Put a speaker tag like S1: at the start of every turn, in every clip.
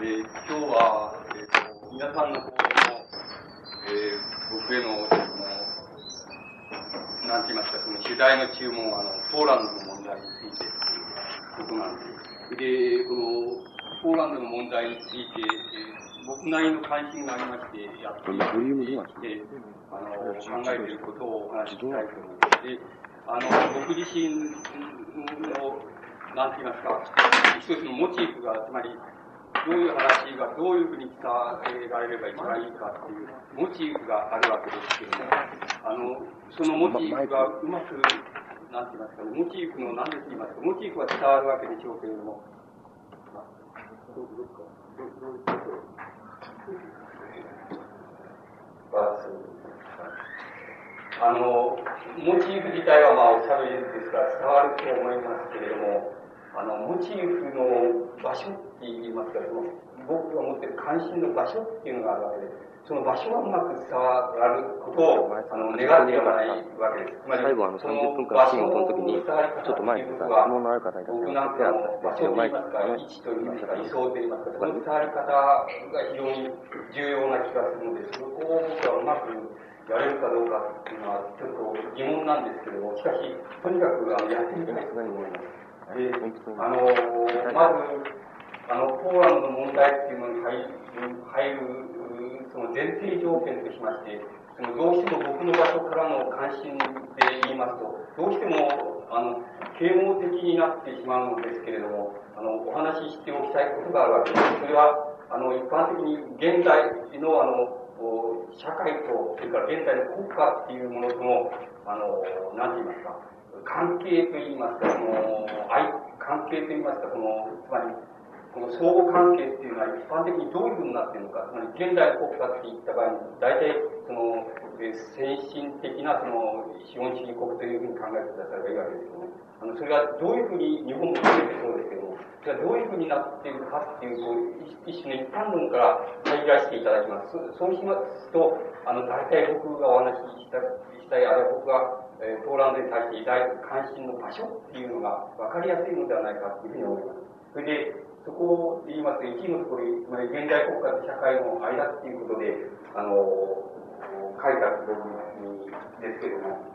S1: えー、今日は、えーと、皆さんの方の、えー、僕への、その、なんて言いますか、その取材の注文は、あの、ポーランドの問題についてっていうことなんで、で、この、ポーランドの問題について、えー、僕なりの関心がありまして、やっていて、あの、考えていることをお話ししたいと思います。で、あの、僕自身の、なんて言いますか、一つのモチーフが、つまり、どういう話がどういうふうに伝えられれば一番いいかっていうモチーフがあるわけですけれども、あの、そのモチーフがうまく、なんて言いますか、モチーフの何で言いますか、モチーフは伝わるわけでしょうけれども、あの、モチーフ自体はまあおしゃべりですから伝わると？思いますけれども、あの、モチーフの場所言いますか、その、僕が持ってる関心の場所っていうのがあるわけで、その場所がうまく伝わることを、あの、願ってやまないわけです。つまり、
S2: 最後あの30分間のの時に、ちょっと前にさ、質問のある方に
S1: 僕なんかの場所と言いますか、位置と言いますか、理想と言いますか、その伝わり方が非常に重要な気がするので、そこを僕はうまくやれるかどうかっていうのは、ちょっと疑問なんですけども、しかし、とにかくあのやってみたい。と思います。で、あの、まず、あの、ポーランドの問題っていうのに入る、その前提条件としまして、そのどうしても僕の場所からの関心で言いますと、どうしても、あの、啓蒙的になってしまうのですけれども、あの、お話ししておきたいことがあるわけです。それは、あの、一般的に現代の、あの、社会と、それから現代の国家っていうものとの、あの、なんて言いますか、関係といいますか、その、関係といいますか、その、つまり、この相互関係っていうのは一般的にどういうふうになっているのか、つまり現代国家って言った場合に、大体、その、先進的なその資本主義国というふうに考えてくださればいいわけですよね。あの、それがどういうふうに、日本も含めてそうですけども、それがどういうふうになっているかっていう、こう、一種の一般論から入らせていただきます。そうしますと、あの、大体僕がお話しした、したい、あるいは僕がえー、ポーランドに対して抱いて関心の場所っていうのが分かりやすいのではないかというふうに思います。それで、そこを言いますと、一のところ、つまり現代国家と社会の間っていうことで、あの、書いた部分ですけども、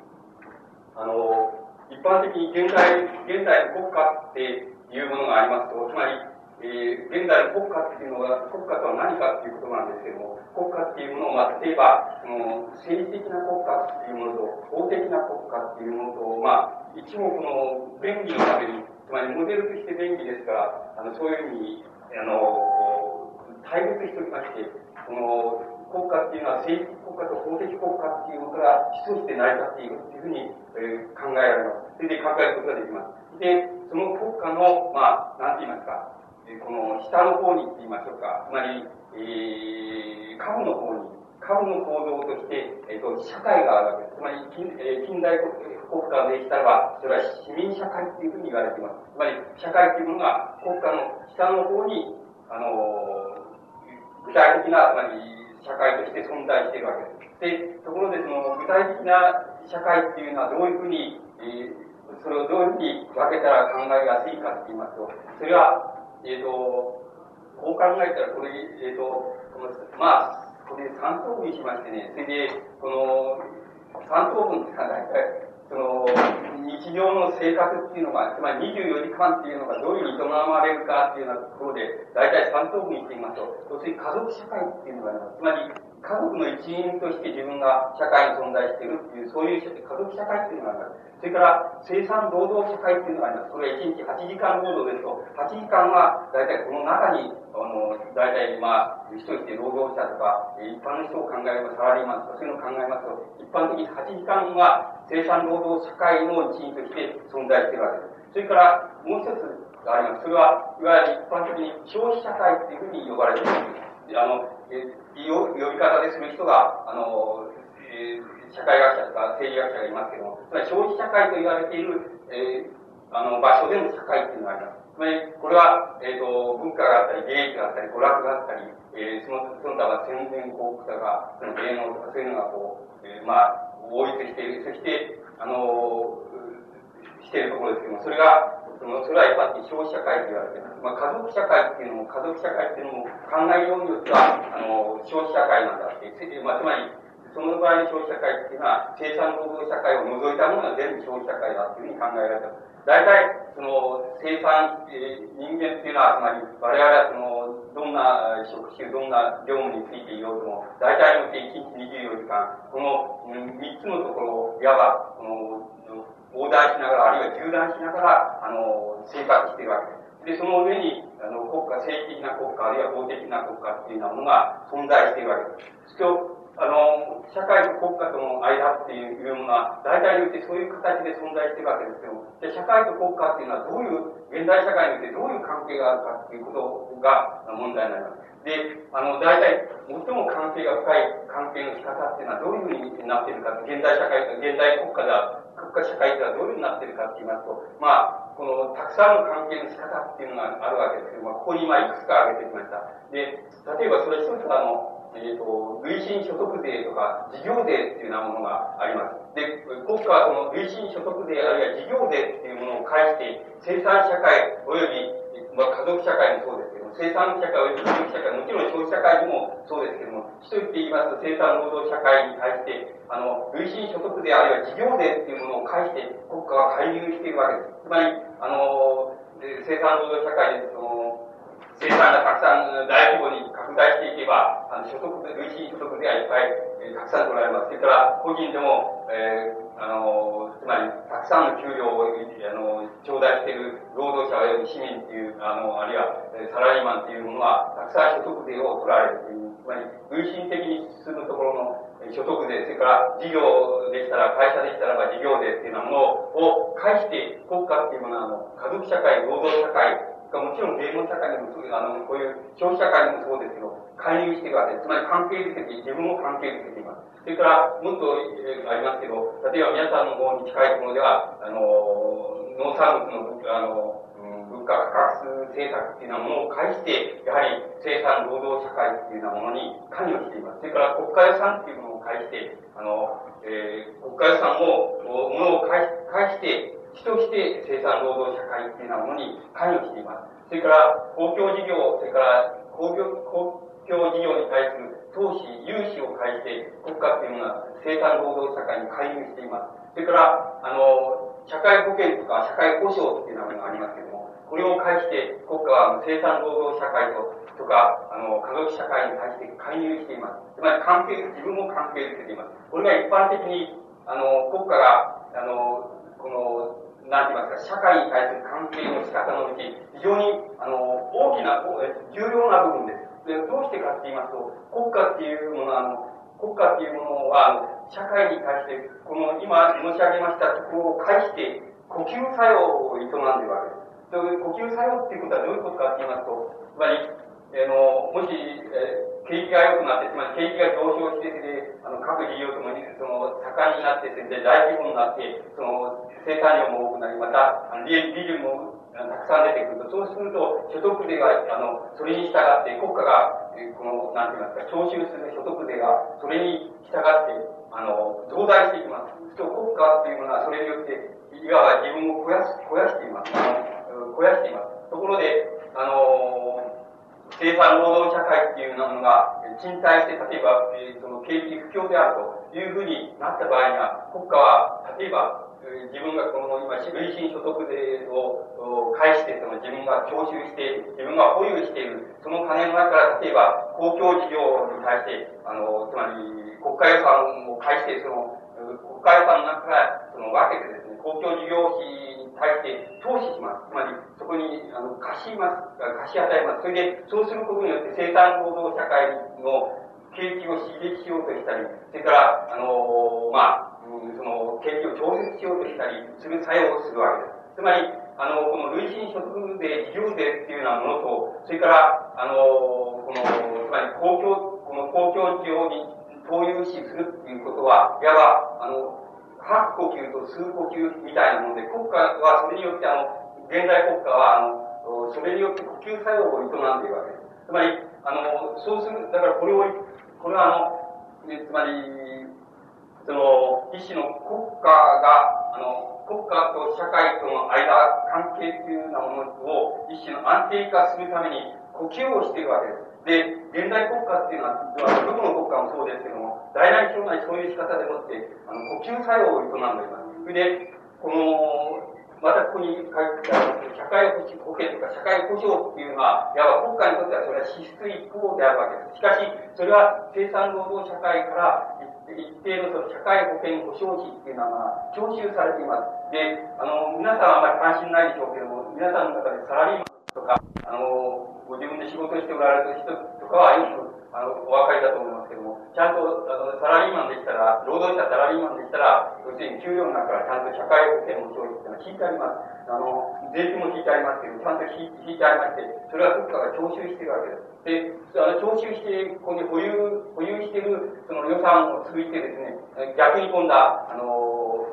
S1: あの、一般的に現代、現代の国家っていうものがありますと、つまり、えー、現在の国家っていうのは、国家とは何かっていうことなんですけども、国家っていうものを、ま、例えば、その、政治的な国家っていうものと、法的な国家っていうものと、まあ、一目の便宜のために、つまりモデルとして便利ですから、あの、そういうふうに、あの、対立しておりまして、その、国家っていうのは政治国家と法的国家っていうのから基礎して成り立っているっていうふうに、えー、考えられます。それで考えることができます。で、その国家の、まあ、なんて言いますか、この下の方にって言いましょうか、つまり、えー、下部の方に、下部の構造として、えっ、と、社会があるわけです。つまり、近,、えー、近代国国家でしたらば、それは市民社会っていうふうに言われています。つまり、社会っていうものが国家の下の方に、あの具体的な、つまり、社会として存在しているわけです。で、ところで、その、具体的な社会っていうのはどういうふうに、えー、それをどういうふうに分けたら考えやすいかって言いますと、それは、えっ、ー、と、こう考えたら、これ、えっ、と、まあ、これ3等分しましてね、それで、この、3等分ってのは大体、その、日常の生活っていうのが、つまり24時間っていうのがどういうに営まれるかっていうようなところで、大体3等分にしてみますと、要するに家族社会っていうのがあります。つまり、家族の一員として自分が社会に存在しているっていう、そういう家族社会っていうのがあります。それから、生産労働社会っていうのがあります。それは1日8時間労働ですと、8時間は大体この中に、あの、大体まあ、人として労働者とか、一般の人を考えればサラリーマンとかそういうのを考えますと、一般的に8時間は生産労働社会の一員として存在しているわけです。それから、もう一つがあります。それは、いわゆる一般的に消費社会っていうふうに呼ばれています。あの、え呼び方でする人が、あの、えー社会学者とか政治学者がいますけども、つまり消費社会と言われている、えー、あの、場所での社会っていうのがあります。つまり、これは、えっ、ー、と、文化があったり、芸術があったり、娯楽があったり、えー、その、その他は宣伝広告とか、その芸能とか、そういうのがこう、えー、まあ、応立している。そして、あのしているところですけども、それが、その、それは一般的に消費社会と言われています。まあ、家族社会っていうのも、家族社会っていうのも考えようによっては、あの、消費社会なんだって、まあ、つまり、その場合消費社会っていうのは、生産労働社会を除いたものが全部消費社会だっていうふうに考えられています。大体、その、生産、えー、人間っていうのは、つまり、我々はその、どんな職種、どんな業務についていようとも、大体において1日24時間、この、うん、3つのところを、いわば、この、横断しながら、あるいは縦断しながら、あの、生活しているわけです。で、その上に、あの、国家、政治的な国家、あるいは法的な国家っていうようなものが存在しているわけです。あの、社会と国家との間っていうものは、大体によってそういう形で存在してるわけですけど、で社会と国家っていうのはどういう、現代社会によってどういう関係があるかっていうことが問題になります。で、あの、大体、最も関係が深い関係の仕方っていうのはどういうふうになっているか、現代社会と、現代国家では、国家社会ではどういうふうになっているかって言いますと、まあ、この、たくさんの関係の仕方っていうのがあるわけですけども、ここに今いくつか挙げてきました。で、例えばそれ一つあの、えっ、ー、と、累進所得税とか事業税っていうようなものがあります。で、国家はその累進所得税あるいは事業税っていうものを介して、生産社会及び、まあ、家族社会もそうですけども、生産社会及び家族社会、もちろん消費社会にもそうですけども、一人って言いますと生産労働社会に対して、あの、累進所得税あるいは事業税っていうものを介して国家は介入しているわけです。つまり、あの、生産労働社会でその、生産がたくさん大規模に拡大していけば、あの所得、累進所得ではいっぱい、えー、たくさん取られます。それから個人でも、えー、あの、つまり、たくさんの給料を、あの、頂戴している労働者及び市民っていう、あの、あるいは、サラリーマンっていうものは、たくさん所得税を取られるという、つまり、累進的に進むところの所得税、それから事業でしたら、会社でしたらば事業税っていうようなものを介して、国家っていうものは、あの、家族社会、労働社会、もちろん芸能社会でもそうあの、こういう消費社会でもそうですけど、介入しているわけです。つまり関係づけて、自分を関係づけています。それから、もっと、えー、ありますけど、例えば皆さんの方に近いところでは、あの、農産物の、あの、物価価格政策っていうようなものを介して、やはり生産労働社会っていうようなものに関与しています。それから国家予算っていうものを介して、あの、えー、国家予算を、ものを介して、主として生産労働社会っていうようなものに関与しています。それから、公共事業、それから公共、公共事業に対する投資、融資を介して、国家っていうのは生産労働社会に介入しています。それから、あの、社会保険とか社会保障っていうものがありますけれども、これを介して国家は生産労働社会ととか、あの、家族社会に対して介入しています。つまり関係、自分も関係づけています。これが一般的に、あの、国家が、あの、この、なんて言いますか、社会に対する関係の仕方のうち、非常に、あの、大きな、重要な部分です。で、どうしてかって言いますと、国家っていうものは、あの、国家っていうものは、社会に対して、この、今申し上げましたところを介して、呼吸作用を営んでいるわけです。そういう呼吸作用っていうことはどういうことかって言いますと、つまり、えー、の、もし、えー景気が良くなって、つまり景気が上昇してて、あの、各事業ともに、その、盛んになってて、で、大規模になって、その、生産量も多くなり、また、あの利益、利潤もたくさん出てくると、そうすると、所得税が、あの、それに従って、国家が、えこの、なんて言いますか、徴収する所得税が、それに従って、あの、増大していきます。そう国家っていうものは、それによって、いわば自分を肥やす、肥やしています。あの、肥やしています。ところで、あの生産労働社会っていうものが賃貸して、例えば、えー、その景気不況であるというふうになった場合には、国家は、例えば、自分がこの今、累進所得税を返して、その自分が徴収して、自分が保有している、その金の中から、例えば、公共事業に対して、あの、つまり、国家予算を返して、その、国家予算の中から、その分けてですね、公共事業費対して投資します。つまり、そこに、あの、貸します、貸し与えます。それで、そうすることによって生産労働社会の景気を刺激しようとしたり、それから、あのまあ、うん、その、景気を調節しようとしたりする作用をするわけです。つまり、あの、この累進所得税、事業税っていうようなものと、それから、あのこの、つまり公共、この公共事業に投融資するっていうことは、いわば、あの、吐く呼吸と吸う呼吸みたいなもので、国家はそれによって、あの、現代国家は、あの、それによって呼吸作用を営んでいるわけです。つまり、あの、そうする、だからこれを、これはあの、ねつまり、その、一種の国家が、あの、国家と社会との間、関係というようなものを一種の安定化するために呼吸をしているわけです。で、現代国家っていうのは、どこの国家もそうですけども、大内小内そういう仕方でもって、あの、呼吸作用を営んでおります。それで、この、またここに書いてあります社会保険とか社会保障っていうのは、いわば国家にとってはそれは支出一方であるわけです。しかし、それは生産労働社会から一定のその社会保険保障費っていうのは、徴収されています。で、あの、皆さんはあまり関心ないでしょうけれども、皆さんの中でサラリーマンとか、あの、ご自分で仕事しておられる人とかはよくあの、お分かりだと思いますけども、ちゃんと、あの、サラリーマンでしたら、労働したサラリーマンでしたら、要するに給料の中からちゃんと社会保険の消費っていうのは引いてあります。あの、税金も引いてありますけど、ちゃんと引いてありまして、それは国家が徴収してるわけです。で、あの、徴収して、ここに保有、保有してる、その予算を続いてですね、逆に今度は、あの、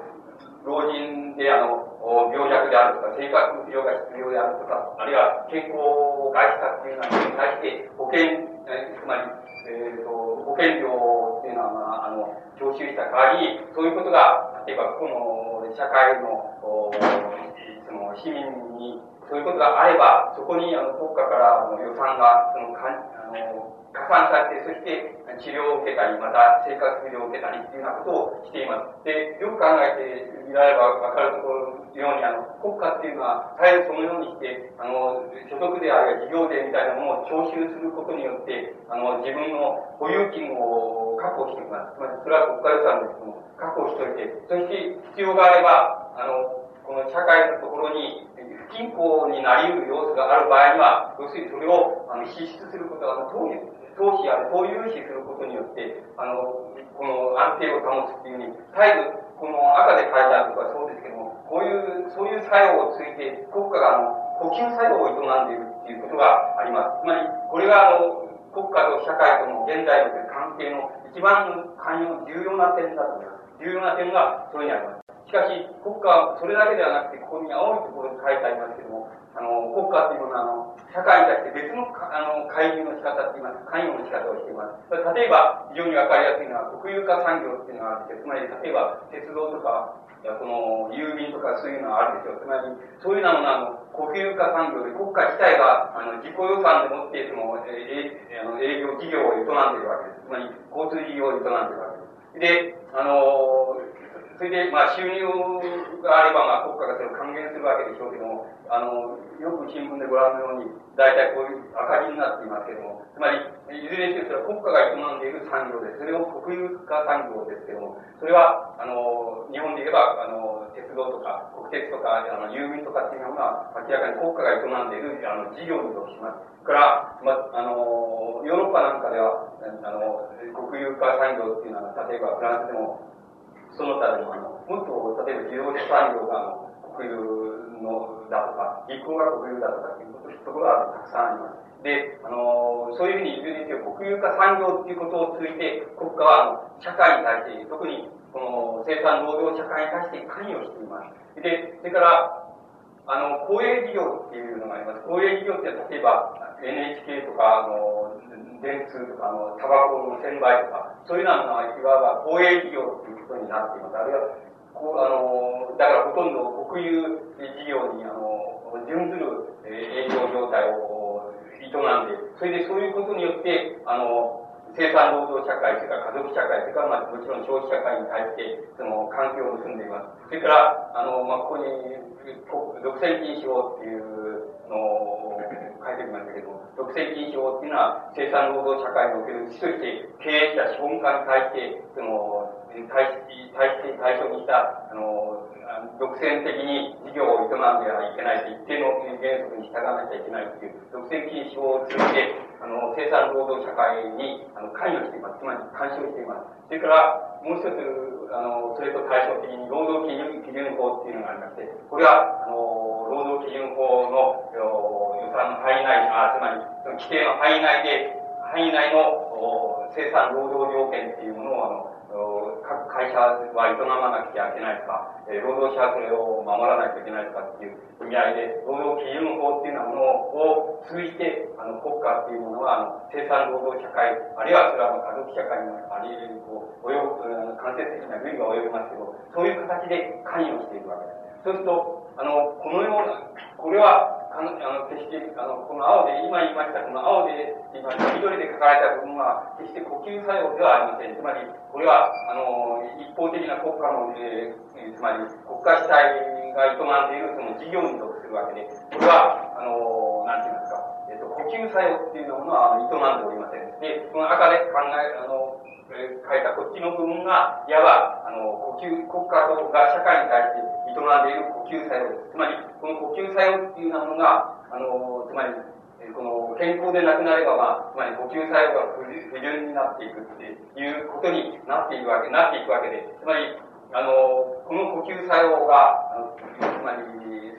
S1: 老人であの、病弱であるとか、生活病が必要であるとか、あるいは健康を害したっていうようなことに対して、保険えつまり、えーと、保険料っていうのは、まあ、あの徴収した代わりそういうことが例えばこの社会のその市民にそういうことがあればそこにあの国家からの予算がそのかんあの加算されて、そして治療を受けたり、また生活医療を受けたりっていうようなことをしています。で、よく考えてみられればわかるところのように、あの、国家っていうのは、絶えずそのようにして、あの、所得であるいは事業税みたいなものを徴収することによって、あの、自分の保有金を確保しています。つまり、それは国家予算ですけども、確保しておいて、そして必要があれば、あの、この社会のところに不均衡になり得る要素がある場合には、要するにそれをあの支出することが当然投資や投融資することによって、あの、この安定を保つっていうふうに、絶えず、この赤で書いてあるとかそうですけども、こういう、そういう作用をついて、国家があの、呼吸作用を営んでいるっていうことがあります。つまり、これがあの、国家と社会との現在の関係の一番関与、重要な点だと思います。重要な点がそれにあります。しかし、国家はそれだけではなくて、ここに青いところに書いてありますけども、あの、国家っていうものは、あの、社会に対して別の、あの、介入の仕方って言います、関与の仕方をしています。例えば、非常にわかりやすいのは、国有化産業っていうのがあって、つまり、例えば、鉄道とか、この、郵便とかそういうのがあるでしょう。つまり、そういうのは、あの、国有化産業で国家自体が、あの、自己予算でもって、その、えあの営業事業を営んでいるわけです。つまり、交通事業を営んでいるわけです。で、あの、それで、まあ、収入があれば、まあ、国家がそれを還元するわけでしょうけども、あの、よく新聞でご覧のように、大体こういう赤字になっていますけども、つまり、いずれにせよそれは国家が営んでいる産業で、それを国有化産業ですけども、それは、あの、日本で言えば、あの、鉄道とか、国鉄とか、あの、郵便とかっていうのは、明らかに国家が営んでいる、あの、事業に属します。から、ま、あの、ヨーロッパなんかでは、あの、国有化産業っていうのは、例えばフランスでも、その他でも、もっと、例えば自動車産業が、国有のだとか、銀行が国有だとかっていうところがたくさんあります。で、あの、そういうふうにいずれにせよ国有化産業っていうことを通じて、国家は、社会に対して、特に、この生産労働社会に対して関与しています。で、それから、あの、公営事業っていうのがあります。公営事業って例えば NHK とか、あの、電通とか、あの、タバコの専売とか、そういうのは、いわば公営事業っていうことになっています。あるいは、こう、あの、だからほとんど国有事業に、あの、準ずる、営業状態を営んで、それでそういうことによって、あの、生産労働社会、というか家族社会、というかまあもちろん消費社会に対して、その環境を結んでいます。それから、あの、まあ、ここに、独占禁止法っていうのを書いてきましたけど、独占禁止法っていうのは生産労働社会における基として経営者資本家に対して、その、対対して対象にした、あの、独占的に事業を営んではいけないと一定の原則に従わなきゃいけないという独占禁止法を通じて、あの、生産労働社会にあの関与しています。つまり干渉しています。それから、もう一つ、あの、それと対照的に労働基準基準法っていうのがありまして、これは、あの、労働基準法の予算の範囲内、あ、つまり、その規定の範囲内で、範囲内の生産労働条件っていうものを、あの、各会社は営まなきゃいけないとか、え、労働者はそれを守らないといけないとかっていう意味合いで、労働基準法っていうようなものを通じて、あの、国家っていうものは、あの、生産労働社会、あるいはそれは家族社会にあり得る、こう、及ぶ、間接的な類が及びますけど、そういう形で関与しているわけです。そうすると、あの、このような、これは、あの、あの決して、あの、この青で、今言いました、この青で、言いました、緑で書かれた部分は、決して呼吸作用ではありません。つまり、これは、あの、一方的な国家の、えー、つまり、国家主体が営んでいるその事業に属するわけで、これは、あの、なんて言いますか、えっ、ー、と、呼吸作用っていうのは、営んでおりません。で、この赤で考え、あの、えー、書いたこっちの部分が、いわば、あの、呼吸、国家とが社会に対して営んでいる呼吸作用です。つまり、この呼吸作用っていうようなものが、あの、つまり、この健康でなくなれば、まあ、つまり呼吸作用が不順になっていくっていうことになっていくわけ、なっていくわけで、つまり、あの、この呼吸作用が、あのつまり、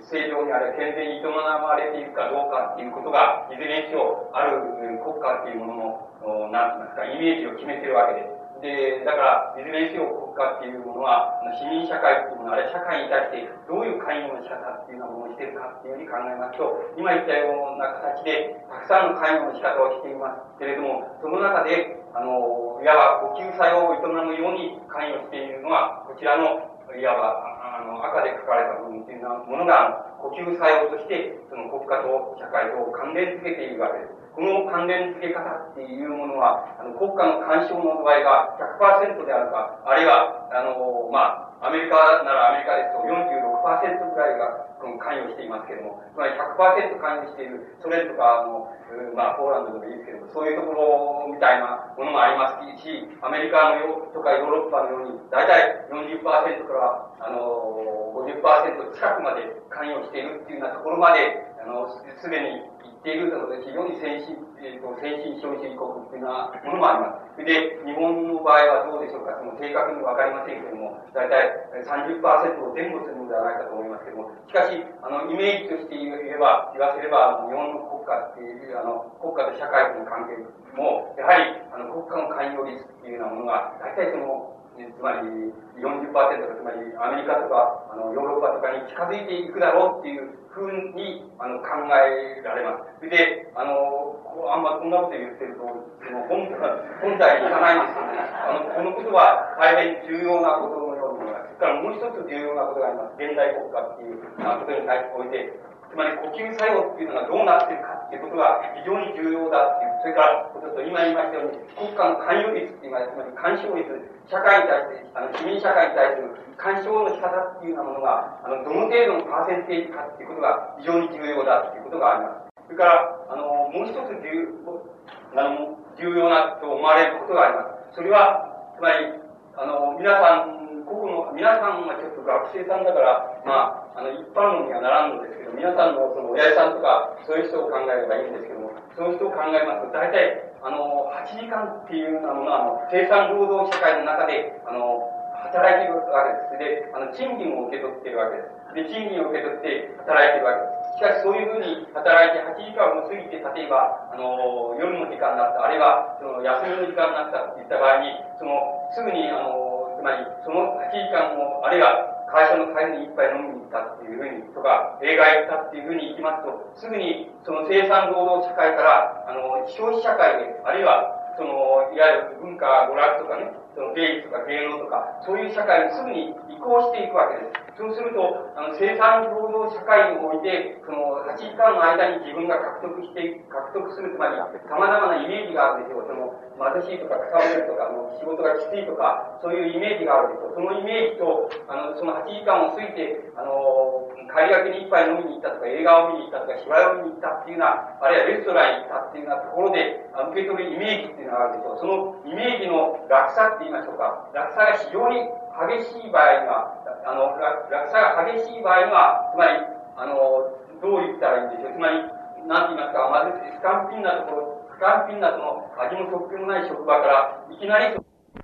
S1: 正常にあれ、健全に営まれていくかどうかっていうことが、いずれにしろ、ある国家っていうものの、なんて言いますか、イメージを決めてるわけです。で、だから、いずれにせよ国家っていうものは、市民社会っていうものは、あれ社会に対してどういう関与の仕方っていうようなものをしているかっていうふうに考えますと、今言ったような形で、たくさんの関与の仕方をしていますけれども、その中で、あの、いわば呼吸作用を営むように関与しているのは、こちらの、いわば、あの、赤で書かれた部分っていうようなものが、呼吸作用として、その国家と社会と関連付けているわけです。この関連付け方っていうものは、あの、国家の干渉の度合いが100%であるか、あるいは、あの、まあ、アメリカならアメリカですと46%ぐらいが、関与していますけれども、つまり100%関与している、ソ連とか、あの、まあ、ポーランドでもいいですけれども、そういうところみたいなものもありますし、アメリカのよとかヨーロッパのように、大体40%から、あの、50%近くまで関与しているっていうようなところまで、あの、すでにっているので、非常に先進、えーと、先進資本主義国っていうようなものもあります。で、日本の場合はどうでしょうか、その正確にわかりませんけれども、大体30%を前後するのではないかと思いますけれども、しかし、あの、イメージとして言えば、言わせれば、日本の国家っていう、あの、国家と社会との関係も、やはり、あの、国家の関与率っていうようなものが、大体その、つまり40%とか、つまりアメリカとか、あの、ヨーロッパとかに近づいていくだろうっていうふうに、あの、考えられます。それで、あの、あんまこんなこと言ってると、その本本体にいかないんですけどね、あの、このことは大変重要なことのように思います。それからもう一つ重要なことがあります。現代国家っていうことに対しておいて、つまり呼吸作用っていうのがどうなってるかっていうことが非常に重要だっていう、それから、ちょっと今言いましたように、国家の関与率って言いうのは、つまり干渉率、社会に対して、あの、市民社会に対する干渉の仕方っていうようなものが、あの、どの程度のパーセンテージかっていうことが非常に重要だっていうことがあります。それから、あの、もう一つ重あの重要なと思われることがあります。それは、つまり、あの、皆さん個々の、皆さんはちょっと学生さんだから、まあ、あの、一般論にはならんのですけど、皆さんのその親父さんとか、そういう人を考えればいいんですけども、そういう人を考えますと、大体、あの、8時間っていうようなものは、あの、生産労働社会の中で、あの、働いているわけです。で、あの、賃金を受け取っているわけです。で、賃金を受け取って働いているわけです。しかしそういうふうに働いて8時間を過ぎて、例えば、あの、夜の時間になった、あるいは、その、休みの時間になったって言った場合に、その、すぐに、あの、つまり、その8時間も、あるいは会社の帰りに一杯飲みに行ったっていうふうに、とか、映画行ったっていうふうに行きますと、すぐにその生産労働社会から、あの、消費社会へ、あるいは、その、いわゆる文化、娯楽とかね、その芸術とか芸能とか、そういう社会にすぐに移行していくわけです。そうすると、あの、生産労働社会において、その、8時間の間に自分が獲得して、獲得する、つまり、様々なイメージがあるでしょう。その、貧しいとか、草むれとか、の仕事がきついとか、そういうイメージがあるでしょう。そのイメージと、あの、その8時間を過ぎて、あの、帰りがけに一杯飲みに行ったとか、映画を見に行ったとか、芝居を見に行ったっていうような、あるいはレストランに行ったっていうようなところで、受け取るイメージっていうのがあるでしょう。そのイメージの落差って言いましょうか。落差が非常に激しい場合には、あの、落差が激しい場合には、つまり、あの、どう言ったらいいんでしょう。つまり、なんて言いますか、まず、スカンピンなところ、スカンピンなその味も特許のない職場から、いきなり、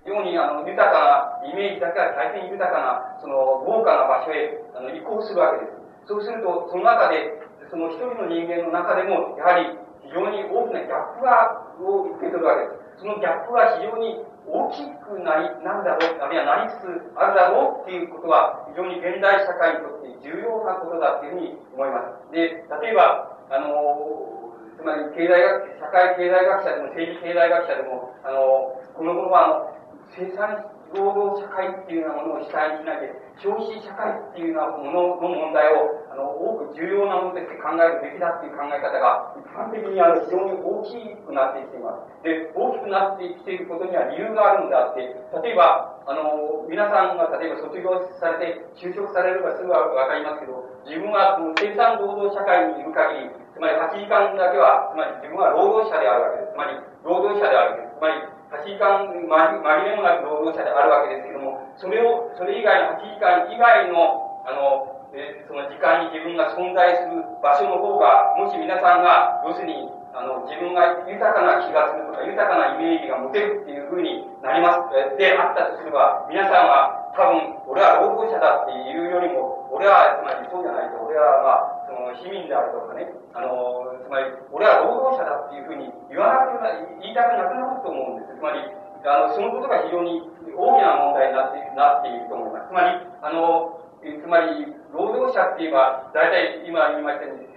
S1: 非常にあの豊かなイメージだけは大変豊かな、その豪華な場所へあの移行するわけです。そうすると、その中で、その一人の人間の中でも、やはり非常に大きなギャップが、を受け取るわけです。そのギャップは非常に大きくなり、なんだろう、あるいはなりつつあるだろうっていうことは、非常に現代社会にとって重要なことだというふうに思います。で、例えば、あの、つまり経済学、社会経済学者でも政治経済学者でも、あの、この頃は、生産労働社会っていうようなものを主体にしないで、消費社会っていうようなものの問題を、あの、多く重要なものとして考えるべきだっていう考え方が、一般的にあの、非常に大きくなってきています。で、大きくなってきていることには理由があるんであって、例えば、あの、皆さんが例えば卒業されて就職されればすぐわかりますけど、自分は生産労働社会にいる限り、つまり8時間だけは、つまり自分は労働者であるわけです。つまり、労働者であるわけです。つまり、8時間紛れもなく労働者であるわけですけども、それを、それ以外の8時間以外の、あの、えその時間に自分が存在する場所の方が、もし皆さんが、要するに、あの、自分が豊かな気がするとか、豊かなイメージが持てるっていうふうになります、であったとすれば、皆さんは多分、俺は労働者だっていうよりも、俺は、つまりそうじゃないと、俺はまあ、の市民であるとかね、あの、つまり、俺は労働者だっていうふうに言わなくな、言いたくなくなると思うんです。つまり、あの、そのことが非常に大きな問題になってなっていると思います。つまり、あの、つまり、労働者って言えば、大体今言いましたように、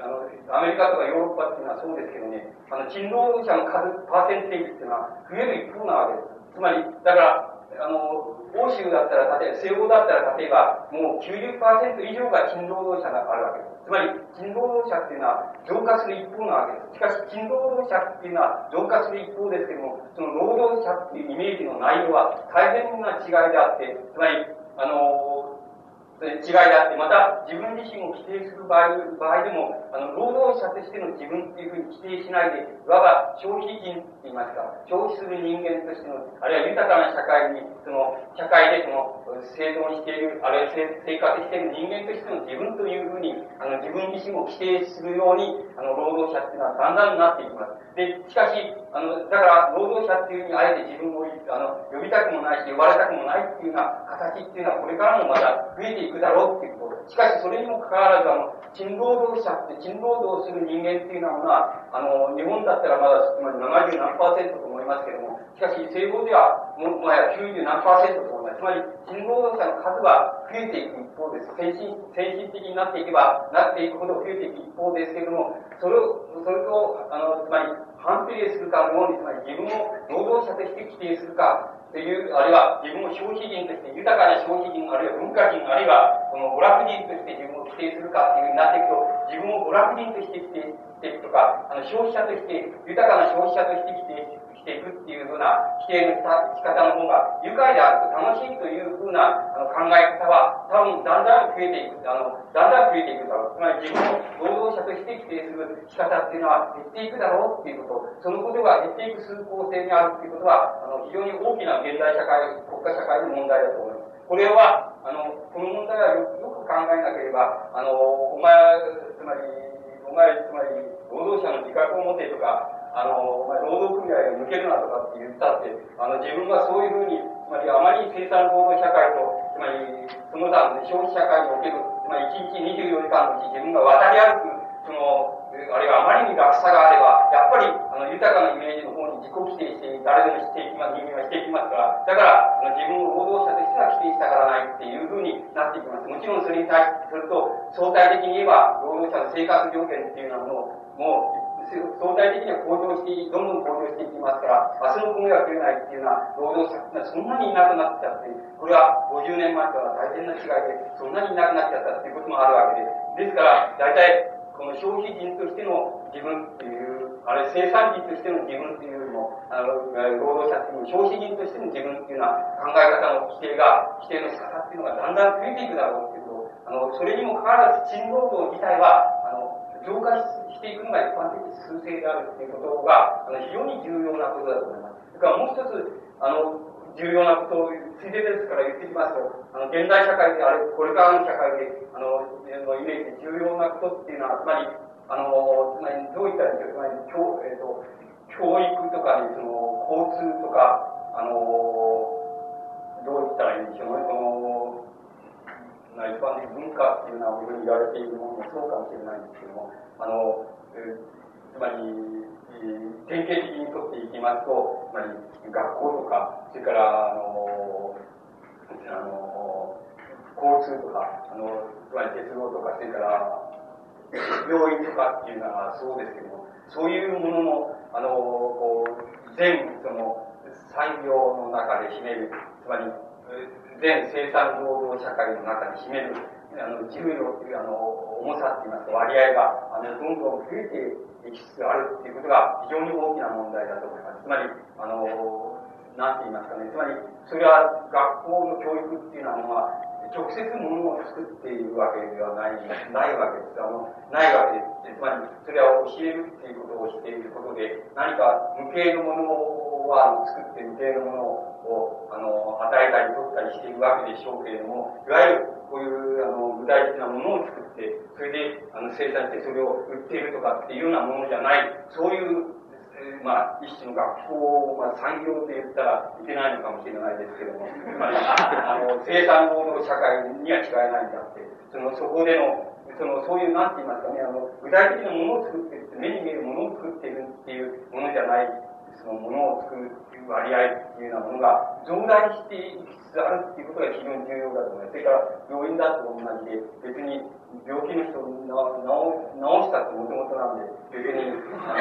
S1: あの、アメリカとかヨーロッパっていうのはそうですけどね、あの、勤労者の数、パーセンテージっていうのは増える一方なわけです。つまり、だから、あの、欧州だったら、例えば、西欧だったら、例えば、もう90%以上が勤労働者があるわけです。つまり、勤労働者っていうのは増加する一方なわけです。しかし、勤労働者っていうのは増加する一方ですけども、その労働者っていうイメージの内容は大変な違いであって、つまり、あの、違いであって、また自分自身を規定する場合場合でも、あの、労働者としての自分っていうふうに規定しないで、いわば消費人って言いますか、消費する人間としての、あるいは豊かな社会に、その、社会でその、生存している、あるいは生活している人間としての自分というふうに、あの、自分自身を規定するように、あの、労働者っていうのはだんだんなっていきます。で、しかし、あの、だから、労働者っていうふうにあえて自分を、あの、呼びたくもないし、呼ばれたくもないっていうような形っていうのは、これからもまた増えていくくだろうっていうこと。しかし、それにもかかわらず、あの、勤労働者って、勤労働する人間っていうのは、あの、日本だったらまだ、つまり70何パーセントと思いますけども、しかし、西方では、ももはや90何パーセントと思います。つまり、勤労働者の数は増えていく一方です。先進、先進的になっていけば、なっていくほど増えていく一方ですけども、それを、それと、あの、つまり、反比例するかのように、つまり自分を労働者として規定するか、という、あるいは自分を消費人として、豊かな消費人、あるいは文化人、あるいはこの娯楽人として自分を規定するかっていうふうになっていくと、自分を娯楽人として規定していくとか、あの消費者として、豊かな消費者として規定していくっていうふうな規定の仕方の方が愉快であると楽しいというふうなあの考え方は多分だんだん増えていく、あの、だんだん増えていくだろう。つまり自分を労働者として規定する仕方っていうのは減っていくだろうっていうこと、そのことが減っていく数向性にあるっていうことは、あの、非常に大きな現代社会、国家社会の問題だと思います。これは、あの、この問題はよよく考えなければ、あの、お前、つまり、お前、つまり、労働者の自覚を持てとか、あの、まあ、労働組合を抜けるなとかって言ったって、あの、自分がそういうふうに、つまりあまり生産労働社会と、つまり、その他の消費社会における、つまり1日24時間のうち自分が渡り歩く、その、あるいはあまりに楽さがあれば、やっぱり、あの、豊かなイメージの方に自己規定して、誰でもしていきます、人間はしていきますから、だから、あの自分を労働者としては規定したからないっていうふうになっていきます。もちろんそれに対すると、相対的に言えば、労働者の生活条件っていうようなものを、もう、相対的には向上して、どんどん向上していきますから、明日の米が食えないっていうのは、労働者がそんなにいなくなっちゃって、これは50年前とは大変な違いで、そんなにいなくなっちゃったっていうこともあるわけで。ですから、大体、この消費人としての自分っていう、あれ生産人としての自分っていうよりも、あの、労働者っていう消費人としての自分っていうような考え方の規定が、規定の仕方っていうのがだんだん増えていくだろうっていうとあの、それにもかかわらず、賃労働自体は、あの、増加していくのが一般的数勢であるということが、あの、非常に重要なことだと思います。それからもう一つ、あの、重要なことを、ついでですから言ってきますと、あの、現代社会であれ、これからの社会で、あの、のイメージで重要なことっていうのは、つまり、あの、つまり、どういったらいいか、つまり、教、えっ、ー、と、教育とかに、その、交通とか、あの、どう言ったらいいんでしょうね、その、まあ、一般的文化っていうのは、ふうに言われているものもそうかもしれないんですけども、あの、え、つまり、典型的にとっていきますと、つまり、学校とか、それから、あの、あの、交通とか、あの、つまり鉄道とか、それから、病院とかっていうのはそうですけども、そういうものの、あの、こう、全、その、産業の中中で占める、つまり、全生産労働社会の中に占める、あの、重量という、あの、重さって言いますか、割合が、あの、どんどん増えていきつつあるっていうことが非常に大きな問題だと思います。つまり、あの、なんて言いますかね、つまり、それは学校の教育っていうのは、直接物を作っているわけではない、ないわけです。あの、ないわけです。つまり、それは教えるっていうことをしていることで、何か無形のものは作って無形のものを、あの、与えたり取ったりしているわけでしょうけれども、いわゆるこういう、あの、具体的なものを作って、それで、あの、生産してそれを売っているとかっていうようなものじゃない、そういうまあ、一種の学校、まあ、産業と言ったらいけないのかもしれないですけども、つまり、あの、生産労働社会には違いないんだって、その、そこでの、その、そういう、なんて言いますかね、あの、具体的なものを作って、目に見えるものを作っているっていうものじゃない、そのものを作るいう割合っていうようなものが増大していきつつあるっていうことが非常に重要だと思います。それから、病院だと同じで、別に病気の人を治したってもともとなんで、別に、あ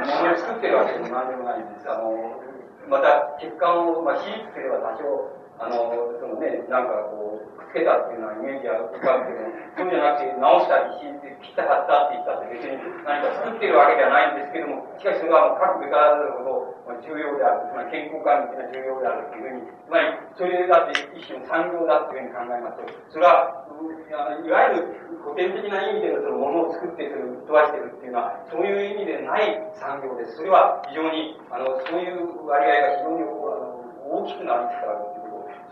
S1: の、ものを作ってるわけでも何でもないんです。あの、また、血管を、まあ、手術すれば多少、あの、そのね、なんかこう、くっつけたっていうのはイメージが浮かぶけど、そうじゃなくて、直したり、切ったはったって言ったって別に何か作ってるわけではないんですけども、しかしそれは各べからざるほど重要である、つまり健康管理というのは重要であるというふうに、つまり、それだって一種の産業だというふうに考えますと、それは、いわゆる古典的な意味でのそのものを作ってそれを飛ばしてるっていうのは、そういう意味でない産業です。それは非常に、あの、そういう割合が非常に大きくなるということ。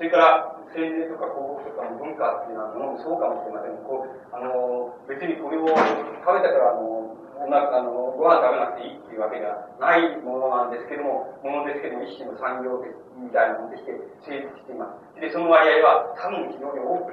S1: それから、政治とか広告とか文化っていうのはものもそうかもしれません。こう、あの、別にこれを食べたから、あの、おなあの、ご飯食べなくていいっていうわけではないものなんですけども、ものですけども、一種の産業みたいなものとして成立しています。で、その割合は多分非常に多く、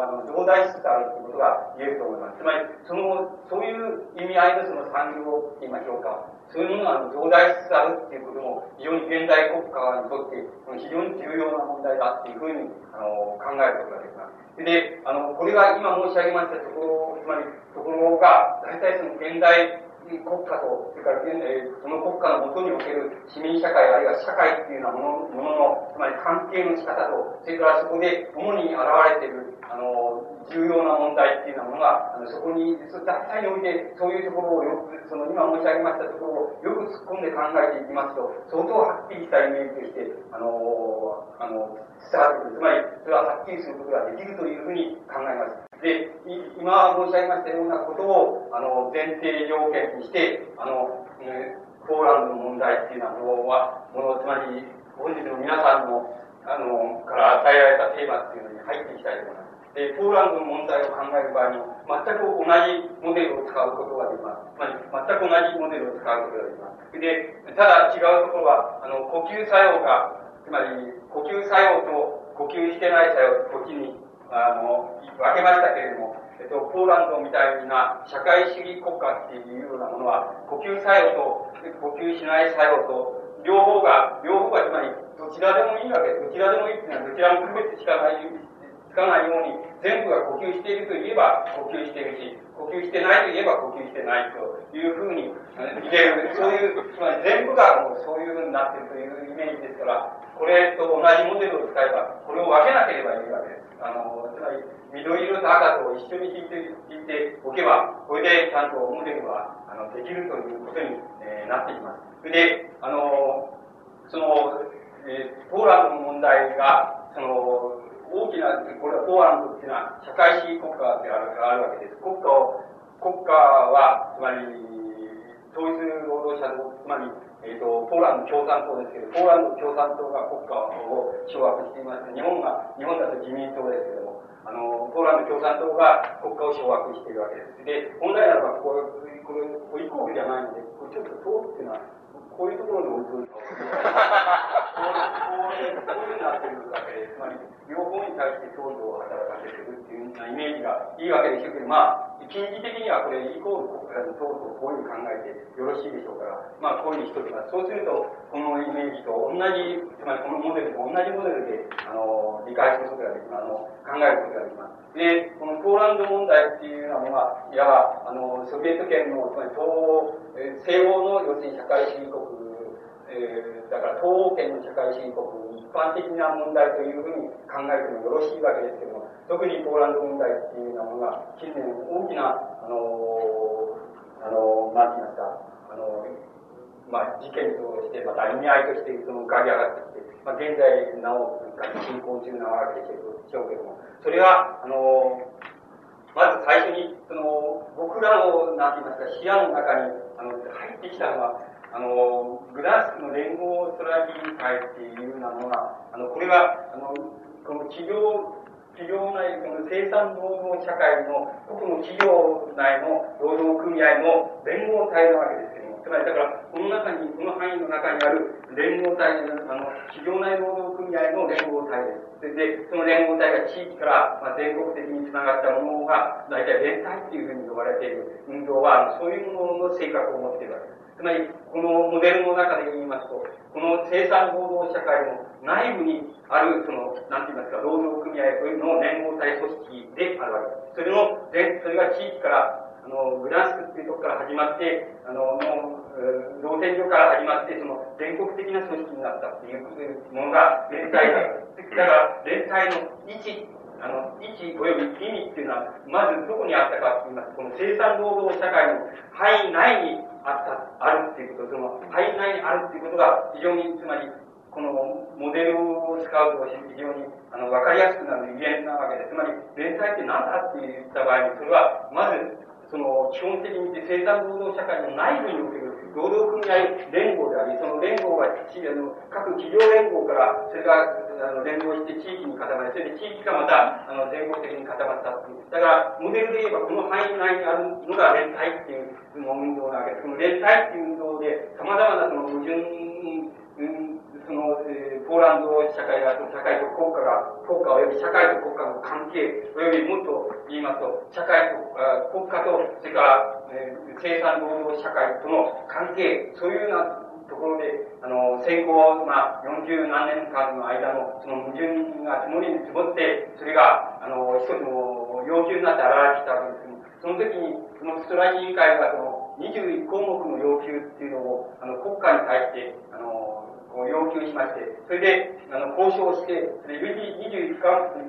S1: あの、増大しつつあるということが言えると思います。つまり、その、そういう意味合いのその産業って言いましょうか。そういうものが増大しつつあるっていうことも、非常に現代国家にとって非常に重要な問題だっていうふうに、あの、考えることができます。で、あの、これが今申し上げましたところ、つまり、ところが、大体その現代国家と、それから現在、その国家のもとにおける市民社会、あるいは社会っていうようなものものの、つまり関係の仕方と、それからそこで主に現れている、あの、重要な問題っていうようなものが、あのそこに、大体において、そういうところをよく、その今申し上げましたところをよく突っ込んで考えていきますと、相当はっきりしたイメージとして、あの、あの、伝わってくる。つまり、それははっきりすることができるというふうに考えます。で、今申し上げましたようなことを、あの、前提条件にして、あの、えー、ポーランドの問題っていうのは、もの、つまり、本日の皆さんの、あの、から与えられたテーマっていうのに入っていきたいと思います。で、ポーランドの問題を考える場合に、全く同じモデルを使うことができます。つまり、全く同じモデルを使うことができます。で、ただ違うところは、あの、呼吸作用が、つまり、呼吸作用と呼吸してない作用、こっちに、あの、分けましたけれども、えっと、ポーランドみたいな社会主義国家っていうようなものは、呼吸作用と呼吸しない作用と、両方が、両方がつまり、どちらでもいいわけです。どちらでもいいっていうのは、どちらも区別しかない、つかないように、全部が呼吸していると言えば呼吸しているし、呼吸してないと言えば呼吸してないというふうに言える。そういう、つまり全部がもうそういうふうになっているというイメージですから、これと同じモデルを使えば、これを分けなければいいわけです。あの、つまり、緑色と赤と一緒に引いて、引いておけば、これでちゃんとモデルは、あの、できるということに、えー、なっています。それで、あの、その、えー、ポーランドの問題が、その、大きな、これはポーランドっていうのは社会主義国家であるあるわけです。国家を、国家は、つまり、統一労働者、つまり、えっ、ー、と、ポーランド共産党ですけど、ポーランド共産党が国家を掌握しています。日本が、日本だと自民党ですけども、あの、ポーランド共産党が国家を掌握しているわけです。で、本来ならば、これ、これ、これイコールじゃないので、これちょっと通っていうのは、こういうところに置いといて、こういう、こうになってるわけで、つまり、両方に対して強度を働かせてるっていうようなイメージがいいわけでしょうけど、まあ、近似的にはこれイコール国家の党とこういうふうに考えてよろしいでしょうから、まあこういうふうにしときます。そうすると、このイメージと同じ、つまりこのモデルと同じモデルで、あの、理解することができます。あの、考えることができます。で、このポーランド問題っていうのは、いわば、あの、ソビエト圏の、つまり東欧、西欧の要するに社会主義国、えー、だから東欧圏の社会主義国一般的な問題というふうに考えてもよろしいわけですけども、特にポーランド問題っていうようなものが、近年大きな、あのあのなんて言いますか、あのまあ、事件として、また意味合いとして、その浮かび上がってきて、まあ、現在なお、進行中なわけでしょうけども、それは、あのまず最初に、その、僕らの、なんて言いますか、視野の中に、あの、入ってきたのは、あの、グラスの連合ストラティ会っていうようなのが、あの、これは、あの、この企業、企業内、この生産労働社会の、国の企業内の労働組合の連合体なわけですけども、つまりだから、この中に、この範囲の中にある連合体、あの、企業内労働組合の連合体です。で、その連合体が地域から、まあ、全国的につながったものが、大体連帯っていうふうに呼ばれている運動は、そういうものの性格を持っているわけです。つまり、このモデルの中で言いますと、この生産労働社会の内部にある、その、なんて言いますか、労働組合というのを連合体組織であるわけです。それの、それが地域から、あの、グランスクっていうところから始まって、あの、もう、造船所から始まって、その、全国的な組織になったっていうものが連帯だ。だから、連帯の位置あの、位置及び意味っていうのは、まずどこにあったかと言いますと、この生産労働社会の範囲内にあった、あるっていうこと、その範囲内にあるっていうことが非常に、つまり、このモデルを使うと非常にあの分かりやすくなるゆえなわけです、つまり連載って何だって言った場合に、それはまずその基本的に言って生産労働社会の内部における労働組合連合であり、その連合があの各企業連合から、それがあの連合して地域に固まり、それで地域がまたあの全国的に固まったっていう。だから、モデルで言えばこの範囲内にあるのが連帯っていう運動なわけです。その連帯っていう運動で、様々なその矛盾、うんその、えー、ポーランド社会が、社会と国家が、国家及び社会と国家の関係、及びもっと言いますと、社会と、国家と、それから、えー、生産労働社会との関係、そういうようなところで、あの、戦後、まあ、40何年間の間の、その矛盾が積もりに積もって、それが、あの、一つの要求になって現れてきたわけですその時に、そのストライキ委員会が、その、21項目の要求っていうのを、あの、国家に対して、あの、要求しまして、それで、あの、交渉して、それで21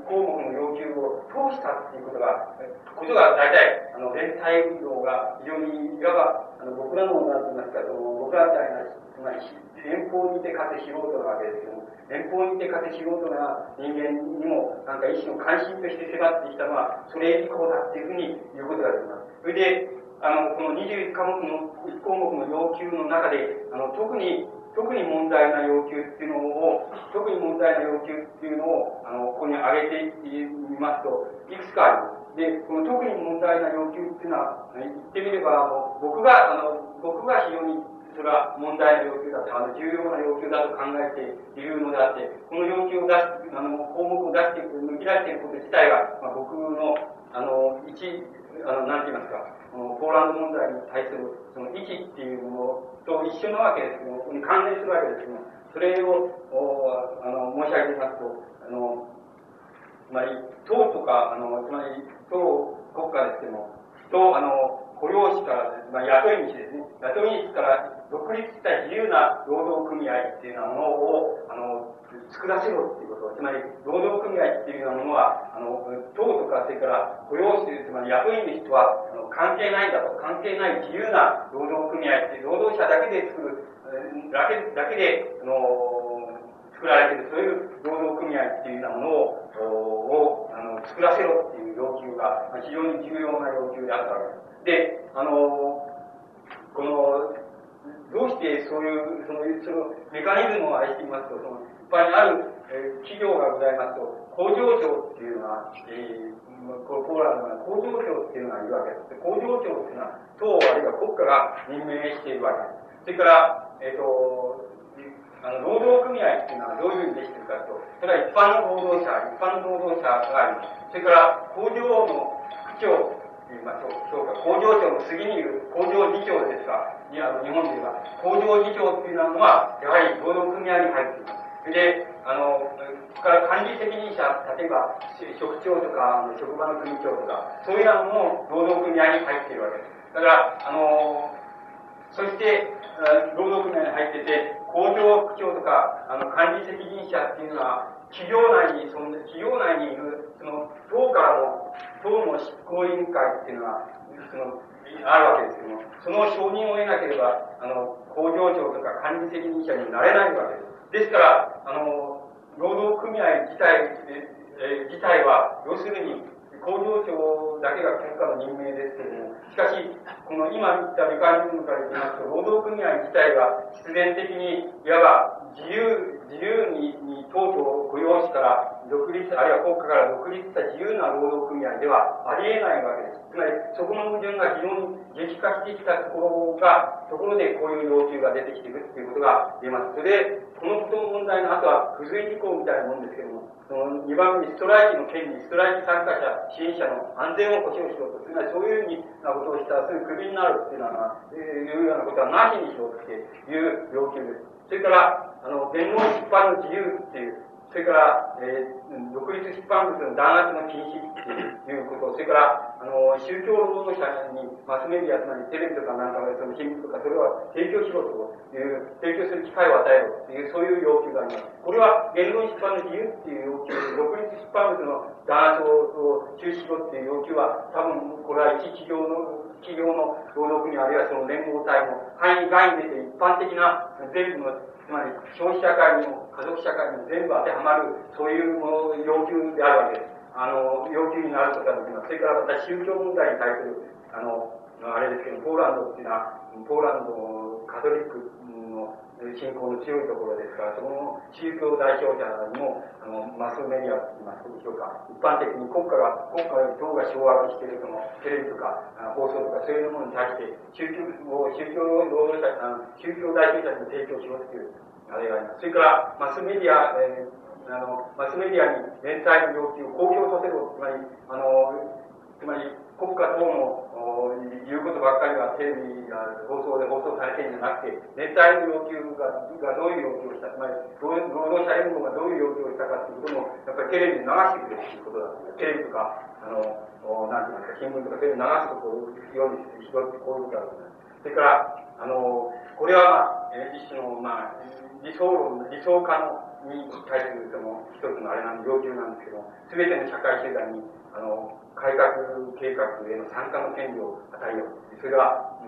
S1: 項目の要求を通したっていうことが、ことが大体、あの、連帯運動が非常に、いわば、あの、僕らの、なんて言いますか、その、僕らみたいな、つまり、連邦にてかつ素人なわけですけども、連邦にてかつ素人な人間にも、なんか一種の関心として迫ってきたのは、それ以降だっていうふうに言うことができます。それで、あの、この21科目の、1項目の要求の中で、あの、特に特に問題な要求っていうのを、特に問題な要求っていうのを、あの、ここに挙げてみますと、いくつかあります。で、この特に問題な要求っていうのは、言ってみれば、あの、僕が、あの、僕が非常にそれは問題な要求だと、あの、重要な要求だと考えているのであって、この要求を出し、あの、項目を出していく、抜き出していくこと自体が、まあ、僕の、あの、一、あの、なんて言いますか、このポーランド問題に対する、その意義っていうものと一緒なわけですけども、こに関連するわけですけど、それを、あの、申し上げますと、あの、つまり、党とか、あの、つまり、党国家ですけども、と、あの、雇用士から、まあ、雇い主ですね。雇い主から独立した自由な労働組合っていうようなものを、あの、作らせろっていうこと。つまり、労働組合っていうようなものは、あの、党とか、それから雇用士、つまり雇い主とは、あの、関係ないんだと。関係ない自由な労働組合っていう、労働者だけで作る、だけ、だけで、あの、作られている、そういう労働組合っていうようなものを、をあの作らせろっていう要求が、非常に重要な要求であったわけです。で、あの、この、どうしてそういう、その、そのメカニズムを愛していますと、その、一般にある、え、企業がございますと、工場長っていうのは、えー、ポーランドの工場長っていうのがいるわけです。工場長っていうのは、党あるいは国家が任命しているわけです。それから、えっ、ー、と、あの、労働組合っていうのはどういうふうにできているかと、それは一般の労働者、一般の労働者があります。それから、工場の区長と言いましょう。そうか、工場長の次にいる工場議長ですが、いや日本では、工場議長っていうのは、やはり労働組合に入っています。で、あの、から管理責任者、例えば、職長とか、職場の組長とか、そういうのも労働組合に入っているわけです。だから、あの、そして、労働組合に入ってて、工場長、副長とか、あの、管理責任者っていうのは、企業内に、その、企業内にいる、その、党からの、党の執行委員会っていうのは、その、あるわけですけども、その承認を得なければ、あの、工場長とか管理責任者になれないわけです。ですから、あの、労働組合自体、え自体は、要するに、工場長だけが結果の任命ですけれども、しかし、この今言った理解部からいきますと、労働組合自体は必然的に、いわば自由、自由に、に党と雇用したら、独立、あるいは国家から独立した自由な労働組合ではありえないわけです。つまり、そこの矛盾が非常に激化してきたところが、ところでこういう要求が出てきているということが言えます。それで、このことの問題の後は、付随事項みたいなもんですけども、その2番目にストライキの権利、ストライキ参加者、支援者の安全を保障しろと、つまりそういうふうなことをしたら、すぐクビになるっていうのは、えー、いうようなことはなしにしろっていう要求です。それから、あの、弁護出版の自由っていう、それから、えー、独立出版物の弾圧の禁止っていうこと、それから、あの、宗教労働者にマスメディア、つまりテレビとかなんかその新聞とか、それは提供しろという、提供する機会を与えろという、そういう要求があります。これは言論出版の自由っていう要求、独立出版物の弾圧を中止しろっていう要求は、多分、これは一企業の企業の労働組合あるいはその連合体の範囲外に出て一般的な全部のつまり消費社会にも家族社会にも全部当てはまる、そういうもの要求であるわけです。あの、要求になることができます。それからまた宗教問題に対する、あの、あれですけど、ポーランドっていうのは、ポーランドのカトリック信仰の強いところですから、その宗教代表者にも、あの、マスメディアと言いますでしょうか、一般的に国家が、国家が党が掌握しているそのテレビとか放送とかそういうものに対して、宗教を、宗教労働者、あの宗教代表者に提供しろっていう、あれがあります。それから、マスメディア、えー、あの、マスメディアに連載の要求を公表させろ、つまり、あの、つまり、国家等の言うことばっかりがテレビや放送で放送されてるんじゃなくて、連帯の要求ががどういう要求をした、つまり労働者連合がどういう要求をしたかということも、やっぱりテレビで流してくれるということだテレビとか、あの、なんて言いますか、新聞とかそういう流すとこう、ようにして拾ってこういうことだと思います。それから、あの、これは、まあ、一種の、まあ、理想論、理想化のに対するその一つのあれなんで要求なんですけど、すべての社会集団に、あの、改革計画への参加の権利を与えよう。それは、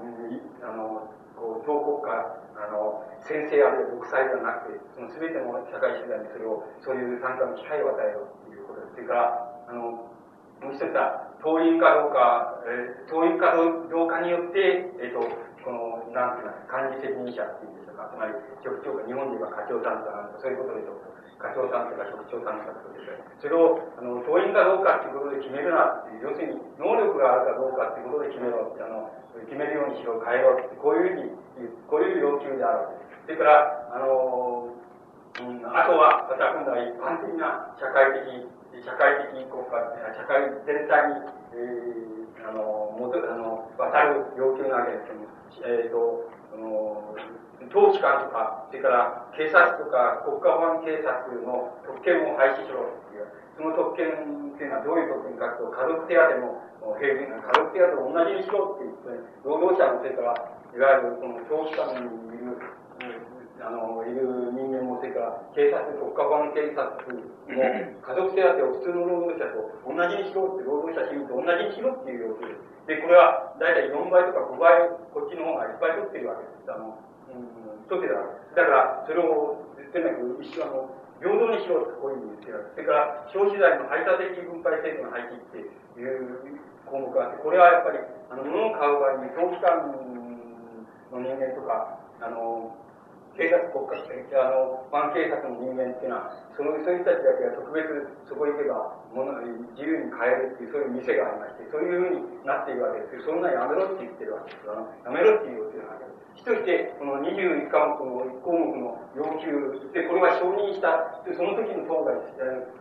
S1: あの、こう、党国家、あの、先生あるいは独裁ではなくて、その全ての社会集団にそれを、そういう参加の機会を与えようということです。それから、あの、もう一つは、党員かどうか、えー、党員かどうかによって、えっ、ー、と、この、なんていうか、管理責任者っていうんでしょうか、つまり、局長が日本で言えば課長さんとか、そういうことでしょう。課長さんとか局長さんとかそれを、あの、党員かどうかっていうことで決めるなっていう、要するに、能力があるかどうかっていうことで決めろ、あの、決めるようにしろ、変えろって、こういうふうに、こういう要求である。それから、あの、うん、あとは、また今度は一般的な社会的、社会的国家、社会全体に、えー、あの、もと、あの、渡る要求なわけですけども、えっ、ー、と、あの、統機関とか、それから警察とか国家保安警察の特権を廃止しろっていう、その特権っていうのはどういう特権かというと、家族手当も平均、家族手当と同じにしろっていう、労働者のそれから、いわゆるこの統機関にいる、あの、いる人間も、それから警察、国家保安警察も、家族手当を普通の労働者と同じにしろって、労働者支援と同じにしろっていう要求です。で、これは大体4倍とか5倍、こっちの方がいっぱい取ってるわけです。あの、一つだ。だから、それを、とにかく一緒の、平等にしようとこういうふうに言ってるそれから、消費財の排他的分配制度の廃棄っていう項目があって、これはやっぱり、あの、物を買う場合に、長期間の人間とか、あの、警察国家、あの、ファン警察の人間っていうのは、その、そういう人たちだけが特別そこ行けば、物、自由に買えるっていう、そういう店がありまして、そういうふうになっているわけですそんなやめろって言ってるわけです。あの、やめろっていう要求なわけです。として、この21科目の1項目の要求で、これは承認した、その時の党が、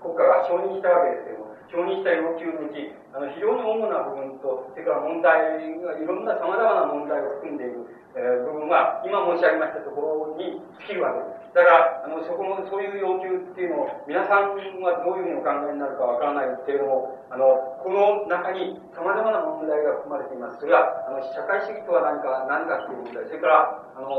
S1: 国家が承認したわけですけども、承認した要求のうち、あの、非常に主な部分と、それから問題が、いろんな様々な問題を含んでいる、えー、部分は、今申し上げましたところに尽きるわけです。だから、あの、そこの、そういう要求っていうのを、皆さんはどういうふうにお考えになるかわからないけれども、あの、この中に様々な問題が含まれています。それは、あの、社会主義とは何か、何かっていう問題、それから、あの、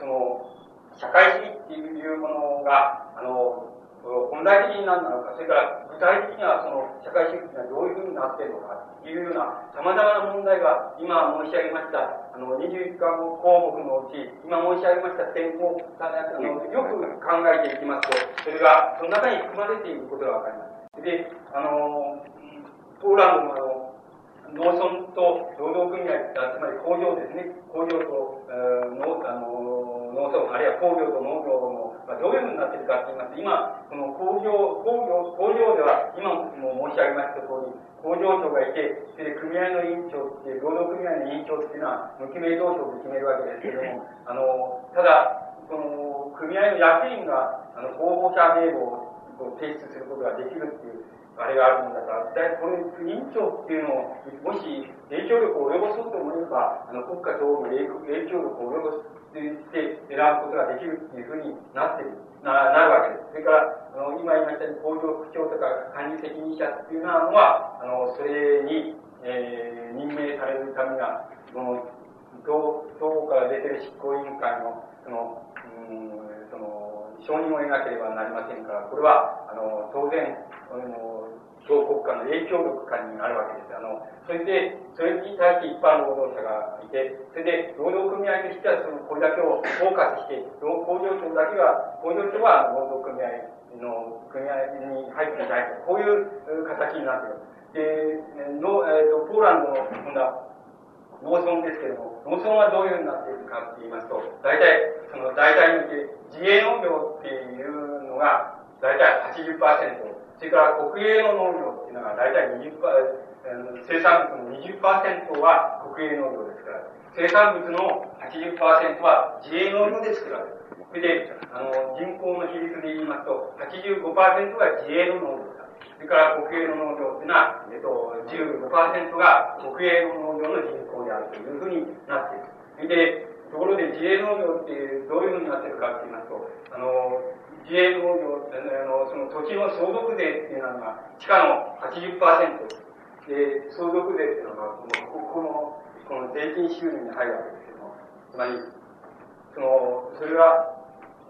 S1: その、社会主義ってっていうものが、あの、本来的に何なのか、それから具体的にはその社会主義がどういうふうになっているのか、というような様々な問題が今申し上げました、あの、21項目のうち、今申し上げました点を、あのよく考えていきますと、それがその中に含まれていることが分かります。で、あの、ポーランド、農村と労働組合、つまり工場ですね。工場と、えー、農あの農村、あるいは工業と農業の、まあ、どういうふうになっているかと言いますと、今、この工業、工業、工場では、今も申し上げました通り、工場長がいて、それで組合の委員長って、労働組合の委員長っていうのは、無記名投票で決めるわけですけれども、あの、ただ、その、組合の役員が、あの、候補者名簿を提出することができるっていう、あれがあるんだから、だこれ、委員長っていうのを、もし影響力を及ぼそうと思えば、あの、国家等の影響力を及ぼして選ぶことができるっていうふうになってる、な、なるわけです。それから、あの、今言いましたように、工場区長とか管理責任者っていうのは、あの、それに、えー、任命されるためには、その、党、党から出てる執行委員会の、その、うん、その、承認を得なければなりませんから、これは、あの、当然、あの、小国家の影響力下にあるわけです。あの、それで、それに対して一般労働者がいて、それで、労働組合としては、その、これだけをフォーカスして、工場長だけが、工場長は労働組合の組合に入っていない、こういう形になっている。で、の、えっ、ー、と、ポーランドの、今度は、農村ですけれども、農村はどういうふうになっているかって言いますと、大体、その、大体にて、自営農業っていうのが、大体80%、それから国営の農業っていうのが大体20%、生産物の20%は国営農業ですから、生産物の80%は自営農業で作ら。それで、あの、人口の比率で言いますと、85%は自営の農業だ。それから国営の農業っていうのは、えっと、15%が国営の農業の人口であるというふうになっている。それで、ところで自営農業ってどういうふうになってるかって言いますと、あの、自営農業、あの、その土地の相続税っていうのが、地価の80%。で、相続税っていうのが、この、ここの、この税金収入に入るわけですけども、つまり、その、それは、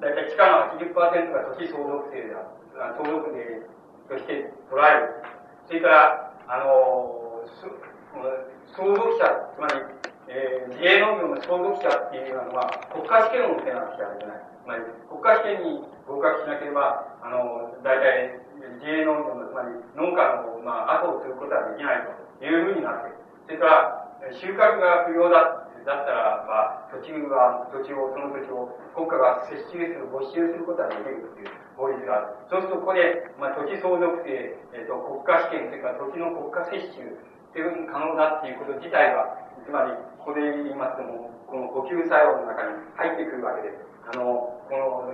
S1: だいたい地価の80%が土地相続税だ、相続税として捉える。それから、あの、相続者、つまり、えー、自営農業の相続者っていうのは、国家試験を受けなくちゃいけない。つまり、国家試験に合格しなければ、あの、大体、自営農業の、つまり農家の、まあ、後を継ぐことはできないというふうになっている。それから、収穫が不要だ、だったらば、土地は、土地を、その土地を国家が接収する、没収することができるという法律がある。そうすると、ここで、まあ、土地相続税、えっ、と、国家試験、それから土地の国家接収っていうふうに可能だっていうこと自体は、つまり、ここで言いますとも、この呼吸作用の中に入ってくるわけです。あの、この、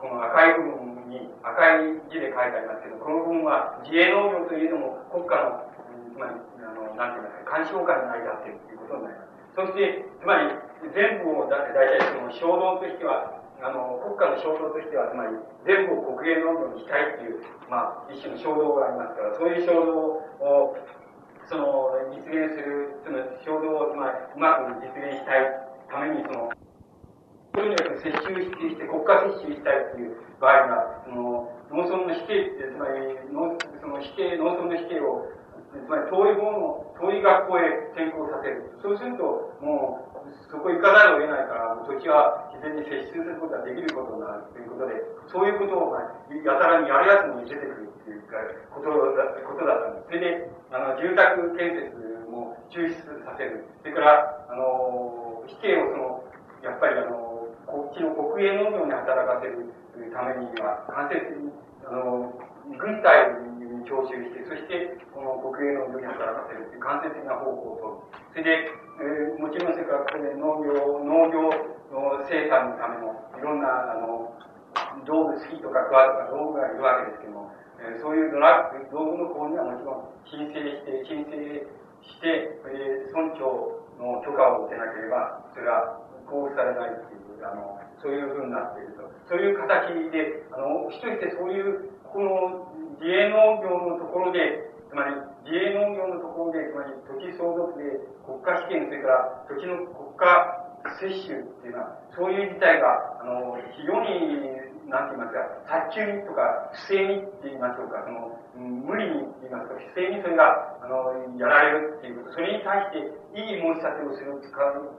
S1: この赤い部分に、赤い字で書いてありますけど、この部分は自営農業というのも国家の、つまり、あの、なんて言いますか、監視法下に成り立っているということになります。そして、つまり、全部をだ、大体その衝動としては、あの、国家の衝動としては、つまり、全部を国営農業にしたいっていう、まあ、一種の衝動がありますから、そういう衝動を、その、実現する、その衝動を、つまり、うまく実現したいために、その、とにかく接収して、国家接収したいっていう場合には、その、農村の死刑って、つまり、農その死刑、農村の死刑を、つまり遠い方の、遠い学校へ転校させる。そうすると、もう、そこ行かざるを得ないから、土地は自然に接収することができることになるということで、そういうことを、やたらにやるやつに出てくるっていうか、ことだ、ことだったんです。それで、あの、住宅建設も中止させる。それから、あの、死刑をその、やっぱりあの、こっちの国営農業に働かせるためには、間接に、あの、軍隊に徴収して、そして、この国営農業に働かせるという間接的な方法を取る。それで、えー、もちろんそれからここで農業、農業の生産のためのいろんな、あの、道具、スキーとかクワとか道具がいるわけですけども、えー、そういうドラッグ、道具の方にはもちろん申請して、申請して、それで村長の許可を受けなければ、それが交付されないっていうあの、そういうふうになっていると。そういう形で、あの、主としてそういう、この自営農業のところで、つまり自営農業のところで、つまり土地相続で国家試験、それから土地の国家接種っていうのは、そういう事態が、あの、非常になんて言いますか、殺虫にとか、不正にって言いましょうか、その、無理に言いますか、不正にそれが、あの、やられるっていうこと、それに対して、異議申し立てをする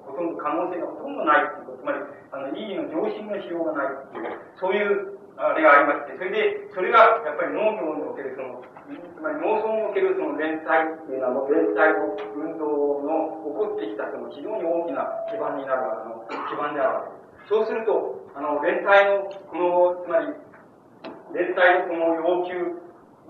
S1: ほとんど可能性がほとんどないっていうこと、つまり、あの、異議の常識のしようがないっていう、そういう、あれがありまして、それで、それが、やっぱり農業におけるその、つまり農村におけるその連帯っていうのは、連帯の運動の起こってきたその非常に大きな基盤になるあの基盤であるわけです。そうすると、あの、連帯の、この、つまり、連帯のこの要求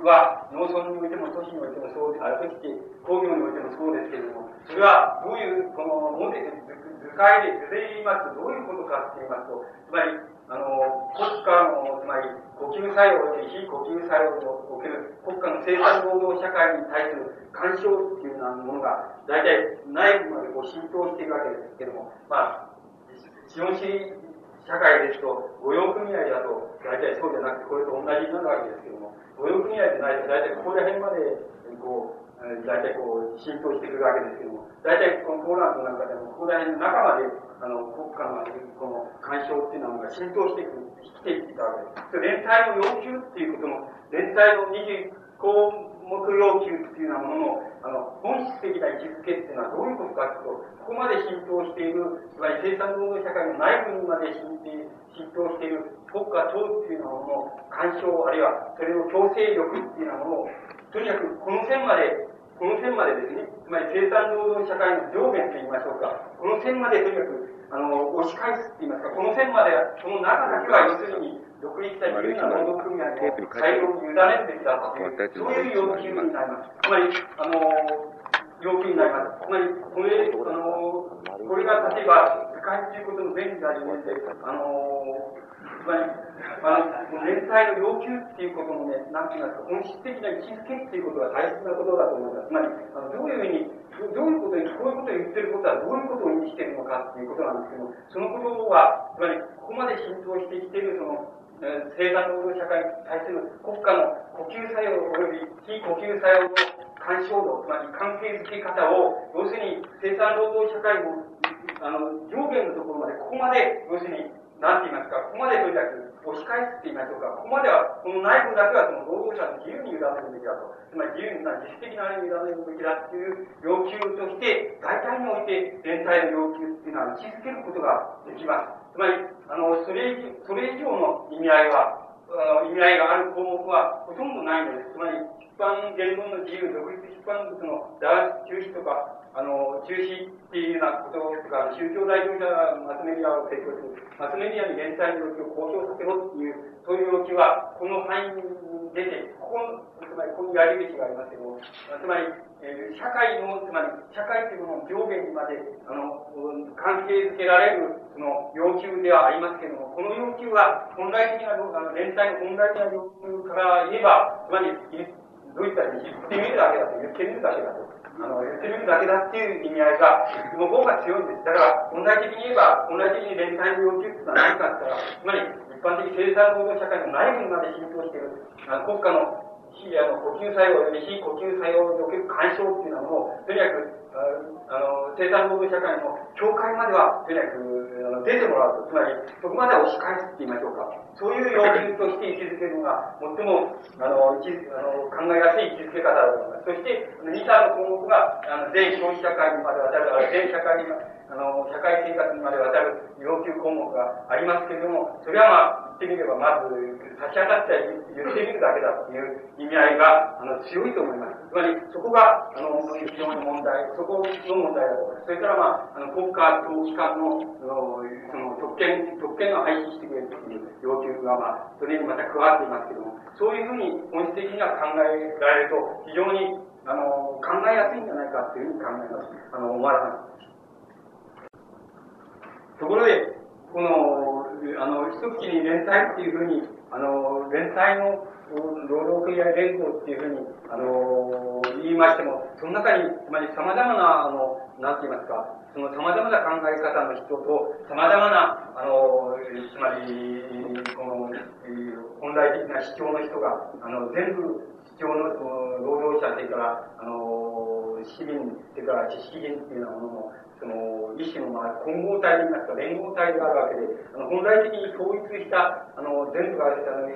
S1: は、農村においても都市においてもそうで、あそして工業においてもそうですけれども、それはどういう、この、モデル、図解で、図で言いますと、どういうことかって言いますと、つまり、あの、国家の、つまり、呼吸作用で非呼吸作用における国家の生産労働社会に対する干渉っていうようなものが、大体内部までこう浸透しているわけですけれども、まあ、資本主義社会ですと、御用組合だと、大体そうじゃなくて、これと同じになるわけですけども、御用組合でないと、大体ここら辺まで、こう、大体こう、浸透してくるわけですけども、大体このポーランドなんかでも、ここら辺の中まで、あの、国家の、この、干渉っていうのが浸透してくる、来ていったわけです。連帯の要求っていうことも、連帯の25目要求っていうようなものの、あの、本質的な位置づけっていうのはどういうことかというと、ここまで浸透している、つまり生産労働社会の内部にまで浸透している国家等っていうようなものの干渉、あるいはそれの強制力っていうようなものを、とにかくこの線まで、この線までですね、つまり生産労働社会の上限といいましょうか、この線までとにかく、あの、押し返すって言いますか、この線まで、その中だけは要するに、独立した自由な労働組合の裁量に委ねるべきだという、そういう要求になります。つまり、あの、要求になります。つまり、これ、あの、これが例えば、世界ということの便利な理由で、あの、つまり、あの、連帯の要求っていうことのね、なんて言いますか、本質的な位置づけっていうことが大切なことだと思います。つまり、あのどういうふうに、どういうことに、こういうことを言ってることはどういうことを意味してるのかっていうことなんですけども、そのことは、つまり、ここまで浸透してきている、その、生産労働社会に対する国家の呼吸作用及び非呼吸作用の干渉度、つまり関係づけ方を、要するに生産労働社会のあの上限のところまで、ここまで、要するに、なんて言いますか、ここまでとにかく押し返すって言いましょうか、ここまでは、この内部だけはその労働者の自由に委ねるべきだと。つまり自由な自主的なあれに委ねるべきだっていう要求として、大体において連帯の要求っていうのは位置づけることができます。つまり、あの、それ、それ以上の意味合いは、意味合いがある項目はほとんどないのです。つまり、出版言論の自由、独立出版物の打中止とか、あの、中止っていうようなこととか、宗教代表者がマスメディアを提供する、マスメディアに連載の要求を公表させろっていう、そういう要求は、この範囲に出て、ここ、つまりここにやり口がありますけども、つまり、えー、社会の、つまり、社会というものの上限にまで、あの、関係づけられる、その、要求ではありますけども、この要求は、本来的な、あの、連載の本来的な要求から言えば、つまり、どういったら言ってみるだけだと、言ってみるだけだと。あの、言ってるだけだっていう意味合いが、向こうが強いんです。だから、問題的に言えば、問題的に連帯の要求っていうのは何かって言ったら、つまり、一般的生産労働社会の内部にまで浸透している、あの国家の非あの呼吸作用及び非呼吸作用における干渉っていうのはもう、とにかく、あの、生産労働社会の境界までは、とにかく、あの出てもらうと、つまり、そこまで押し返すって言いましょうか。そういう要求として位置づけるのが、最も、あの、位置あの考えやすい位置づけ方だと思います。そして、2、3の項目が、あの、全消費社会にまで渡る、全社会に、あの、社会生活にまで渡る要求項目がありますけれども、それはまあ、ってみれば、まず、立ち上がって言ってみるだけだという意味合いが、あの、強いと思います。つまり、そこが、あの、非常に問題、そこの問題だと思います。それから、まあ、あの、国家統機関の、その、特権、特権を廃止してくれるという要求が、まあ、それにまた加わっていますけども、そういうふうに本質的には考えられると、非常に、あの、考えやすいんじゃないかというふうに考えます。あの、思われます。ところで、この、あの、一月に連帯っていうふうに、あの、連帯の労働組合連合っていうふうに、あの、言いましても、その中に、つまり様々な、あの、なんて言いますか、その様々な考え方の人と、様々な、あの、つまり、この、本来的な主張の人が、あの、全部主張の労働者、それから、あの、市民、それか知識人っていうようなものも、その、一種の、まあ、混合体といいますか、連合体があるわけで、あの、本来的に統一した、あの、全部が、あの、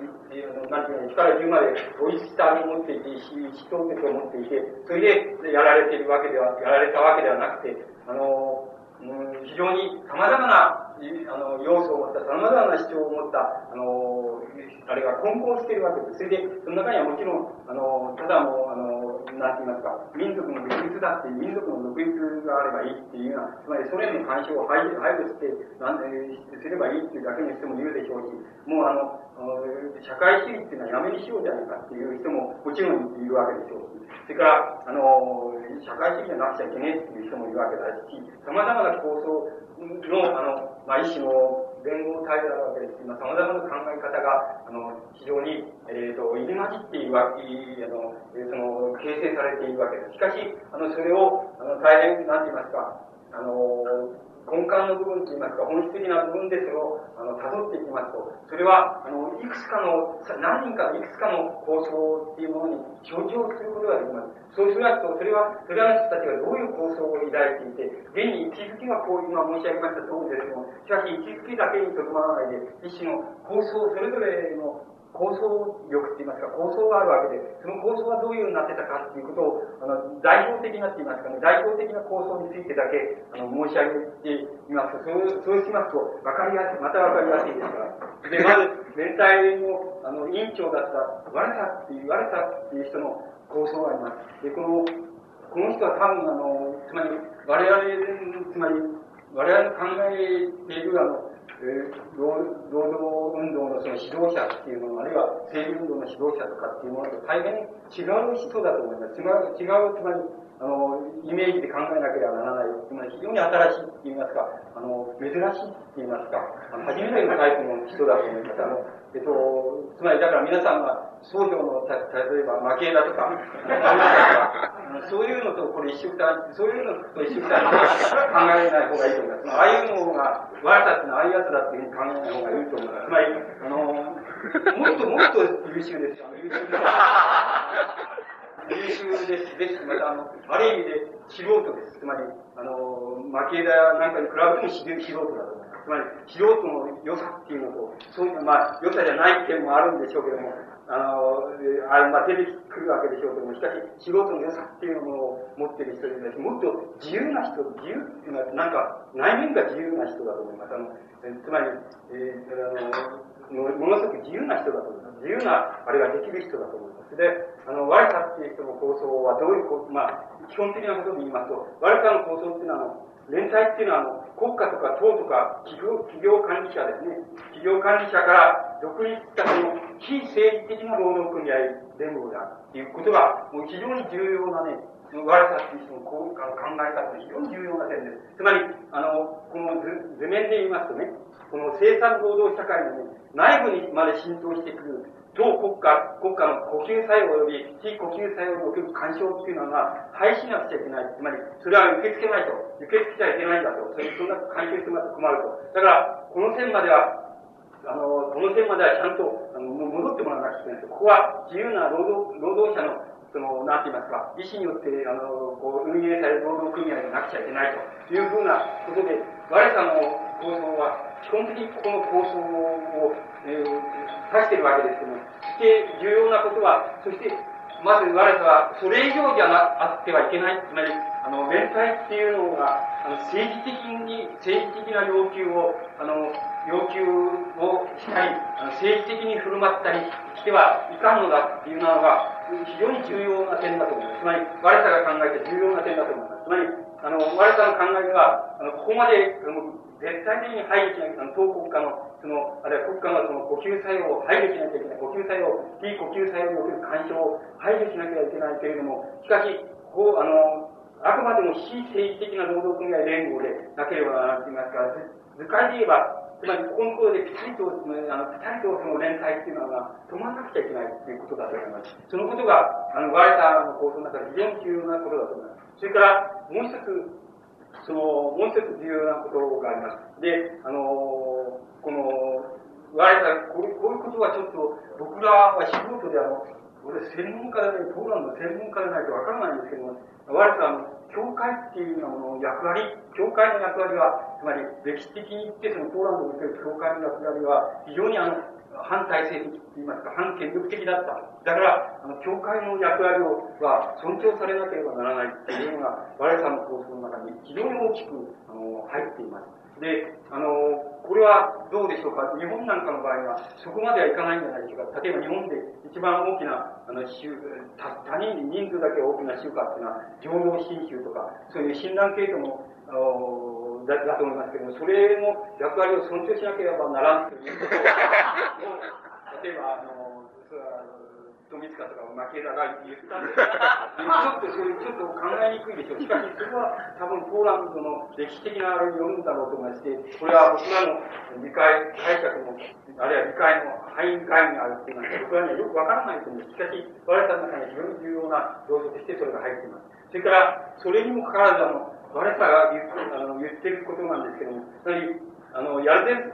S1: なんていうの、1から10まで統一したを持っていて、思想説を持っていて、それでやられているわけでは、やられたわけではなくて、あの、うん、非常に様々なあの、要素を持った、様々な主張を持った、あの、あれが混合しているわけです。それで、その中にはもちろん、あの、ただの、あの、なんて言いますか、民族の独立だって、民族の独立があればいいっていうような、つまりソ連の干渉を排除して、なんすればいいっていうだけにしても言うでしょうし、もうあの、社会主義っていうのはやめにしようじゃないかっていう人ももちろんいるわけでしょうし、それから、あの、社会主義じゃなくちゃいけないっていう人もいるわけだし、様々な構想の、あの、まあ、一種の連合体であるわけですし。まあ、様々な考え方が、あの、非常に、えっ、ー、と、入り混じっているわけ、あの、その、形成されているわけです。しかし、あの、それを、あの、大変、なんて言いますか、あの、根幹の部分といいますか、本質的な部分でそれを、あの、辿っていきますと、それは、あの、いくつかの、何人かいくつかの構想っていうものに象徴することができます。そうしますと、それは、それらの人たちがどういう構想を抱いていて、現に位置づけはこう、今申し上げました通りですけども、しかし位置づけだけにとどまらないで、一種の構想、それぞれの構想力って言いますか、構想があるわけで、その構想がどういうようになってたかっていうことを、あの、代表的なって言いますかね、代表的な構想についてだけ、あの、申し上げてみますと、そうそうしますと、わかりやすい、またわかりやすいですから。で、まず、全体の、あの、委員長だった、我さっていう、我さっていう人の構想があります。で、この、この人は多分、あの、つまり、我々、つまり、我々の考えている、あの、えー、労働運動のその指導者っていうもの、あるいは政治運動の指導者とかっていうものと大変違う人だと思います。違う、違う、つまり、あの、イメージで考えなければならない。つまり非常に新しいって言いますか、あの、珍しいって言いますか、あの初めてのタイプの人だと思います。あの、えっと、つまりだから皆さんが、僧侶の、例えば、負けだとか、そういうのとこれ一緒くたそういうのと一緒くた考えない方がいいと思います。ああいうのが、悪さってのはああいうやつだっていうふうに考えない方がいいと思います。つまり、あの、もっともっと優秀です。あの優秀です。優秀です。です。また、あの、ある意味で素人です。つまり、あの、負けだなんかに比べても素人だと思います。つまり、素人の良さっていうのと、そういう、まあ、良さじゃない点もあるんでしょうけども、あの、あまあ、出てくるわけでしょうけども、しかし、仕事の良さっていうものを持っている人でもっと自由な人、自由っていうのは、なんか、内面が自由な人だと思います。あの、つまり、えー、あの、ものすごく自由な人だと思います。自由な、あれができる人だと思います。で、あの、ワルタっていう人の構想はどういう、まあ、基本的なことで言いますと、ワルタの構想っていうのは、連帯っていうのは、あの、国家とか党とか企業、企業管理者ですね。企業管理者から独立したその非政治的な労働組合連合だっていうことが、もう非常に重要なね、悪さっていう人の考え方で非常に重要な点です。つまり、あの、この図面で言いますとね、この生産労働社会のね、内部にまで浸透してくる当国家、国家の呼吸作用及び非呼吸作用における干渉っていうのが廃止なくちゃいけない。つまり、それは受け付けないと。受け付けちゃいけないんだと。それそんな干渉してもらって困ると。だから、この線まではあの、この点まではちゃんと、あの、戻ってもらわなきゃいけないと。ここは自由な労働、労働者の、その、なんて言いますか、意思によって、あの、こう、運営される労働組合がなくちゃいけないというふうなことで、我らの構想は、基本的にこの構想を、えー、指しているわけですけども、そして重要なことは、そして、まず我らは、それ以上じゃな、あってはいけない。つまり、あの、連帯っていうのが、あの、政治的に、政治的な要求を、あの、要求をしたり、あの政治的に振る舞ったりしてはいかんのだっていうのが、非常に重要な点だと思います。つまり、我らが考えて重要な点だと思います。つまり、あの、我らの考えでは、あの、ここまで、あの絶対的に排除しなきゃいけない、当国家の、その、あるいは国家のその呼吸作用を排除しなきゃいけない。呼吸作用、非呼吸作用における干渉を排除しなきゃいけないけれども、しかし、こう、あの、あくまでも非政治的な労働組合連合でなければならないと言いますか、図解で言えば、つまり、ここのところでピタリと、あの、ピタリとその連帯っていうのが止まらなくちゃいけないっていうことだと思います。そのことが、あの、ワイターの構想の中で非常に重要なことだと思います。それから、もう一つ、その、もう一つ重要なことがあります。で、あの、この、ワイター、こういう、こういうことはちょっと、僕らは素人であの、これ専門家でね、ポーランドの専門家でないとわからないんですけども、我々は、教会っていうようなものの役割、教会の役割は、つまり歴史的に言って、そのポーランドにおける教会の役割は、非常にあの、反体制的と言いますか、反権力的だった。だから、あの、教会の役割をは尊重されなければならないっていうのが、我々さんの構想の中に非常に大きく、あの、入っています。で、あの、これはどうでしょうか？日本なんかの場合は、そこまではいかないんじゃないでしょうか？例えば日本で一番大きな、あの、州、他人人数だけ大きな州かっていうのは、常用新州とか、そういう診断系統の、だだと思いますけども、それの役割を尊重しなければならんということを、例えば、あの、富塚とか負けたが言ったんですが、ちょっとそういう、ちょっと考えにくいでしょう。しかし、そこは多分ポーランドの歴史的なあれによるんだろうと思いまして、これは僕らの理解、解釈の、あるいは理解の範囲外にあるっていうのは、僕らにはよくわからないと思います。しかし、我々の中に非常に重要な要素としてそれが入っています。それから、それにもかかわらず、あの、我々が言あの言ってることなんですけども、つまり、あの、ヤルゼン、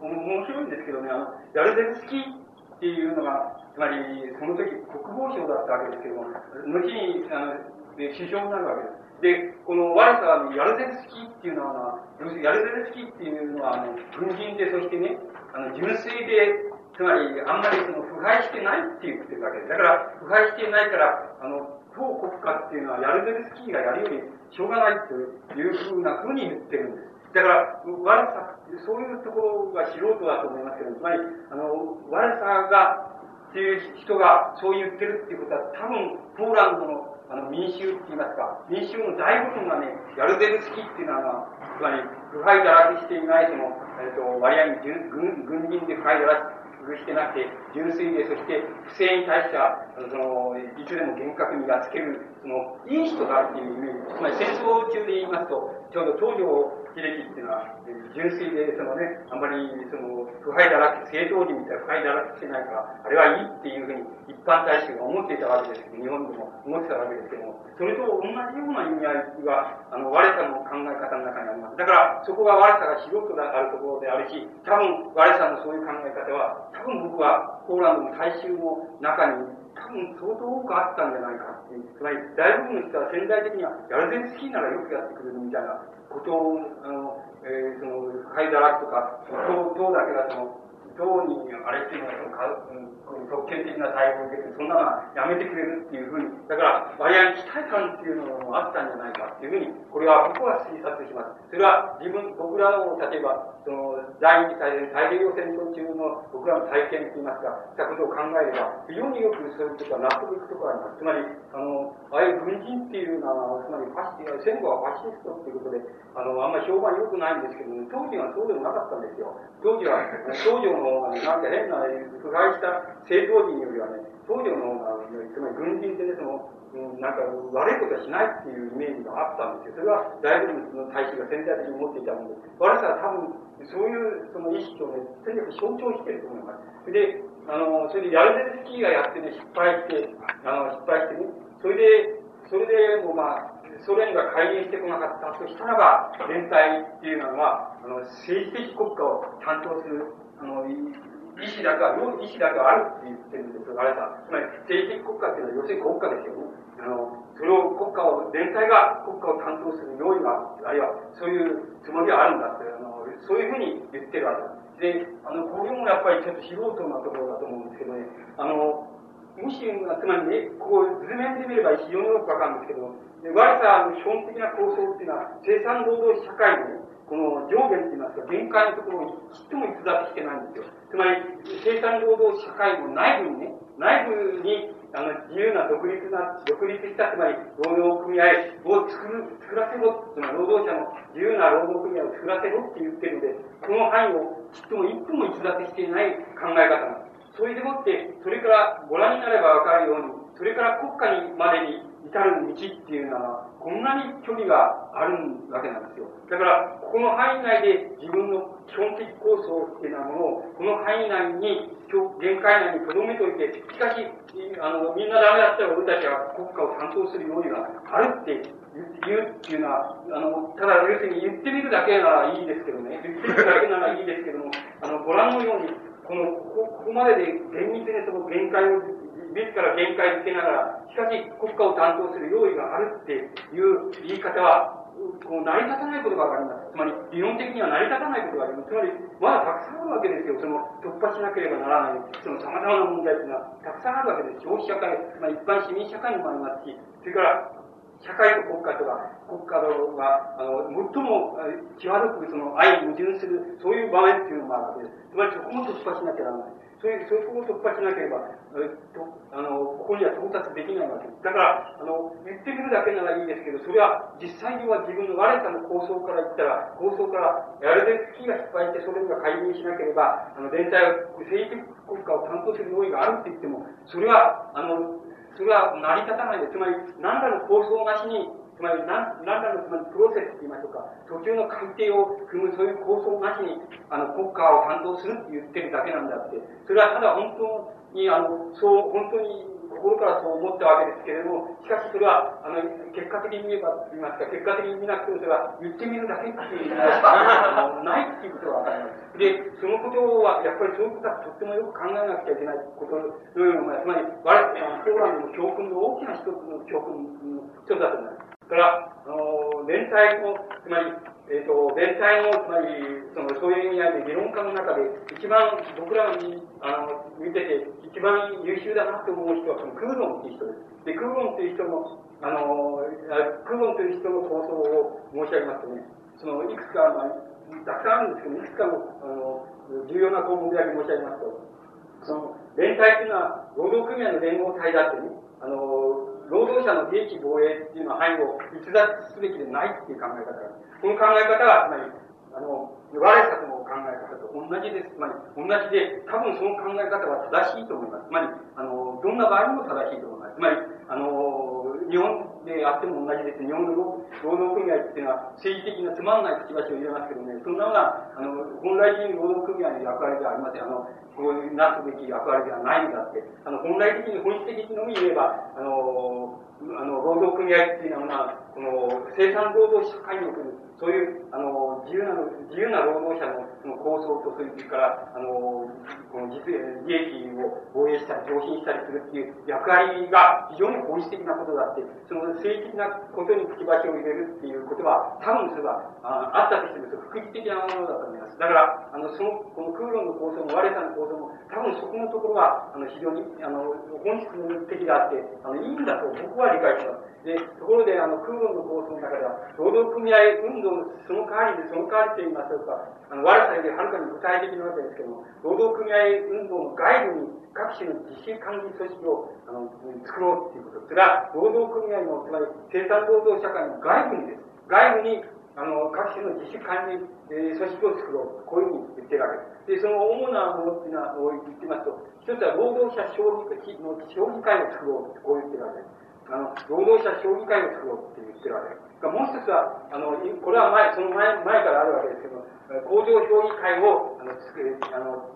S1: 面白いんですけどね、あの、ヤルゼンスキーっていうのが、つまり、その時国防省だったわけですけども、後に、あの、で首相になるわけです。で、このワルサーのヤルゼンスキーっていうのは、要するにヤルゼンスキーっていうのは、あの、軍人で、そしてね、あの、純粋で、つまり、あんまりその、腐敗してないって言ってるわけです。だから、腐敗してないから、あの、当国家っていうのは、ヤルゼンスキーがやるよりしょうがないというふうなふうに言ってるんです。だから、悪さ、そういうところが素人だと思いますけど、つまり、あの、悪さが、っていう人がそう言ってるっていうことは、多分、ポーランドのあの民衆って言いますか、民衆の大部分がね、ヤルゼルスキーっていうのは、つまり、腐敗堕落していない、その、えっ、ー、と、割合に軍軍人で腐敗堕落してなくて、純粋で、そして不正に対しては、その、いつでも厳格にやっつける、その、いい人だっていうイメージ。つまり戦争中で言いますと、ちょうど東条秀樹っていうのは、純粋で、そのね、あんまり、その、腐敗だらけ、正当時みたいな腐敗だらけしてないから、あれはいいっていうふうに一般大衆が思っていたわけですけど、日本でも思ってたわけですけども、それと同じような意味合いが、あの、我さの考え方の中にあります。だから、そこが我さが素人であるところであるし、多分、我さのそういう考え方は、多分僕は、ポーランドの大衆の中に、多分相当多くあったんじゃないかっていう。つまり、大部分の人は潜在的には、やるぜ好きならよくやってくれるみたいなことを、あの、えー、その、灰だらとか、党、党だけがその、党にあれっていうのはその、特権的な待遇を受けて、そんなのはやめてくれるっていうふうに、だから割合に期待感っていうのもあったんじゃないかっていうふうに、これは僕は推察します。それは自分、僕らの、例えば、その、第二次大戦、太平洋戦争中の僕らの体験といいますか、したことを考えれば、非常によくそういうことは納得いくところがあります。つまり、あの、ああいう軍人っていうのは、つまりファシ、戦後はファシストっていうことで、あの、あんまり評判良くないんですけども、当時はそうでもなかったんですよ。当時は、少女の、なんか変な、腐敗した政党人よりはね、東条の方が、つまり軍人でね、その、なんか悪いことはしないっていうイメージがあったんですよ。それは大部分の大使が潜在的に持っていたもので、悪さは多分、そういうその意識をね、とにかく象徴してると思います。で、あの、それでヤルゼルスキーがやってね、失敗して、あの、失敗してね、それで、それでもうまあ、ソ連が介入してこなかったとしたらば、連帯っていうのは、あの、政治的国家を担当する、あの、意思だけは、意思だけはあるって言ってるんですよ、あれさ。つまり、政治的国家っていうのは要するに国家ですよね。あの、それを国家を、全体が国家を担当する用意が、あるいはそういうつもりがあるんだって、あの、そういうふうに言ってるわけです。で、あの、これもやっぱりちょっと素人なところだと思うんですけどね、あの、もし、つまりね、こう、図面で見れば非常によくわかるんですけど、で、割さの基本的な構想っていうのは、生産労働社会の、ね、この上限って言いますか、限界のところにちっとも逸脱してないんですよ。つまり、生産労働社会の内部にね、内部に、あの、自由な独立な、独立した、つまり、労働組合を作る、作らせろ、つまり、労働者の自由な労働組合を作らせろって言ってるので、この範囲をちっとも一歩も逸脱していない考え方なんです。それでもって、それからご覧になればわかるように、それから国家にまでに至る道っていうのは、こんなに距離があるわけなんですよ。だから、ここの範囲内で自分の基本的構想っていうようなものを、この範囲内に、限界内に留めておいて、しかし、あの、みんなダメだったら俺たちは国家を担当するようにはあるって言うっていうのは、あの、ただ要するに言ってみるだけならいいですけどね、言ってみるだけならいいですけども、あの、ご覧のように、この、ここまでで厳密にその限界を自ら限界づけながら、しかし国家を担当する用意があるっていう言い方は、こう成り立たないことがわかります。つまり、理論的には成り立たないことがあります。つまり、まだたくさんあるわけですよ。その、突破しなければならない、その様々な問題というのは、たくさんあるわけです。消費社会、まあ、一般市民社会にもありますし、それから、社会と国家とか、国家が、あの、最も際どくその愛に矛盾する、そういう場面っていうのもあるわけです。つまりそこも突破しなきゃならない。そういう、そこを突破しなければ、えと、あの、ここには到達できないわけです。だから、あの、言ってみるだけならいいんですけど、それは実際には自分の我さの構想から言ったら、構想からやるべきが失敗して、それが介入しなければ、あの、全体を、政治国家を担当する用意があるって言っても、それは、あの、それは成り立たないで、つまり、何らの構想なしに、つまり何、何らの、つまりプロセスと言いましょうか、途中の改定を組む、そういう構想なしに、あの、国家を担当するって言ってるだけなんだって、それはただ本当に、あの、そう、本当に心からそう思ったわけですけれども、しかしそれは、あの、結果的に言えば、言いますか、結果的に見なくてもそれは言ってみるだけっていうのは、ないっていうことがわかります。で、そのことは、やっぱりそういうことはとってもよく考えなくちゃいけないことのような、つまり、我々、ポーランドの教訓の大きな一つの教訓の一つだと思います。から、あの、連帯の、つまり、えっ、ー、と、連帯の、つまり、その、そういう意味合いで理論家の中で、一番僕らに、あの、見てて、一番優秀だなと思う人は、その、クーロンっていう人です。で、クーロンっていう人の、あの、クーロンという人の構想を申し上げますとね、その、いくつか、まあ、たくさんあるんですけど、いくつかの、あの、重要な項目だけ申し上げますと、その、連帯っていうのは、労働組合の連合体だってね、あの、労働者の利益防衛っていうのは範囲を逸脱すべきでないっていう考え方がこの考え方は、つまり、あの、我々の考え方と同じです。つまり、同じで、多分その考え方は正しいと思います。つまり、あの、どんな場合にも正しいと思います。つまり、あの、日本であっても同じです。日本の労働組合っていうのは政治的なつまんない口橋を入れますけどね、そんなような、あの、本来的に労働組合の役割ではありません。あの、こういうなすべき役割ではないんだって。あの、本来的に、本質的にのみ言えば、あの、あの、労働組合っていうのは、この、生産労働社会における、そういう、あの、自由な、自由な労働者のその構想と、それから、あの、この実、利益を防衛したり、上品したりするっていう役割が非常に本質的なことだって、その政治的なことにくちばしを入れるっていうことは、多分それは、ああったとしても、副次的なものだと思います。だから、あの、その、この空論の構想も、我さんの構想も、多分そこのところが、あの、非常に、あの、本質的であって、あの、いいんだと僕は理解します。で、ところで、あの、空論の構想の中では、労働組合運動のその代わりで、その代わりと言いましょうか、あの、我さよりはるかに具体的なわけですけども、労働組合運動の外部に各種の実習管理組織を、あの、作ろうということ。それは、労働組合の、つまり、生産労働社会の外部にです。外部に、あの、各種の自主管理、えー、組織を作ろう。こういうふうに言ってるわけです。で、その主なものっていうのは、言ってますと、一つは労働者消費消費会を作ろう。こう言ってるわけです。あの、労働者協議会を作ろうって言ってるわけです。もう一つは、あの、これは前、その前、前からあるわけですけど、工場評議会を、あの、作る、あの、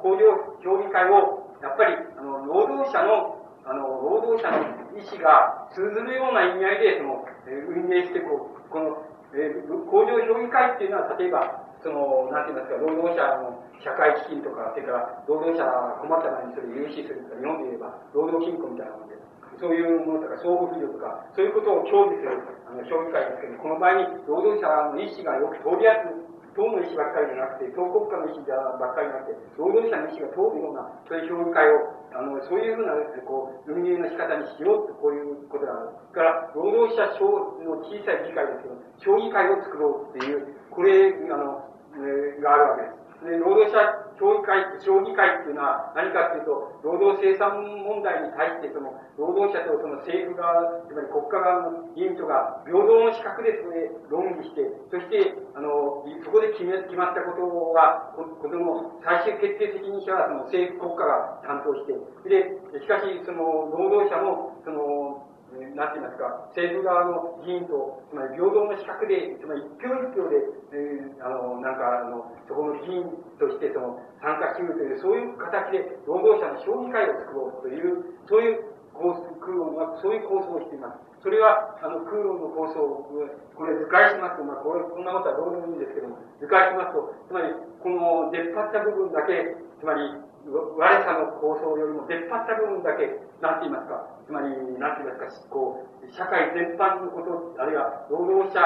S1: 工場評議会を、やっぱり、あの、労働者の、あの、労働者の意思が通ずるような意味合いで、その、運営してこう、この、えー、工場評議会っていうのは、例えば、その、なんて言いますか、労働者の社会基金とか、それから労働者が困った場合にそれを融資するとか、日本で言えば、労働金庫みたいなもので、そういうものとか、相互扶助とか、そういうことを協議する、あの、評議会ですけど、この場合に、労働者の意思がよく通りやすい党の意思ばっかりじゃなくて、党国家の意思ばっかりじゃなくて、労働者の意思が通るような、そういう評議会を、あの、そういうふうな、こう、運営の仕方にしようと、こういうことがある。から、労働者小の小さい議会ですけど、評議会を作ろうっていう、これ、あの、えー、があるわけです。で、労働者協議会、協議会っていうのは何かっていうと、労働生産問題に対して、その、労働者とその政府側、つまり国家側の議員とか、平等の資格でそれ論議して、そして、あの、そこで決め、決まったことは、ことの最終決定責任者はその政府国家が担当して、で、しかし、その、労働者も、その、なんて言いますか、政府側の議員と、つまり平等の資格で、つまり一票一票で、えー、あの、なんか、あの、そこの議員としてその参加しうという、そういう形で労働者の評議会を作ろうという、そういう構想、空論は、そういう構想をしています。それは、あの、空論の構想を、これ図解しますと、まあ、これ、こんなことはどうでもいいんですけども、図解しますと、つまり、この出っ張った部分だけ、つまり、我さの構想よりも出っ張った部分だけ、なんて言いますか、つまり、なんて言いますか、こう、社会全般のこと、あるいは労働者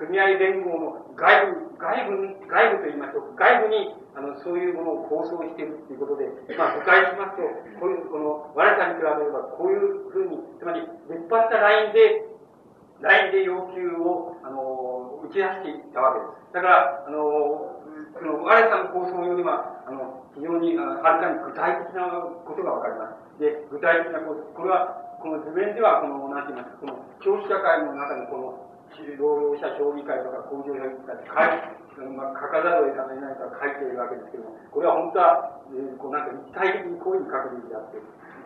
S1: 組合連合の外部、外部、外部と言いましょう。外部に、あの、そういうものを構想しているということで、まあ、誤解しますと、こういう、この、我さに比べれば、こういうふうに、つまり、出っ張ったラインで、ラインで要求を、あの、打ち出していったわけです。だから、あの、その、我さんの構想よりは、あの、非常に、はるかに具体的なことがわかります。で、具体的なこと、これは、この図面では、この、なんて言いますか、この、教師社会の中に、この、労働者協議会とか工場評議会って書い、まあ、書かざるを得ないから書いているわけですけども、これは本当は、えー、こうなんか立体的にこういうふうに書くべきであって、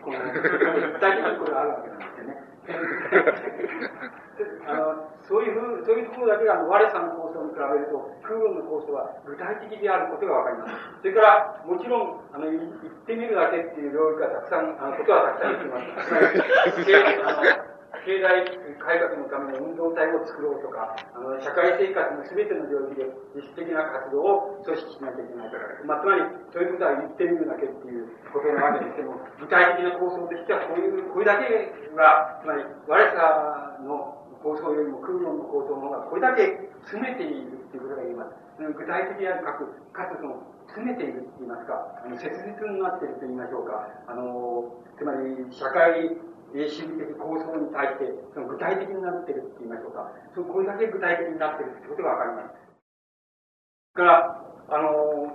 S1: この立体的にこれがあるわけなんですよね。あのそういうふう、そういうところだけが、あの、我さんの構想に比べると、空論の構想は具体的であることがわかります。それから、もちろん、あの、言ってみるだけっていう領域がたくさん、あの、ことはたくさん言ってます。経済改革のための運動体を作ろうとか、あの、社会生活の全ての領域で実質的な活動を組織しなきゃいけないとか、まあ、つまり、そういうことは言ってみるだけっていうことなわけですけども、具体的な構想としては、こういう、これだけが、つまり、我らの構想よりも空論の構想の方がこれだけ詰めているっていうことが言えます。具体的であるかく、かつその、詰めているって言いますか、あの、切実になっていると言いましょうか、あの、つまり、社会主義的構想に対して、その具体的になっているって言いましょうか。そのこれだけ具体的になっているってことがわかります。から、あの、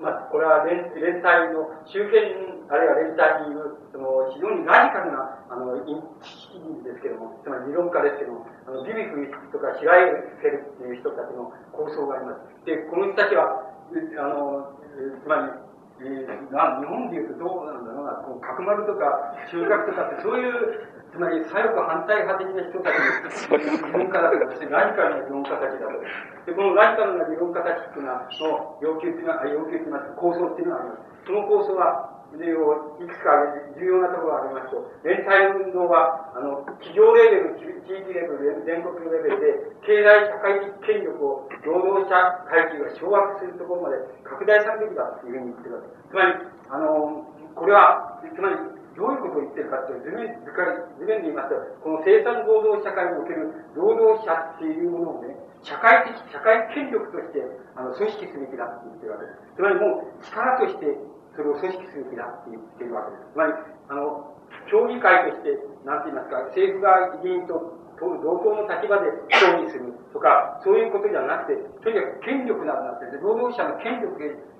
S1: まあ、これは連連帯の、周辺、あるいは連帯にいう、その、非常にラジカルな、あの、知識人ですけども、つまり理論家ですけども、あの、ビビフとかシライフェルっていう人たちの構想があります。で、この人たちは、あの、つまり、えー、日本でいうとどうなんだろうな、こう角丸とか中学とかってそういう、つまり左翼反対派的な人たちの理論家だとか、そしてラジカルな理論家たちだと。で、このラジカルな理論家たちっていうのは、の要求っていうのは、要求って言います構想っていうのはあります。その構想は、をいくつか重要なところがありますと、連帯運動は、あの、企業レベル、地域レベル、全国レベルで、経済社会的権力を労働者階級が掌握するところまで拡大されるべきだというふうに言ってるわけです。つまり、あの、これは、つまり、どういうことを言ってるかっていう図面、図面で言いますと、この生産労働社会における労働者っていうものをね、社会的、社会権力として、あの、組織すべきだって言ってるわけです。つまりもう、力としてそれを組織すべきだって言ってるわけです。つまり、あの、協議会として、なんて言いますか、政府側議員と同等の立場で協議するとか、そういうことじゃなくて、とにかく権力なくなって、労働者の権力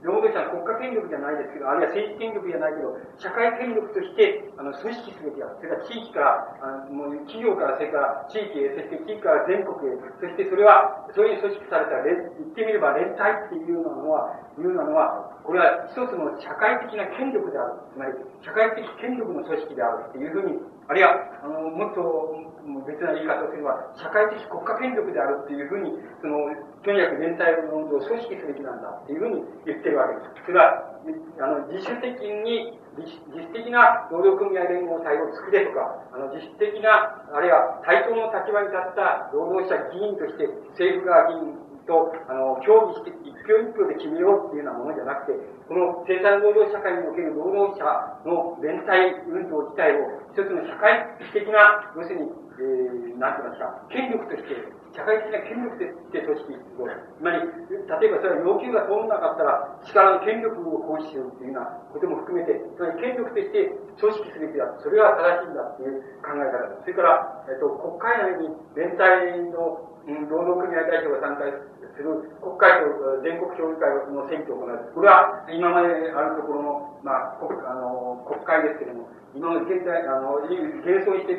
S1: 労働者の国家権力じゃないですけど、あるいは政治権力じゃないけど、社会権力として、あの、組織すべきだ。それから地域から、あのもう企業から、それから地域へ、そして地域から全国へ、そしてそれは、そういう組織された、言ってみれば連帯っていうのは、いうのは、これは一つの社会的な権力である。つまり、社会的権力の組織であるっていうふうに、あるいは、あの、もっと別な言い方をすれば、社会的国家権力であるっていうふうに、その、とにかく全体の運動を組織すべきなんだっていうふうに言ってるわけです。それは、あの、自主的に、自主的な労働組合連合体を作れとか、あの、自主的な、あるいは対等の立場に立った労働者議員として、政府側議員と、あの、協議して、一票一票で決めようっていうようなものじゃなくて、この生産労働社会における労働者の連帯運動自体を、一つの社会的な、要するに、えー、なんて言いますか、権力として、社会的な権力として組織を、つまり、例えばそれは要求が通らなかったら、力の権力を行使するっていうようなことも含めて、つまり権力として組織すべきだ。それが正しいんだという考え方。それから、えっと、国会内に連帯の、労働組合代表が参加する国会と全国協議会の選挙を行う。これは今まであるところの、まあ、国あの国会ですけれども、今まで現在、あの、幻想して、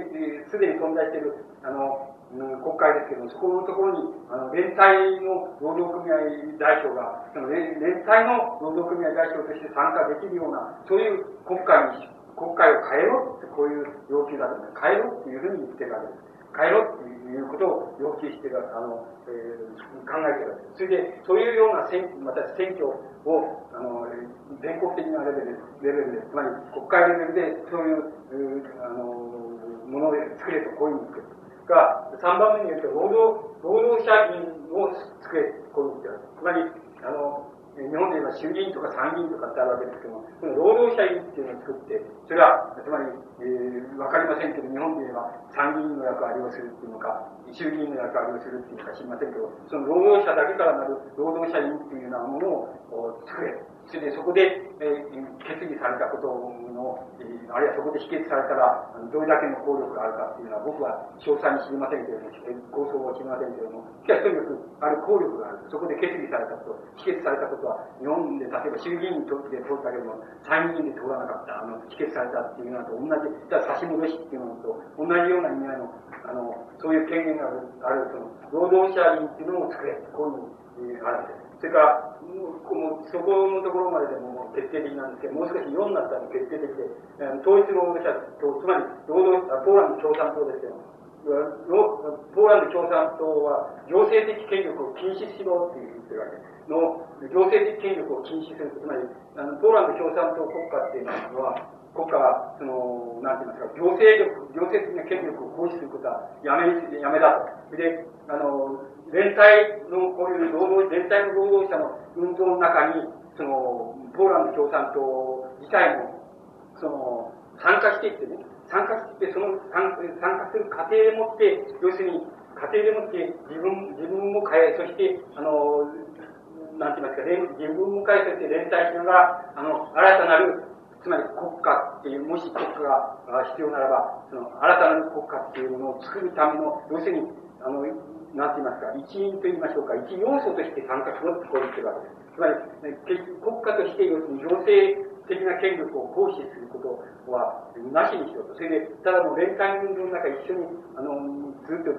S1: すでに存在している、あの、国会ですけども、そこのところに、あの、連帯の労働組合代表が、その連連帯の労働組合代表として参加できるような、そういう国会に、国会を変えろって、こういう要求だと思う。変えろっていうふうに言ってるわけです。変えろっていういうことを要求してる、あの、えー、考えてるわけです。それで、そういうような選また選挙を、あの、全国的なレベルレベルで、つまり国会レベルで、そういう、うあの、ものを作れと、こういうふうに言ってる。が、3番目に言うと、労働、労働者員を作れ、こういうふうに言ってる。つまり、あの、日本で言えば衆議院とか参議院とかってあるわけですけども、この労働者委員っていうのを作って、それは、つまり、えー、わかりませんけど、日本で言えば参議院の役割をするっていうのか、衆議院の役割をするっていうのか知りませんけど、その労働者だけからなる労働者委員っていうようなものを作れ。それでそこで、えー、決議されたことの、えー、あるいはそこで否決されたら、どれだけの効力があるかっていうのは僕は詳細に知りませんけれども、構想は知りませんけれども、しかしとにかくある効力がある。そこで決議されたこと、否決されたことは、日本で例えば衆議院にとって通ったけれども、参議院で通らなかった、あの、否決されたっていうのと同じ、じゃ差し戻しっていうのと同じような意味合いの、あの、そういう権限がある、あるその、労働者員っていうのを作れ、こういうふうに、えー、あるんです。それから、もうそこのところまででも決定的なんですけど、もう少し4になったら決定的で、統一労働者と、つまり労働、ポーランド共産党ですけど、ポーランド共産党は行政的権力を禁止しろって言ってるわけの、行政的権力を禁止する。つまり、あのポーランド共産党国家っていうのは、国家は、その、なんて言いますか、行政力、行政的な権力を行使することはやめ、やめだと。で、あの、全体の、こういう労働、全体の労働者の運動の中に、その、ポーランド共産党自体も、その、参加していってね、参加していって、その参参加する過程でもって、要するに、過程でもって自分、自分も変え、そして、あの、なんて言いますか、自分も変え、そして連帯しながら、あの、新たなる、つまり国家っていう、もし国家が必要ならば、その、新たなる国家っていうものを作るための、要するに、あの、なんて言いますか、一員と言いましょうか、一要素として参加しろってこう言ってるわけです。つまり、国家として要するに行政的な権力を行使することはなしにしようと。それで、ただもう連帯運動の中一緒に、あの、ずっと、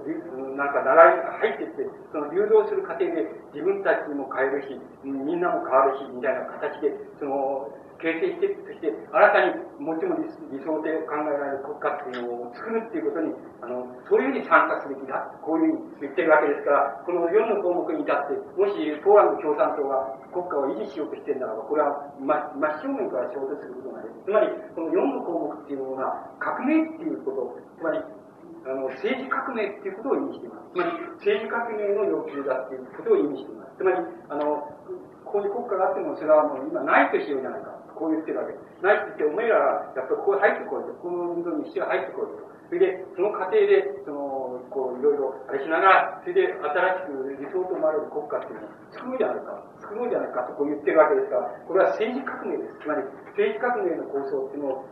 S1: なんか習い、入っていって、その流動する過程で自分たちも変えるし、みんなも変わるし、みたいな形で、その、形成していくとして、新たにもちろん理理想で考えられる国家っていうのを作るっていうことに、あの、そういうふうに参加すべきだ。こういうふうに言ってるわけですから、この4の項目に至って、もしポーランド共産党が国家を維持しようとしてるならば、これは真真正面から衝突することができる。つまり、この4の項目っていうものが、革命っていうこと、つまり、あの、政治革命っていうことを意味しています。つまり、政治革命の要求だっていうことを意味しています。つまり、あの、こういう国家があっても、それはもう今ないとしようじゃないか。こう言ってるわけです。ないって言って、お前らは、やっぱりここ入ってこいと。この運動に一緒に入ってこいと。それで、その過程で、その、こう、いろいろ、あれしながら、それで、新しく理想と思われる国家っていうのを作ろうじゃないか。作ろうじゃないかとこう言ってるわけですから、これは政治革命です。つまり、政治革命の構想っていうの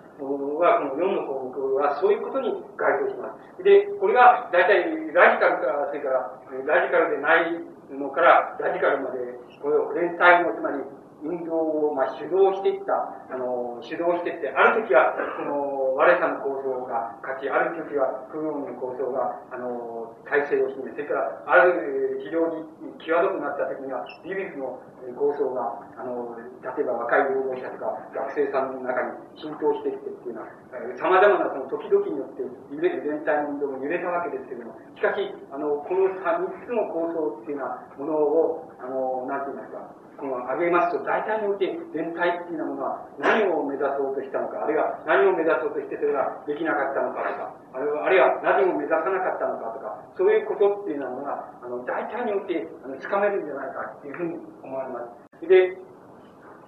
S1: は、この4の項目は、そういうことに該当します。で、これが、大体、ラジカルから、それから、ラジカルでないのから、ラジカルまで、これを連帯の、つまり、運動を、まあ、主導していった、あの、主導していって、ある時は、この、我さの構想が勝ち、ある時は、空軍の構想が、あの、体制を占め、それから、ある、非常に際どくなった時には、ビビフの構想が、あの、例えば若い労働者とか、学生さんの中に浸透していってっていうのは、様々なその時々によって、揺れる全体の運動も揺れたわけですけども、しかし、あの、この3つの構想っていうようなものを、あの、なんて言いますか、この挙げますと、大体において全体っていうようなものは何を目指そうとしたのか、あるいは何を目指そうとしてそれができなかったのかとか、あるいは何を目指さなかったのかとか、そういうことっていうようなものが、あの、大体において、あの、つかめるんじゃないかっていうふうに思われます。で、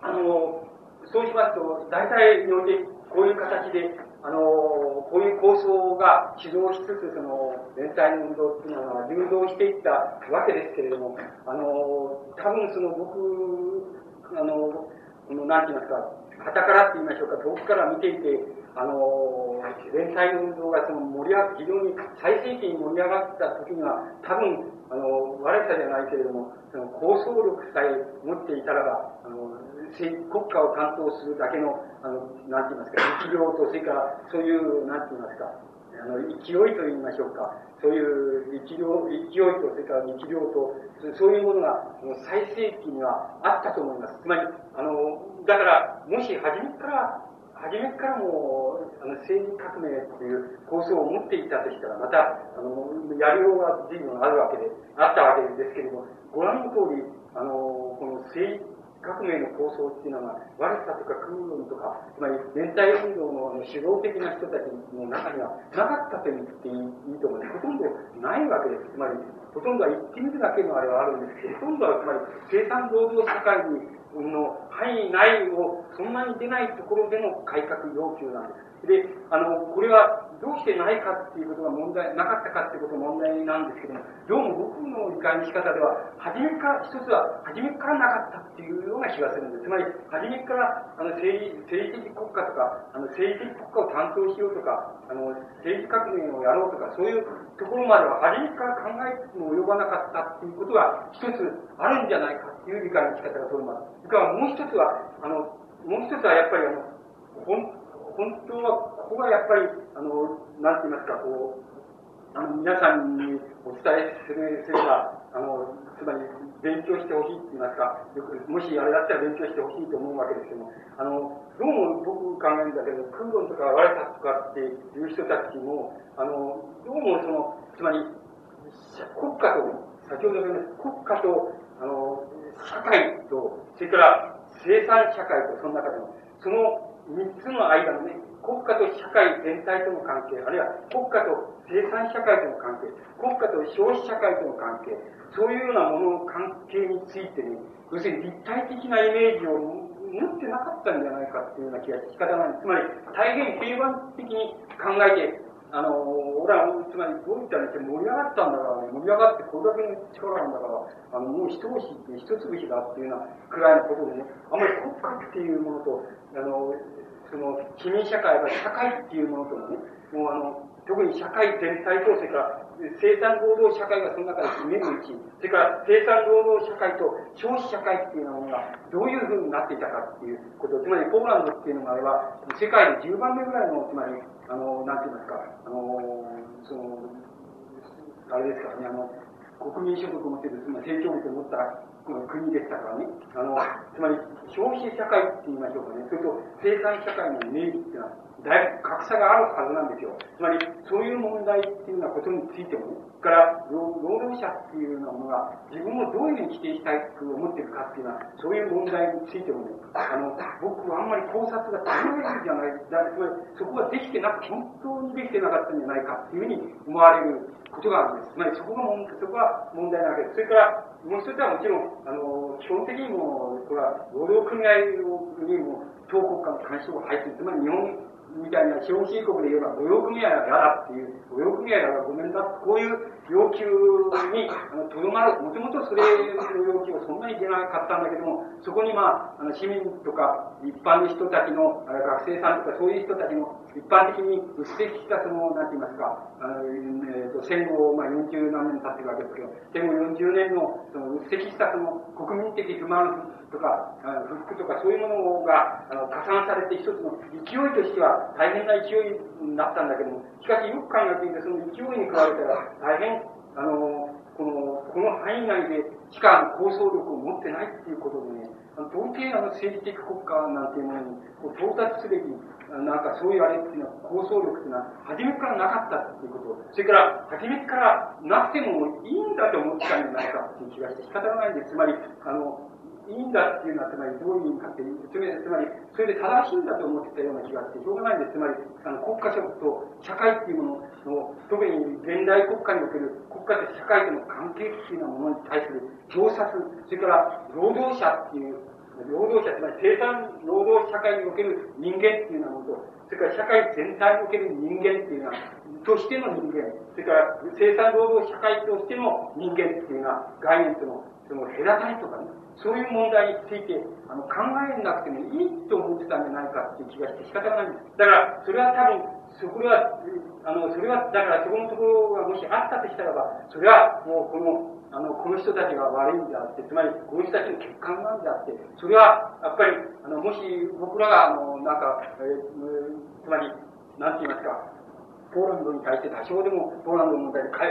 S1: あの、そうしますと、大体において、こういう形で、あの、こういう構想が指導しつつ、その、連帯の運動っていうのは流動していったわけですけれども、あの、多分その僕、あの、この、なんて言いますか、旗からって言いましょうか、遠くから見ていて、あの、連帯の運動がその盛り上が非常に最盛期に盛り上がった時には、多分、あの、悪さじゃないけれども、その構想力さえ持っていたらば、あの、国家を担当するだけの、あの、なんて言いますか、力量と、それから、そういう、なんて言いますか、あの、勢いと言いましょうか、そういう力量、勢いと、それから力量と、そういうものが、もう最盛期にはあったと思います。つまり、あの、だから、もし初めから、初めからもあの政治革命っていう構想を持っていたとしたら、また、あの、やりようが随分あるわけで、あったわけですけれども、ご覧の通り、あの、この政治革命の構想っていうのは、悪さとか空運とか、つまり連帯運動の主導的な人たちの中にはなかったと言っていいと思うんです。ほとんどないわけです。つまり、ほとんどは言ってみるだけのあれはあるんですけど、ほとんどはつまり生産労働社会にの範囲内をそんなに出ないところでの改革要求なんです。で、あの、これはどうしてないかっていうことが問題、なかったかっていうことが問題なんですけども、どうも僕の理解の仕方では、初めから、一つは、初めからなかったっていうような気がするんです。つまり、初めから、あの、政治、政治的国家とか、あの、政治的国家を担当しようとか、あの、政治革命をやろうとか、そういうところまでは、初めから考えても及ばなかったっていうことが、一つあるんじゃないかっていう理解の仕方が取れます。それからもう一つは、あの、もう一つはやっぱりあの、本本当は、ここがやっぱり、あの、なんて言いますか、こう、あの、皆さんにお伝えする、すれば、あの、つまり、勉強してほしいって言いますか、よく、もしあれだったら勉強してほしいと思うわけですけども、あの、どうも僕考えるんだけど、空論とか我たとかっていう人たちも、あの、どうもその、つまり、国家と、先ほど言いました国家と、あの、社会と、それから生産社会と、その中でも、その三つの間のね、国家と社会全体との関係、あるいは国家と生産社会との関係、国家と消費社会との関係、そういうようなものの関係についてね、要するに立体的なイメージを持ってなかったんじゃないかっていうような気が仕方ない。つまり、大変平板的に考えて、あの、俺は、つまり、どういったら盛り上がったんだからね、盛り上がってこれだけの力なんだから、あの、もう一押しって一潰しだっていうようなくらいのことでね、あんまり国家っていうものと、あの、その、市民社会が社会っていうものとのね、もうあの、特に社会全体と、それから生産労働社会がその中で占める位置、それから生産労働社会と消費社会っていうものがどういうふうになっていたかっていうこと、つまりポーランドっていうのがあれば、世界で10番目ぐらいの、つまり、あの、なんて言いますか、あの、その、あれですからね、あの、国民所得を持っている、つまり成長率を持った国でしたからね。あの、つまり、消費社会って言いましょうかね。それと生産社会のイメージっていうのは、だいぶ格差があるはずなんですよ。つまり、そういう問題っていうようなことについてもね、から、労働者っていうようなものが、自分をどういうふうに規定したいと思ってるかっていうのは、そういう問題についてもね、あの、僕はあんまり考察が強いんじゃない、だつまり、そこができてなく、本当にできてなかったんじゃないかっていうふうに思われることがあるんです。つまり、そこが問題、そこが問題なわけです。それから、もう一つはもちろん、あの、基本的にも、これは、労働組合にも、当国家の干渉が入っている。つまり、日本みたいな資本主義国で言えば、御用組合は嫌だっていう、御用組合はごめんだ、こういう要求にとどまる、もともとそれの要求はそんなに出なかったんだけども、そこにまあ、あの市民とか一般の人たちの、学生さんとかそういう人たちの一般的に薄れきたその、なんて言いますか、えー、と戦後、まあ40何年経ってるわけですけど、戦後40年のその薄れきたその国民的不満とか、不服とかそういうものがあの加算されて一つの勢いとしては大変な勢いになったんだけども、しかしよく考えてみて、その勢いに比べたら大変、あの、この、この範囲内でしか構想力を持ってないっていうことでね、到底あの政治的国家なんていうものに到達すべき、なんかそういうあれっていうのは、構想力っていうのは、初めからなかったっていうこと。それから、初めからなくてもいいんだと思ってたんじゃないかっていう気がして仕方がないんです。つまり、あの、いいんだっていうのは、つまりどういう意味かっていう、つまり、それで正しいんだと思ってたような気がして、しょうがないんです。つまり、あの、国家と社会っていうものの、特に現代国家における国家と社会との関係っていうようなものに対する表札、それから労働者っていう、労働者、つまり生産労働社会における人間っていうようなものと、それから社会全体における人間っていうのは、としての人間、それから生産労働社会としての人間っていうような概念との、その隔たりとかね、そういう問題についてあの考えなくてもいいと思ってたんじゃないかっていう気がして仕方がないんです。だから、それは多分、そこは、あの、それは、だからそこのところがもしあったとしたらば、それはもうこの、あの、この人たちが悪いんであって、つまり、この人たちの欠陥なんであって、それは、やっぱり、あの、もし僕らが、あの、なんか、えー、つまり、なんて言いますか、ポーランドに対して多少でもポーランドの問題で関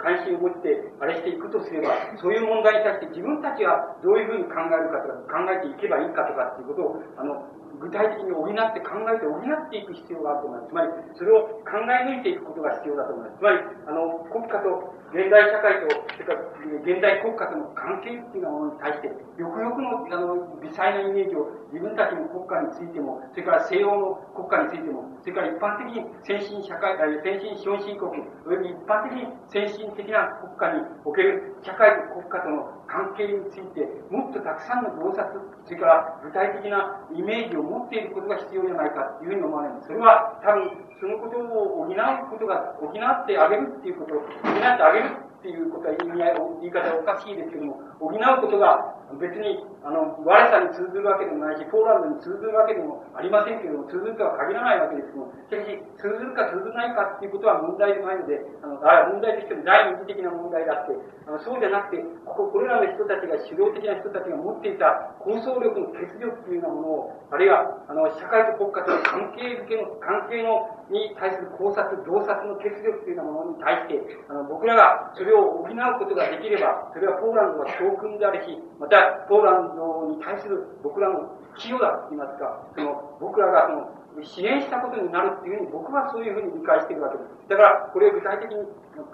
S1: 関心を持ってあれしていくとすれば、そういう問題に対して自分たちはどういうふうに考えるかとか、考えていけばいいかとかっていうことを、あの、具体的に補って考えて補っていく必要があると思います。つまり、それを考え抜いていくことが必要だと思います。つまり、あの、国家と現代社会と、それから現代国家との関係っていうようなものに対して、よくよくの、あの、微細なイメージを自分たちの国家についても、それから西洋の国家についても、それから一般的に先進社会、先進資本主義国、および一般的に先進的な国家における社会と国家との関係について、もっとたくさんの洞察、それから具体的なイメージを持っていることが必要じゃないかというふうに思われます。それは多分、そのことを補うことが、補ってあげるっていうこと、補ってあげるっていうことは意味合い、言い方おかしいですけども、補うことが別に、あの、悪さに通ずるわけでもないし、ポーランドに通ずるわけでもありませんけれども、通ずるとは限らないわけですけども、しかし、通ずるか通ずないかっていうことは問題でないので、あの、あ問題としても第二次的な問題だって、あのそうじゃなくて、ここ、これらの人たちが主導的な人たちが持っていた構想力の結力というようなものを、あるいは、あの、社会と国家との関係づけの、関係の、に対する考察、洞察の結力というようなものに対して、あの、僕らがそれを補うことができれば、それはポーランドは教訓であるし、また、ポーランドに対する僕らの寄与だと言いますか、その、僕らがその、支援したことになるっていうふうに僕はそういうふうに理解しているわけです。だから、これを具体的に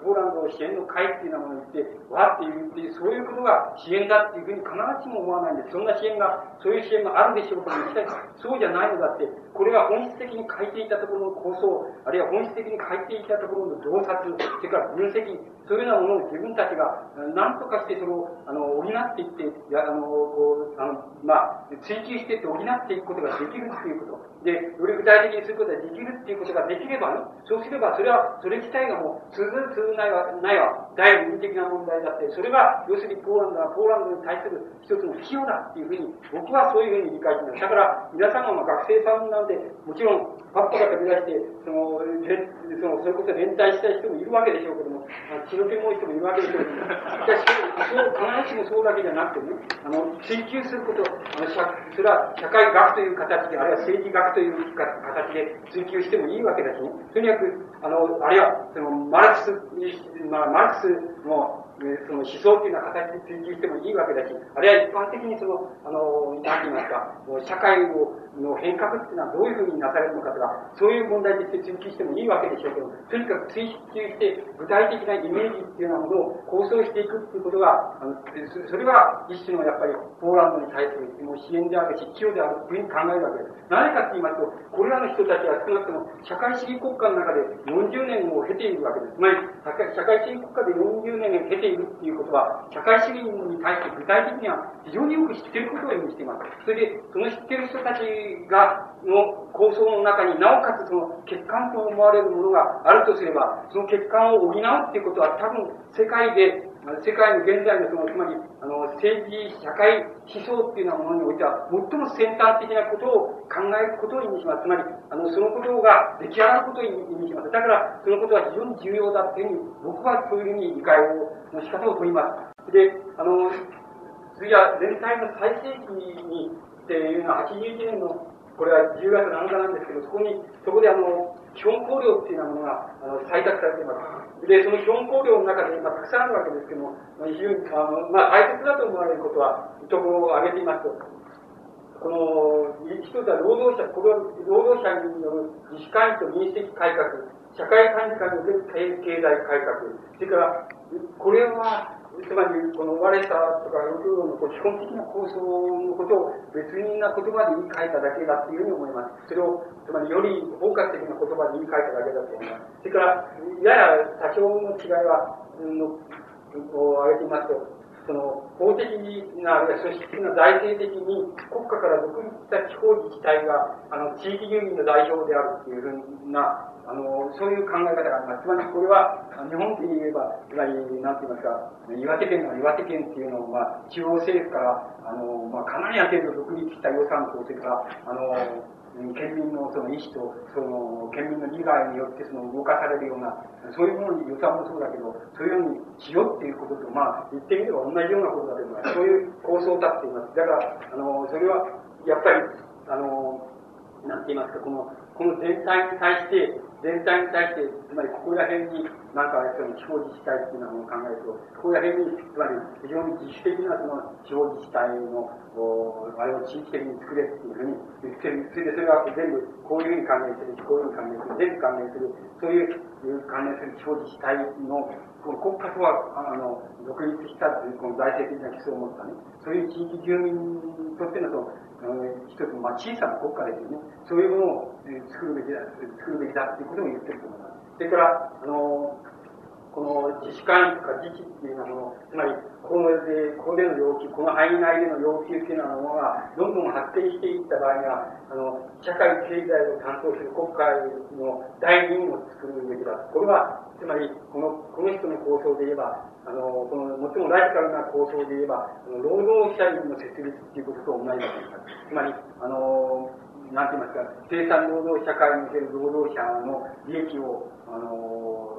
S1: ポーランド支援の会っていうようなものを言って、わって言っていう、そういうことが支援だっていうふうに必ずしも思わないんです。そんな支援が、そういう支援があるんでしょうかも、そうじゃないのだって、これが本質的に書いていたところの構想、あるいは本質的に書いていたところの洞察、それから分析、そういうようなものを自分たちが何とかしてそれを、あの、補っていって、やあの、こう、あの、まあ、追求していって補っていくことができるっていうこと。で、より具体的にすることができるっていうことができればね、そうすれば、それは、それ自体がもう、通ずる通ずないわ、ないは、第二的な問題だって、それが、要するにポーランドは、ポーランドに対する一つの費用だっていうふうに、僕はそういうふうに理解してます。だから、皆さんが学生さんなんて、もちろん、パッパが飛び出して、その、その、それこそ連帯したい人もいるわけでしょうけども、血の気もい人もいるわけでしょうけども、しかし、そう、必ずしもそうだけじゃなくてね、あの、追求すること、あの、それは社会学という形で、あるいは政治学という形で追求してもいいわけだし、ね、とにかく、あの、あるいは、その、マルクス、まあ、マルクスもう、その思想というのは形に追求してもいいわけだし、あるいは一般的にその、あの、なんて言いますか、社会を、の変革っていうのはどういうふうになされるのかとか、そういう問題として追求してもいいわけでしょうけど、とにかく追求して具体的なイメージっていうようなものを構想していくっていうことが、あのそれは一種のやっぱりポーランドに対するもう支援であるし、寄与であるというふうに考えるわけです。なぜかって言いますと、これらの人たちは少なくとも社会主義国家の中で40年を経ているわけです。つまり、社会主義国家で40年を経ているっていうことは、社会主義に対して具体的には非常によく知っていることを意味しています。それで、その知っている人たちが、の構想の中になおかつその欠陥と思われるものがあるとすれば、その欠陥を補うっていうことは多分世界で、世界の現在のその、つまり、あの、政治、社会思想っていうようなものにおいては、最も先端的なことを考えることを意味します。つまり、あの、そのことが出来上がることを意味します。だから、そのことは非常に重要だっていうふうに、僕はそういうふうに理解を、の仕方を取ります。で、あの、次は全体の最盛期にっていうのは81年のこれは10月7日なんですけど、そこに、そこであの、基本考慮っていうようなものが、あの、採択されています。で、その基本考慮の中で、まあ、たくさんあるわけですけども、非常に、あの、まあ、大切だと思われることは、ところを挙げていますと、この、一つは労働者、これは労働者による自主管理と民主的改革、社会管理下における経済改革、それから、これは、つまり、この割れたとか、要するに基本的な構想のことを別人な言葉で言い換えただけだっていうふうに思います。それを、つまりより包括的な言葉で言い換えただけだと思います。それから、やや多少の違いは、の、を挙げてみますと、その、法的な、あるいは組織的な財政的に国家から独立した地方自治体が、あの、地域住民の代表であるっていうふうな、あの、そういう考え方があります。つまりこれは、日本で言えば、つまり、なんて言いますか、岩手県の岩手県っていうのを、まあ、中央政府から、あの、まあ、かなりある程度独立した予算と、それから、あの、県民のその意思と、その県民の利害によってその動かされるような、そういうものに予算もそうだけど、そういうようにしようっていうことと、まあ、言ってみれば同じようなことだと思います。そういう構想を立っています。だから、あの、それは、やっぱり、あの、なんて言いますか、この、この全体に対して、全体に対して、つまりここら辺に、なんかその地方自治体っていうのを考えると、ここら辺に、つまり非常に自主的なその地方自治体の、あれを地域的に作れっていうふうに言ってる。それでそれは全部こういうふうに関連する、こういうふうに関連する、全部関連する、そういう関連する地方自治体の、この国家とは、あの、独立したという、この財政的な基礎を持ったね、そういう地域住民とってのその、一つの、まあ、小さな国家ですよね。そういうものを、え、作るべきだ、作るべきだっていうことを言ってると思います。それから、あのこの自主管理とか自治っていうようなもの、つまり、ここで、ここでの要求、この範囲内での要求っていうようなものが、どんどん発展していった場合には、あの、社会経済を担当する国会の代理人を作るべきだ。これは、つまり、この、この人の構想で言えば、あの、この、最もライカルな構想で言えば、労働者員の設立っていうことと同じだと思います。つまり、あの、なんて言いますか、生産労働社会における労働者の利益を、あの、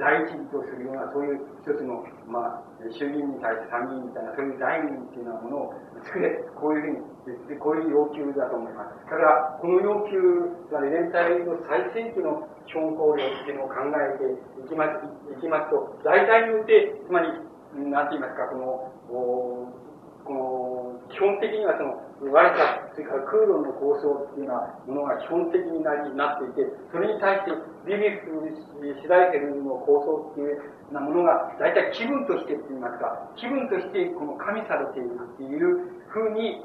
S1: 第一義とするような、そういう一つの、まあ、衆議院に対して参議院みたいな、そういう第二っていうようなものを作れ、こういうふうに、こういう要求だと思います。だから、この要求、つまり連帯の最盛期の基本考慮っていうのを考えていきます、いきますと、大体によって、つまり、なんて言いますか、この、この、基本的にはその、ワイサそれから空論の構想っていうようなものが基本的になりなっていて、それに対してビビフシダイヘルの構想っていうようなものが、大体気分としてって言いますか、気分としてこの加味されているっていうふうに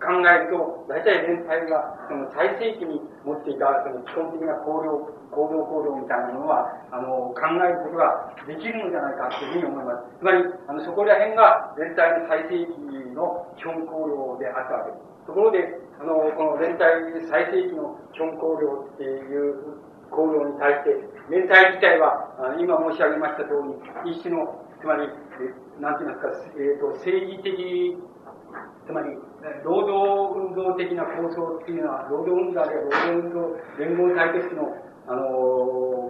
S1: 考えると、大体連帯が、その最盛期に持っていた、その基本的な行動、行動行動みたいなものは、あの、考えることができるのじゃないかというふうに思います。つまり、あの、そこら辺が連帯の最盛期の基本行動であったわけです。ところで、あの、この連帯最盛期の基本行動っていう行動に対して、連帯自体は、今申し上げました通り、一種の、つまり、なんて言いますか、えっ、ー、と、政治的つまり、労働運動的な構想っていうのは、労働運動あるいは労働運動連合体としての、あの、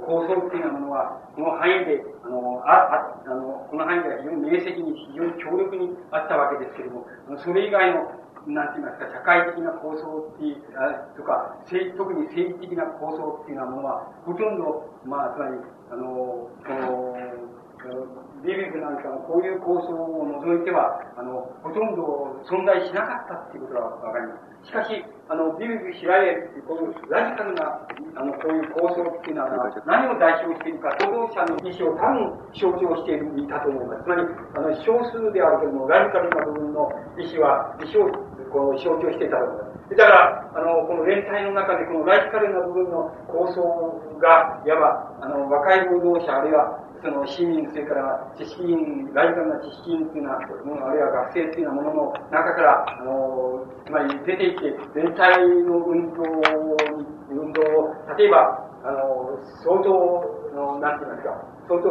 S1: 構想っていうようなものは、この範囲で、あの、あ、ああの、この範囲では非常に明晰に、非常に強力にあったわけですけれども、それ以外の、なんて言いますか、社会的な構想っていう、あとか、特に政治的な構想っていうようなものは、ほとんど、まあ、つまり、あの、この、ビビルなんかのこういう構想を除いては、あの、ほとんど存在しなかったっていうことがわかります。しかし、あの、ビビル・シラエっていう、こういうラジカルな、あの、こういう構想っていうのは、何を代表しているか、労働者の意思を多分象徴しているんだと思います。つまり、あの、少数であるけれども、ラジカルな部分の意思は、意思を、こう、象徴していたと思います。だから、あの、この連帯の中で、このラジカルな部分の構想が、いわば、あの、若い労働者、あるいは、その市民、それから知識員、ライカルな知識員っていうようなもの、あるいは学生っていうようなものの中から、あの、つまり出ていって、全体の運動に、運動を、例えば、あの、相当の、なんて言いますか、相当、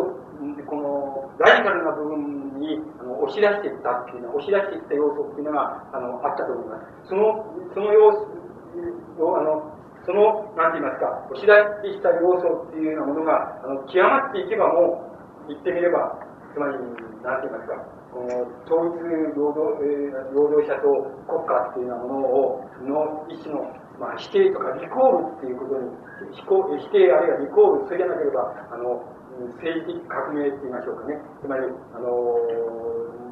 S1: この、ラジカルな部分に、あの、押し出していったっていうのは、押し出していった要素っていうのが、あの、あったと思います。その、その様子を、あの、その、なんて言いますか、押し出してきた要素っていうようなものが、あの、極まっていけばもう、言ってみれば、つまり、なんて言いますか、この、統一労働、えー、労働者と国家っていうようなものを、の一種の、まあ、否定とかリコールっていうことに、否定あるいはリコール、それじゃなければ、あの、政治的革命って言いましょうかね。つまり、あの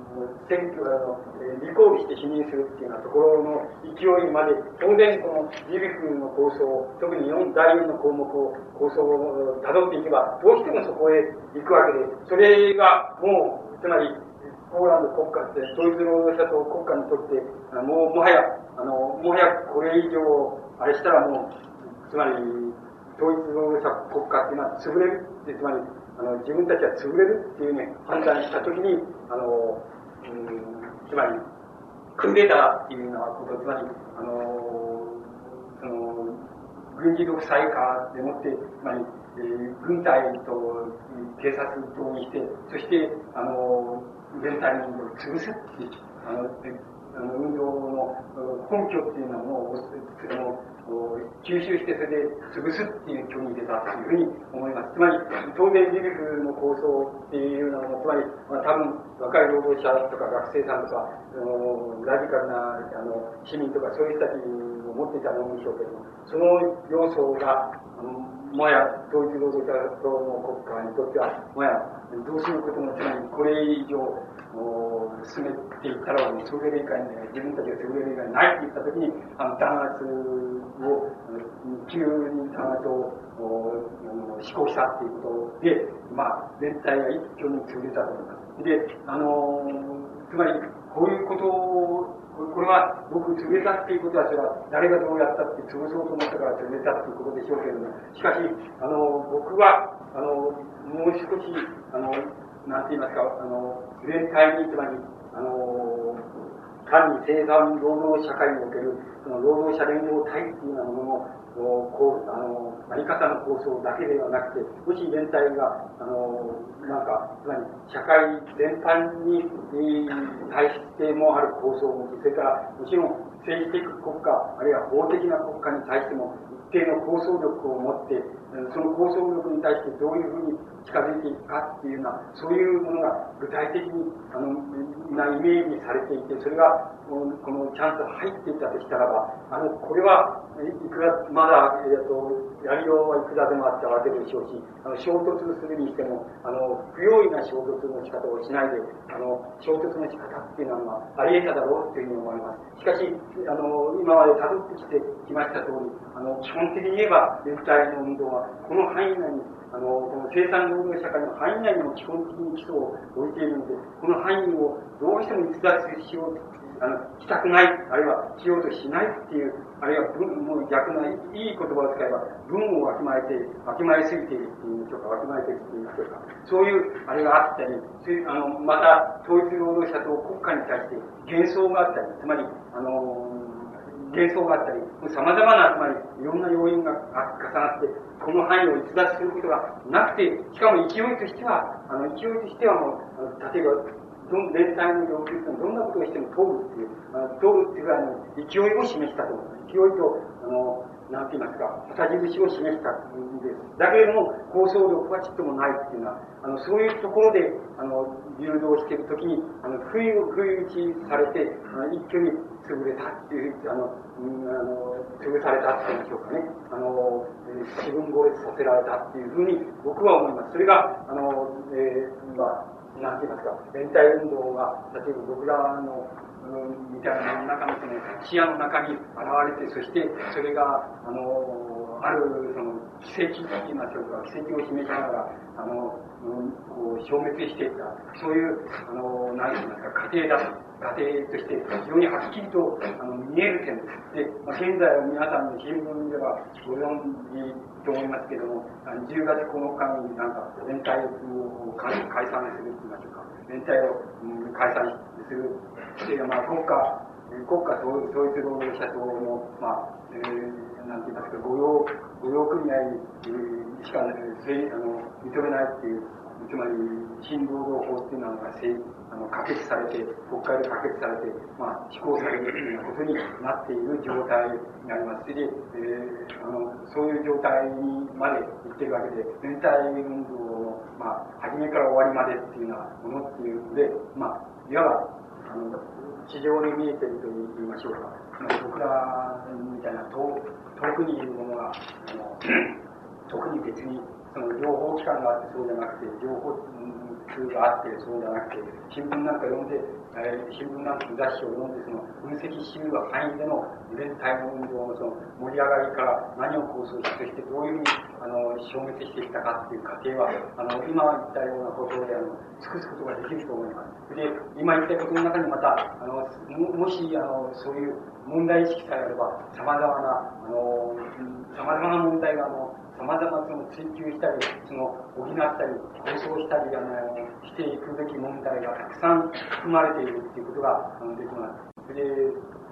S1: 選挙あの、えリコールして否認するっていうようなところの勢いまで、当然このジビフの構想、特に4第4の項目を、構想を辿っていけば、どうしてもそこへ行くわけで、それがもう、つまり、ポーランド国家って、統一労働者と国家にとって、もう、もはや、あの、もはやこれ以上、あれしたらもう、つまり、統一労働者国家っていうのは潰れるって、つまり、あの、自分たちは潰れるっていうね、判断したときに、あの、つまり、クーデターっていうようなこと、つまり、あのその、軍事独裁化でもって、つまり、えー、軍隊と警察とにして、そして、あの全体の運動を潰すっていう、あの、あの運動の根拠っていうのを、あの吸収してそれで潰すっていう挙に出たというふうに思います。つまり、当然リリフの構想っていうようなも、つまり、まあ、多分若い労働者とか学生さんとか、あのラジカルなあの市民とかそういう人たちを持っていたと思うんでしょうけども、その要素が、あのもや統一労働者党の国家にとっては、もやどうすることもつまりこれ以上、進めていったら、もうそれ以外に、自分たちが優れる以外ないって言ったときに、あの、弾圧を、急に弾圧を施行したっていうことで、まあ、全体が一挙に潰れたと思います。で、あの、つまり、こういうことをこれは僕潰れたっていうことは、それは誰がどうやったって潰そうと思ったから潰れたっていうことでしょうけれども、しかし、あの、僕は、あの、もう少し、あの、なんて言いますか、あの、全体に、つまり、あの、単に生産労働社会における、その労働者連合体っていうようなものの、こう、あの、あり方の構想だけではなくて、もし全体が、あの、なんか、つまり、社会全般に対してもある構想を持ち、それから、もちろん政治的国家、あるいは法的な国家に対しても、一定の構想力を持って、その構想力に対してどういうふうに近づいていくかっていうような、そういうものが具体的に、あの、なイメージされていて、それが、この、ちゃんと入っていたとしたらば、あの、これは、いくら、まだ、えっと、やりようはいくらでもあったわけでしょうし、あの、衝突するにしても、あの、不用意な衝突の仕方をしないで、あの、衝突の仕方っていうのは、あり得ただろうというふうに思います。しかし、あの、今まで辿ってきてきました通り、あの、基本的に言えば、全体の運動は、この範囲内にあの、この生産労働社会の範囲内にも基本的に基礎を置いているので、この範囲をどうしても逸脱しようとあの、したくない、あるいはしようとしないっていう、あるいは文、もう逆ないい言葉を使えば、文をわきまえて、わきまえすぎているっていうでしょうか、わきまえているっていうんでしょうか。そういう、あれがあったり、そういう、あの、また、統一労働者と国家に対して幻想があったり、つまり、あの、幻想があったり、さまざまな、つまり、いろんな要因が重なって、この範囲を逸脱することがなくて、しかも勢いとしては、あの、勢いとしてはもう、例えば、ど連帯の要求というのはどんなことをしても通るっていう、あの通るっていうぐらいの勢いを示したと。勢いと、あの、なんて言いますか、旗印を示したんです。だけれども、構想力はちっともないっていうのは、あの、そういうところで、あの、誘導しているときに、あの、不意を不意打ちされて、あの一挙に潰れたっていう、あの、うん、あの、潰されたっていうんでしょうかね。あの、自分殺裂させられたっていうふうに僕は思います。それが、あの、えー、まあ、なんて言いますか、連帯運動が、例えば僕らの、うん、みたいな中のその視野の中に現れて、そしてそれが、あの、あるその奇跡と言いましょうか、奇跡を示しながら、あの、うん、こう消滅していった、そういう、あの、何て言いますか、過程だと。過程として非常にはっきりとあの見える点です。で、まあ、現在は皆さんの新聞ではご存知と思いますけども、10月9日になんか連帯を解散すると言いましょうか。連帯を、うん、解散する。で、まあ、国家、国家統一労働者党の、まあ、えー、なんて言いますか、御用、御用組合にしか、えー、あの認めないっていう、つまり、新労働法っていうのがあの可決されて、国会で可決されて、まあ、施行されるというようなことになっている状態になります。で、えー、あのそういう状態にまで行ってるわけで、全体運動の、まあ、初めから終わりまでっていうようなものっていうので、まあ、いわば、地上に見えてると言いましょうか。僕らみたいな遠遠くにいるものが、特に別にその情報機関があってそうじゃなくて、情報通があってそうじゃなくて、新聞なんか読んで、えー、新聞なんか雑誌を読んで、その分析しうる範囲での全体の運動のその盛り上がりから何を構想して、してどういうふうにあの消滅してきたかっていう過程は、あの今言ったようなことであの尽くすことができると思います。で、今言ったことの中にまた、あのもしあのそういう問題意識さえあれば、様々な、あの、様々な問題が、あの、様々その追求したり、その補ったり、構想したり、あの、していくべき問題がたくさん含まれているっていうことが、あの、できます。で、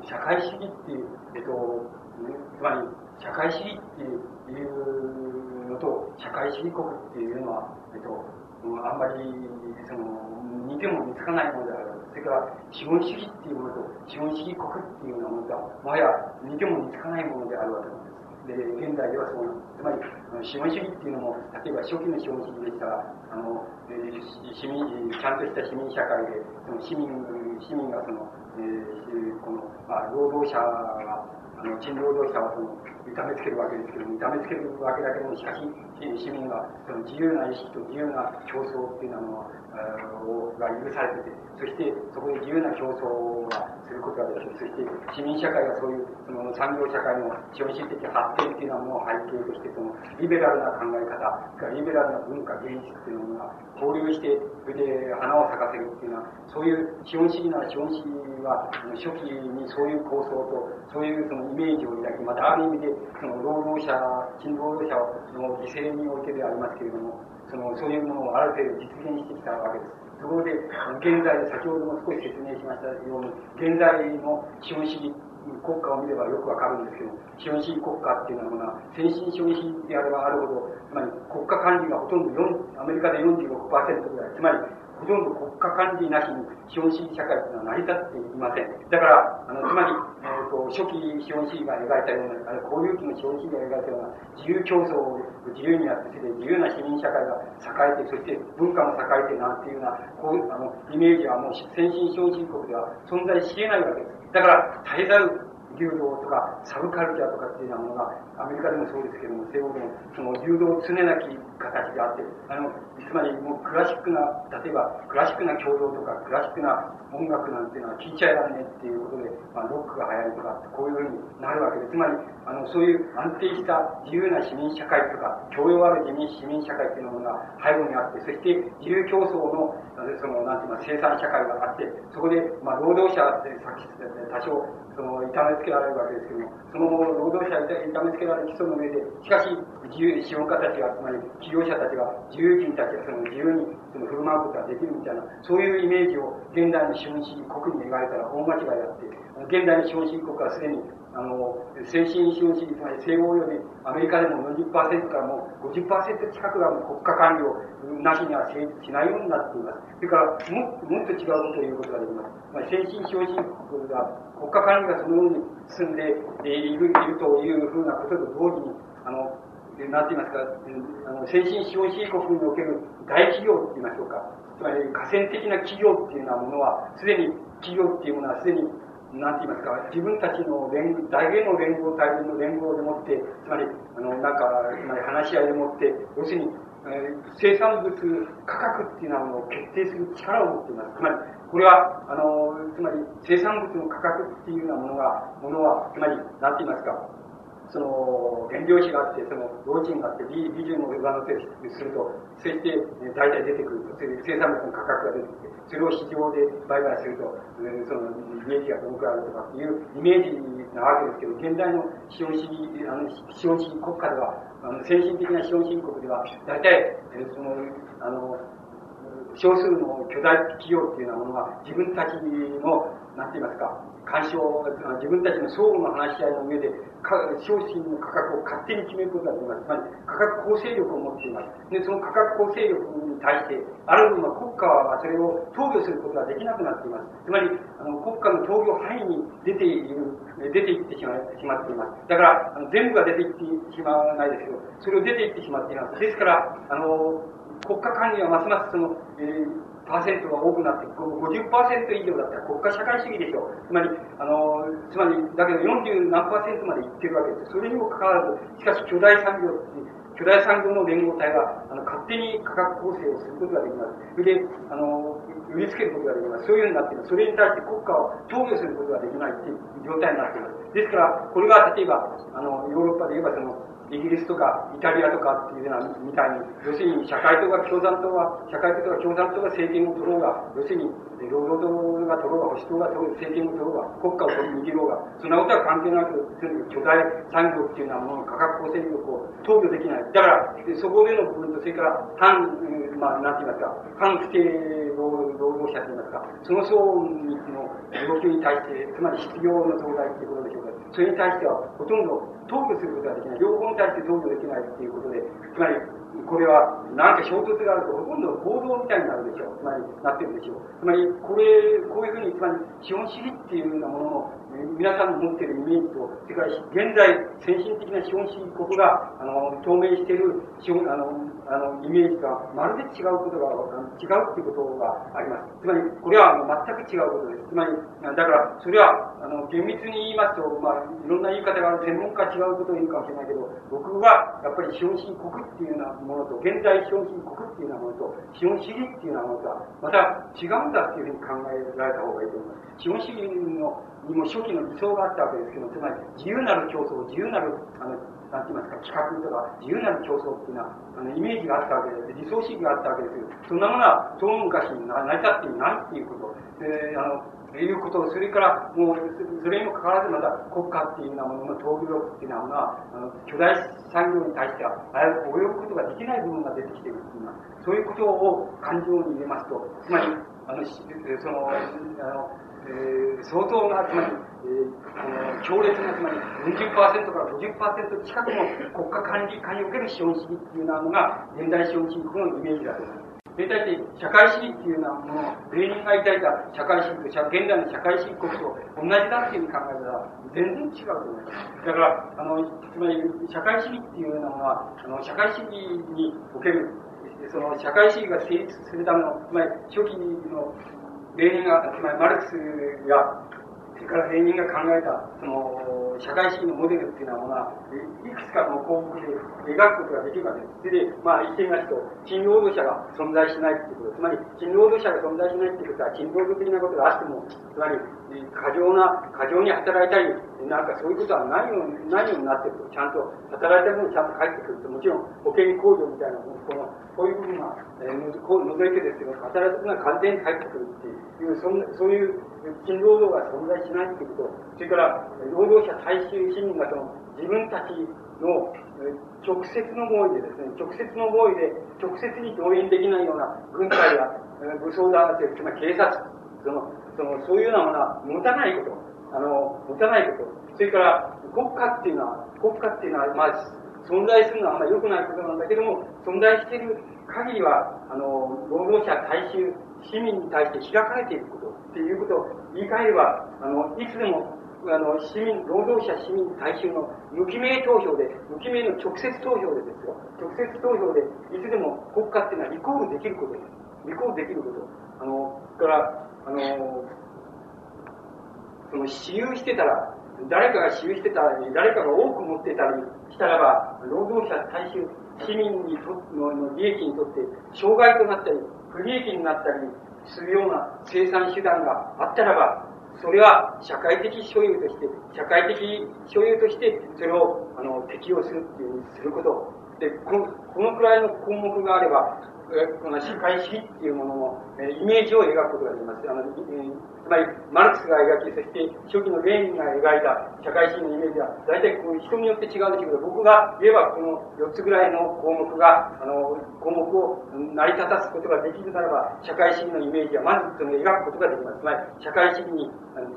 S1: 社会主義っていう、えっと、つまり、社会主義っていうのと、社会主義国っていうのは、えっと、あんまり、その、似ても似つかないものである。それから、資本主義っていうものと、資本主義国っていうようなものとは、もはや似ても似つかないものであるわけなんです。で、現代ではそうなんです。つまり、資本主義っていうのも、例えば初期の資本主義でしたら、あの、えー、市民、ちゃんとした市民社会で、その市民、市民がその、えー、この、まあ、労働者が、あの、賃労働者をその、痛めつけるわけですけども、痛めつけるわけだけども、しかし、市民がその自由な意識と自由な競争っていうのは、が許されてて、そしてそこで自由な競争がすることができる。そして、市民社会がそういう、その産業社会の資本主義的発展っていうようなものを背景として、その、リベラルな考え方、リベラルな文化、芸術っていうものが交流して、それで花を咲かせるっていうのは、そういう資本主義なら資本主義は、初期にそういう構想と、そういうそのイメージを抱き、またある意味で、その労働者、勤労働者の犠牲においてでありますけれども、その、そういうものをある程度実現してきたわけです。ところで、現在、先ほども少し説明しましたように、現在の資本主義国家を見ればよくわかるんですけど、資本主義国家っていうのは、先進資本主義であればあるほど、つまり国家管理がほとんど4、アメリカで46%ぐらい、つまりほとんど国家管理なしに資本主義社会というのは成り立っていません。だから、あの、つまり、えっ、ー、と、初期資本主義が描いたような、あるいは交流期の資本主義が描いたような自由競争を自由にやって、それで自由な市民社会が栄えて、そして文化も栄えてなんていうような、こう、あの、イメージはもう先進資本主義国では存在し得ないわけです。だから、絶えざる流動とか、サブカルチャーとかっていうようなものが、アメリカでもそうですけども、西欧でも、その流動常なき形であって、あの、つまりもうクラシックな、例えば、クラシックな共同とか、クラシックな音楽なんていうのは聞いちゃいられねっていうことで、まあ、ロックが流行るとか、こういうふうになるわけで、つまり、あの、そういう安定した自由な市民社会とか、教養ある市民市民社会っていうものが背後にあって、そして自由競争の、その、なんていうか、生産社会があって、そこで、まあ、労働者でさっき多少、その、痛めつけられるわけですけども、その後労働者に痛めつけられる基礎の上で、しかし、自由、資本家たちが、つまり企業者たちが、自由人たちがその自由にその振る舞うことができるみたいな、そういうイメージを現代の資本主義国に描いたら大間違いだって、現代の資本主義国はすでにあの、先進資本主義、つまり西欧よりアメリカでも40%からもう50%近くが国家管理をなしには成立しないようになっています。それから、ももっと違うとを言うことができます。まあ、先進資本主義国が国家管理がそのように進んでいるいるというふうなことと同時に、あの、なんて言いますか、あの先進資本主義国における大企業って言いましょうか。つまり、河川的な企業っていうようなものは、すでに企業っていうものはすでになんて言いますか、自分たちの連大芸の連合、大軍の連合でもって、つまり、あの、なんか、つまり話し合いでもって、要するに、えー、生産物価格っていうのはもう決定する力を持っています。つまり、これは、あの、つまり、生産物の価格っていうようなものが、ものは、つまり、なんて言いますか、その、原料費があって、その、労賃があって、美美術の上乗せすると、そして、大体出てくると、それで生産物の価格が出てきて、それを市場で売買すると、その、イメージがどのくらいあるとかっていうイメージなわけですけど、現代の資本主義、あの、資本主義国家では、あの、先進的な資本主義国では、大体、その、あの、少数の巨大企業っていうようなものが自分たちの、なんて言いますか、干渉、自分たちの相互の話し合いの上で、商品の価格を勝手に決めることができます。つまり、価格構成力を持っています。で、その価格構成力に対して、ある部分は国家はそれを投与することができなくなっています。つまり、あの国家の投与範囲に出ている、出ていってしましまっています。だから、あの全部が出ていってしまわないですけど、それを出ていってしまっています。ですから、あの、国家管理はますますその、えー、パーセントが多くなって、50%以上だったら国家社会主義でしょう。つまり、あの、つまり、だけど40何パーセントまでいってるわけです。それにもかかわらず、しかし巨大産業巨大産業の連合体は、あの、勝手に価格構成をすることができます。それで、あの、売りつけることができます。そういうようになっています。それに対して国家を投与することができないっていう状態になっています。ですから、これが例えば、あの、ヨーロッパで言えばその、イギリスとかイタリアとかっていうようなみたいに、要するに社会党が共産党は、社会党とか共産党が政権を取ろうが、要するに労働党が取ろうが、保守党が取ろう政権を取ろうが、国家を取り握ろうが、そんなことは関係なく、とにかく巨大産業っていうようなものの価格構成力を投与できない。だから、そこでの部分と、それから反、まあ、なんて言いますか、反不正労働者と言いますか、その層の動きに対して、つまり失業の増大っていうことでしょう。それに対しては、ほとんど投与することができない。両方に対して投与できないっていうことで、つまり、これは、何か衝突があると、ほとんど暴動みたいになるでしょう。つまり、なってるでしょう。つまり、これ、こういうふうに、つまり、資本主義っていうようなものの、皆さんの持っているイメージと、それから現在、先進的な資本主義国が、あの、透明している、あの、あの、イメージがまるで違うことが、違うっていうことがあります。つまり、これは全く違うことです。つまり、だから、それは、あの、厳密に言いますと、まあ、いろんな言い方がある、専門家違うことを言うかもしれないけど、僕が、やっぱり資本主義国っていうようなものと、現代資本主義国っていうようなものと、資本主義っていうようなものとは、また違うんだっていうふうに考えられた方がいいと思います。資本主義のにも初期の理想があったわけですけど、つまり自由なる競争、自由なる、あの、なんて言いますか、企画とか、自由なる競争っていうのは、あの、イメージがあったわけで。理想主義があったわけですけど、そんなものは、その昔に成り立っていないっていうこと。で、あの、いうこと、それから、もう、それにもかかわらずまた国家っていうようなものの闘技力っていうようなものは、あの、巨大産業に対しては、あれ及ぶことができない部分が出てきているっていうのは、そういうことを感情に入れますと、つまり、あの、その、あの、えー、相当な、つまり、えー、この強烈な、つまり40%から50%近くの国家管理下における資本主義っていうなのが、現代資本主義国のイメージだと思います。で、大体、社会主義っていうようなもの、レーニンが抱いた社会主義と、現代の社会主義国と同じだっていうふうに考えたら、全然違うと思います。だから、あの、つまり、社会主義っていうのは、あの、社会主義における、その、社会主義が成立するための、つまり、初期の、レーニンが、つまり、マルクスが、それからレーニンが考えた、その、社会主義のモデルっていうようなものは、いくつかの項目で描くことができるわけです。それで、まあ、言ってみますと、賃労働者が存在しないっていうこと、つまり、賃労働者が存在しないっていうことは、賃労働的なことがあっても、つまり、過剰な、過剰に働いたり、なんかそういうことはないように、ないようになってると、ちゃんと、働いた分ちゃんと返ってくると、もちろん保険控除みたいな、この、こういう部分は、えー、除いてですけど、働いた分が完全に返ってくるっていう、いうそんそういう勤労働が存在しないっていうこと、それから、労働者大衆市民がその、自分たちの直接の合意でですね、直接の合意で、直接に動員できないような軍隊や武装団体、つまり警察、その、その、そういうようなものは持たないこと、あの、持たないこと、それから国家っていうのは、国家っていうのは、まあ、存在するのはあんまり良くないことなんだけども、存在している限りは、あの、労働者、大衆、市民に対して開かれていることっていうことを言い換えれば、あの、いつでもあの、市民、労働者市民大衆の無記名投票で、無記名の直接投票でですよ。直接投票で、いつでも国家っていうのはリコールできることです。リコールできること。あの、から、あの、その、私有してたら、誰かが私有してたり、誰かが多く持ってたりしたらば、労働者大衆、市民にとのの利益にとって、障害となったり、不利益になったりするような生産手段があったらば、それは社会的所有として、社会的所有として、それを、あの、適用するっていうふうにすること。で、この、このくらいの項目があれば、この社会主義っていうものの、えイメージを描くことができます。あの、えつまり、マルクスが描き、そして初期のレーニンが描いた社会主義のイメージは、大体こう人によって違うんでしょうけど、僕が言えばこの4つぐらいの項目が、あの、項目を成り立たすことができるならば、社会主義のイメージはまずその描くことができます。つまり、社会主義に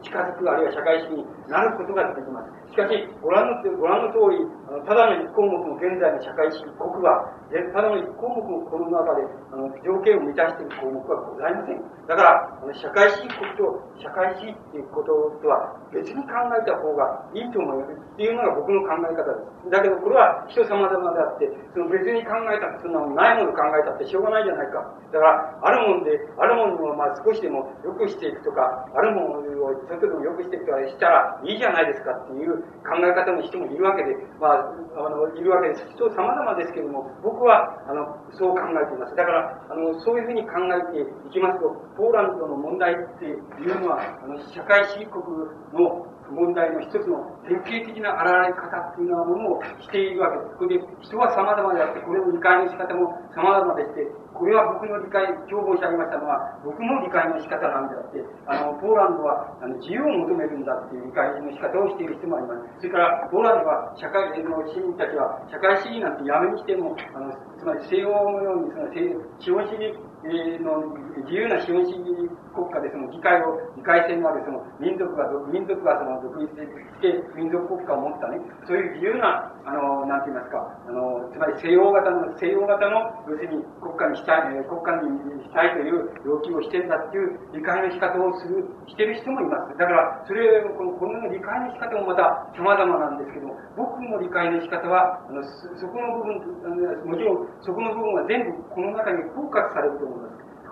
S1: 近づく、あるいは社会主義になることができます。しかし、ご覧の、ご覧の通り、あのただの1項目の現在の社会主義国は、ただの1項目のこの中で、あの、条件を満たしている項目はございません。だから、あの社会主義国と社会主義っていうこととは別に考えた方がいいと思うっていうのが僕の考え方です。だけど、これは人様々であって、その別に考えたそんなもないもの考えたってしょうがないじゃないか。だから、あるもんで、あるものをまあ少しでも良くしていくとか、あるものをちょっとでも良くしていくとかしたらいいじゃないですかっていう考え方の人もいるわけで、まあ、あの、いるわけです。人様々ですけども、僕は、あの、そう考えています。だから、あの、そういうふうに考えていきますと、ポーランドの問題っていうのは、あの、社会主義国の問題の一つの典型的な現れ方っていうようなものをしているわけです。これで、人は様々であって、これの理解の仕方も様々でして、これは僕の理解、今日申し上げましたのは、僕の理解の仕方なんであって、あの、ポーランドはあの自由を求めるんだっていう理解の仕方をしている人もあります。それから、ポーランドは社会の市民たちは、社会主義なんてやめにしても、あの、つまり西欧のように、その資本主義の自由な資本主義国家でその議会を、議会制のあるその民族が、民族がその独立して民族国家を持ったね、そういう自由な、あの、なんて言いますか、あの、つまり西洋型の、西洋型の、要するに国家にしたい、国家にしたいという要求をしてんだっていう理解の仕方をする、してる人もいます。だから、それ、この、この理解の仕方もまた様々なんですけど、僕の理解の仕方は、あの、そこの部分、もちろん、そこの部分は全部この中に包括されると。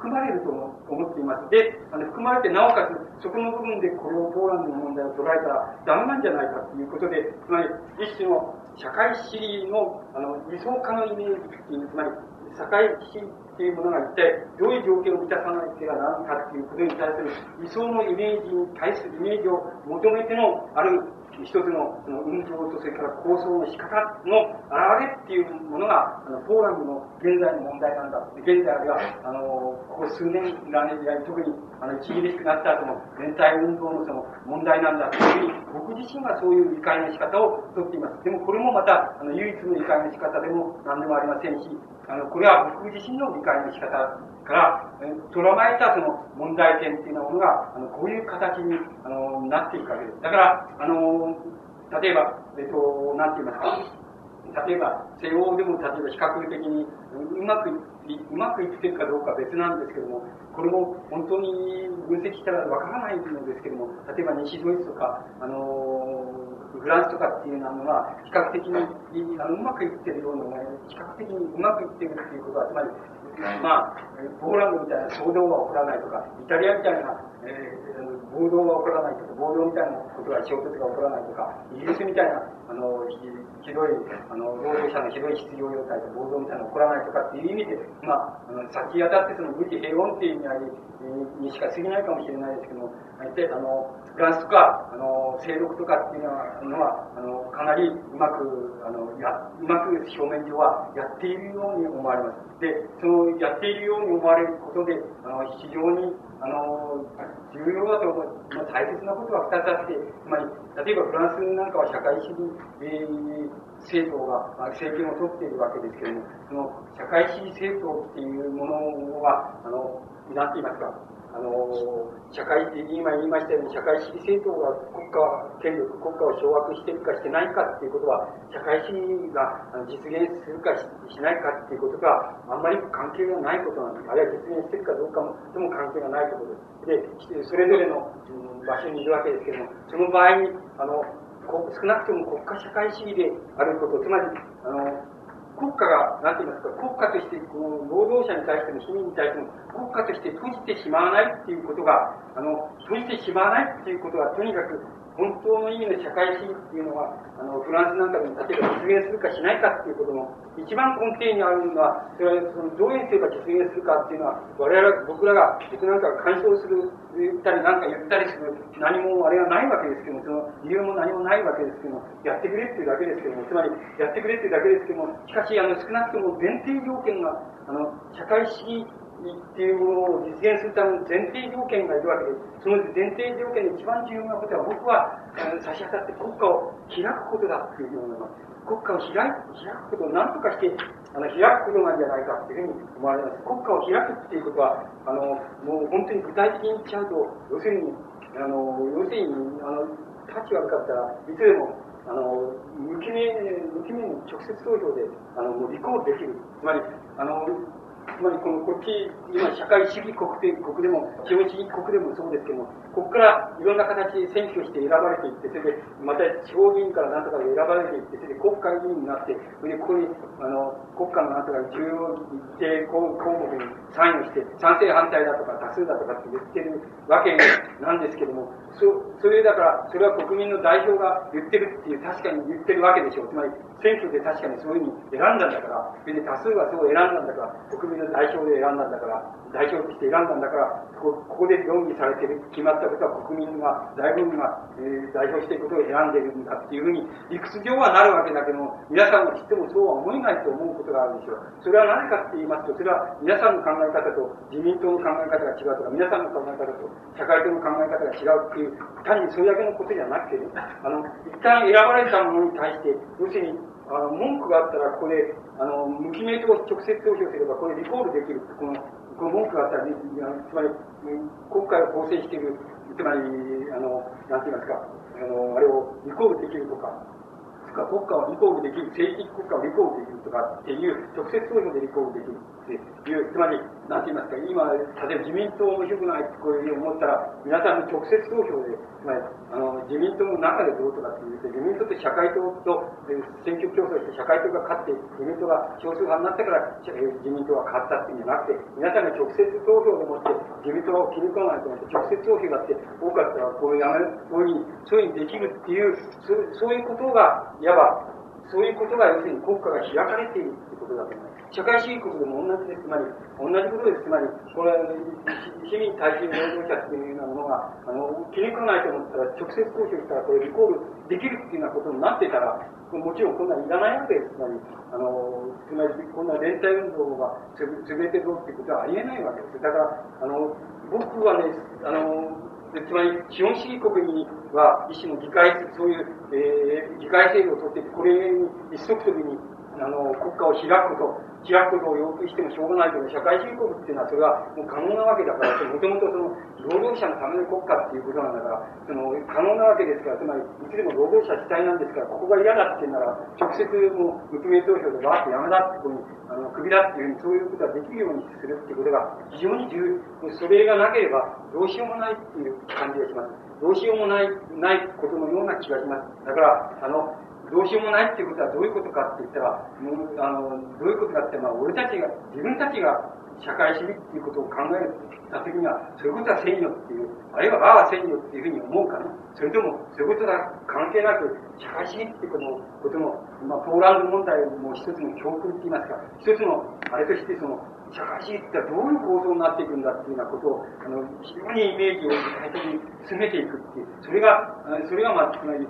S1: 含まれると思っています。で、あの含まれて、なおかつ、そこの部分でこれをポーランドの問題を捉えたらダメなんじゃないかということで、つまり、一種の、社会主義の、あの、理想化のイメージっていう、つまり、社会主義っていうものが一体どういう条件を満たさなければならんかっていうことに対する理想のイメージに対するイメージを求めてのある一つのその運動とそれから構想の仕方の現れっていうものが、あのポーランドの現在の問題なんだ。現在あるいは、あの、ここ数年がね、特に、あの、一時しくなった後の連帯運動のその問題なんだというふうに、僕自身はそういう理解の仕方をとっています。でもこれもまた、あの、唯一の理解の仕方でも何でもありませんし、あの、これは僕自身の理解の仕方から、捉まえたその問題点っていうものが、あの、こういう形に、あの、なっていくわけです。だから、あの、例えば、えっと、なんて言いますか、例えば、西欧でも例えば比較的にうまくうまくいってるかどうかは別なんですけども、これも本当に分析したらわからないのですけども、例えば西ドイツとか、あのフランスとかっていうのは、比較的にあのうまくいってるような、比較的にうまくいってるっていうことは、つまり、まあ、ポーランドみたいな騒動は起こらないとか、イタリアみたいな、えー、暴動は起こらないとか、暴動みたいなことが、衝突が起こらないとか、イギリスみたいな、あの、ひどい、あの、労働者のひどい失業状態で暴動みたいなのが起こらないとかっていう意味で、まあ、あの先当たってその武器平穏っていう意味合いにしか過ぎないかもしれないですけども、あえて、あの、フランスとか、あの、勢力とかっていうのは、あの、かなりうまく、あの、や、うまく表面上はやっているように思われます。で、そのやっているように思われることで、あの、非常に、あの、重要だと思う、まあ、大切なことは2つあって、つまり、例えばフランスなんかは社会主義、政党が、まあ、政権を取っているわけですけれども、その社会主義政党っていうものは、あの、なんて言いますか、あの、社会、今言いましたように、社会主義政党が国家、権力、国家を掌握しているかしてないかっていうことは、社会主義が実現するかしないかっていうことがあんまり関係がないことなんです。あるいは実現してるかどうかも、でも関係がないことです。で、それぞれの、場所にいるわけですけども、その場合に、あの、少なくとも国家社会主義であること、つまり、あの、国家が、なんて言いますか、国家として、この労働者に対しても市民に対しても、国家として閉じてしまわないっていうことが、あの、閉じてしまわないっていうことが、とにかく本当の意味の社会主義っていうのは、あの、フランスなんかでも例えば実現するかしないかっていうことの一番根底にあるのは、それはそのどういうすれば実現するかっていうのは、我々、僕らが、僕なんかが干渉する、言ったりなんか言ったりする、何もあれがないわけですけども、その理由も何もないわけですけども、やってくれっていうだけですけども、つまり、やってくれっていうだけですけども、しかし、あの、少なくとも前提条件が、あの、社会主義っていうものを実現するための前提条件がいるわけです。その前提条件で一番重要なことは、僕は差し当たって国家を開くことだっていうふうに思います。国家を開く、開くことを何とかして、あの、開くことなんじゃないかっていうふうに思われます。国家を開くっていうことは、あの、もう本当に具体的に言っちゃうと、要するに、あの、要するに、あの、タッチ悪かったらいつでも、あの、無記名、無記名の直接投票で、あの、もう立候補できる。つまり、あの、つまりこのこっち、今社会主義国で国でも、資本主義国でもそうですけども、ここからいろんな形で選挙して選ばれていって、それで、また地方議員から何とかで選ばれていって、それで国会議員になって、それでここに、あの、国家の何とか重要一定項目にサインして、賛成反対だとか多数だとかって言ってるわけなんですけども、そ、それだから、それは国民の代表が言ってるっていう、確かに言ってるわけでしょう。つまり、選挙で確かにそういうふうに選んだんだから、それで多数はそう選んだんだから、国民の代表で選んだんだから、代表として選んだんだから、ここで論議されてる、決まったことは国民が、大部分が、えー、代表していくことを選んでいるんだっていうふうに、理屈上はなるわけだけども、皆さんが知ってもそうは思えないと思うことがあるでしょう。それは何かって言いますと、それは皆さんの考え方と自民党の考え方が違うとか、皆さんの考え方と社会党の考え方が違うっていう、単にそれだけのことじゃなくてね、あの、一旦選ばれたものに対して、要するに、あの、文句があったら、ここで、あの、無記名と直接投票すれば、これリコールできる。この、この文句があったら、つまり、国会を構成している、つまり、あの、なんて言いますか、あの、あれをリコールできるとか、国家をリコールできる、政治的国家をリコールできるとかっていう、直接投票でリコールできるっていう、つまり、なんて言いますか、今、例えば自民党面白くないってこういうふうに思ったら、皆さんの直接投票で、つまり、あの、自民党の中でどうとかって言って、自民党と社会党と選挙競争して社会党が勝って、自民党が少数派になったから、自民党が勝ったっていうんじゃなくて、皆さんが直接投票でもって自民党を切り込まないと思って、直接投票だって多かったら、こういうやめ、こういうふうに、そういうふうにできるっていう、そういうことが、いわば、そういうことが要するに国家が開かれているということだと思います。社会主義国でも同じです。つまり、同じことです。つまり、これ、市民大衆労働者っていうようなものが、あの、気に食わないと思ったら、直接交渉したら、これリコールできるっていうようなことになってたら、もちろんこんなんいらないわけです。つまり、あの、つまり、こんな連帯運動が潰れてどうっていうことはありえないわけです。だから、あの、僕はね、あの、つまり、資本主義国には、一種の議会、そういう、えー、議会制度をとって、これに一足飛びに、あの、国家を開くこと、開くことを要求してもしょうがないけど、社会主義国っていうのはそれはもう可能なわけだから、もともとその、労働者のための国家っていうことなんだから、その、可能なわけですから、つまり、いつでも労働者主体なんですから、ここが嫌だって言うなら、直接もう、無記名投票でバーッとやめだってこういうあの、首だっていうふうに、そういうことができるようにするっていうことが、非常に重要、それがなければ、どうしようもないっていう感じがします。どうしようもない、ないことのような気がします。だから、あの、どうしようもないっていうことはどういうことかって言ったら、もうあのどういうことかって、まあ、俺たちが、自分たちが社会主義っていうことを考えたときには、そういうことはせんよっていう、あるいはああはせんよっていうふうに思うかね。それとも、そういうことが関係なく、社会主義っていうことも、まあ、ポーランド問題も一つの教訓って言いますか、一つの、あれとして、その、社会主義ってどういう構造になっていくんだっていうようなことを、あの、非常にイメージを具体的に進めていくっていう、それが、それが、まあ、つまり、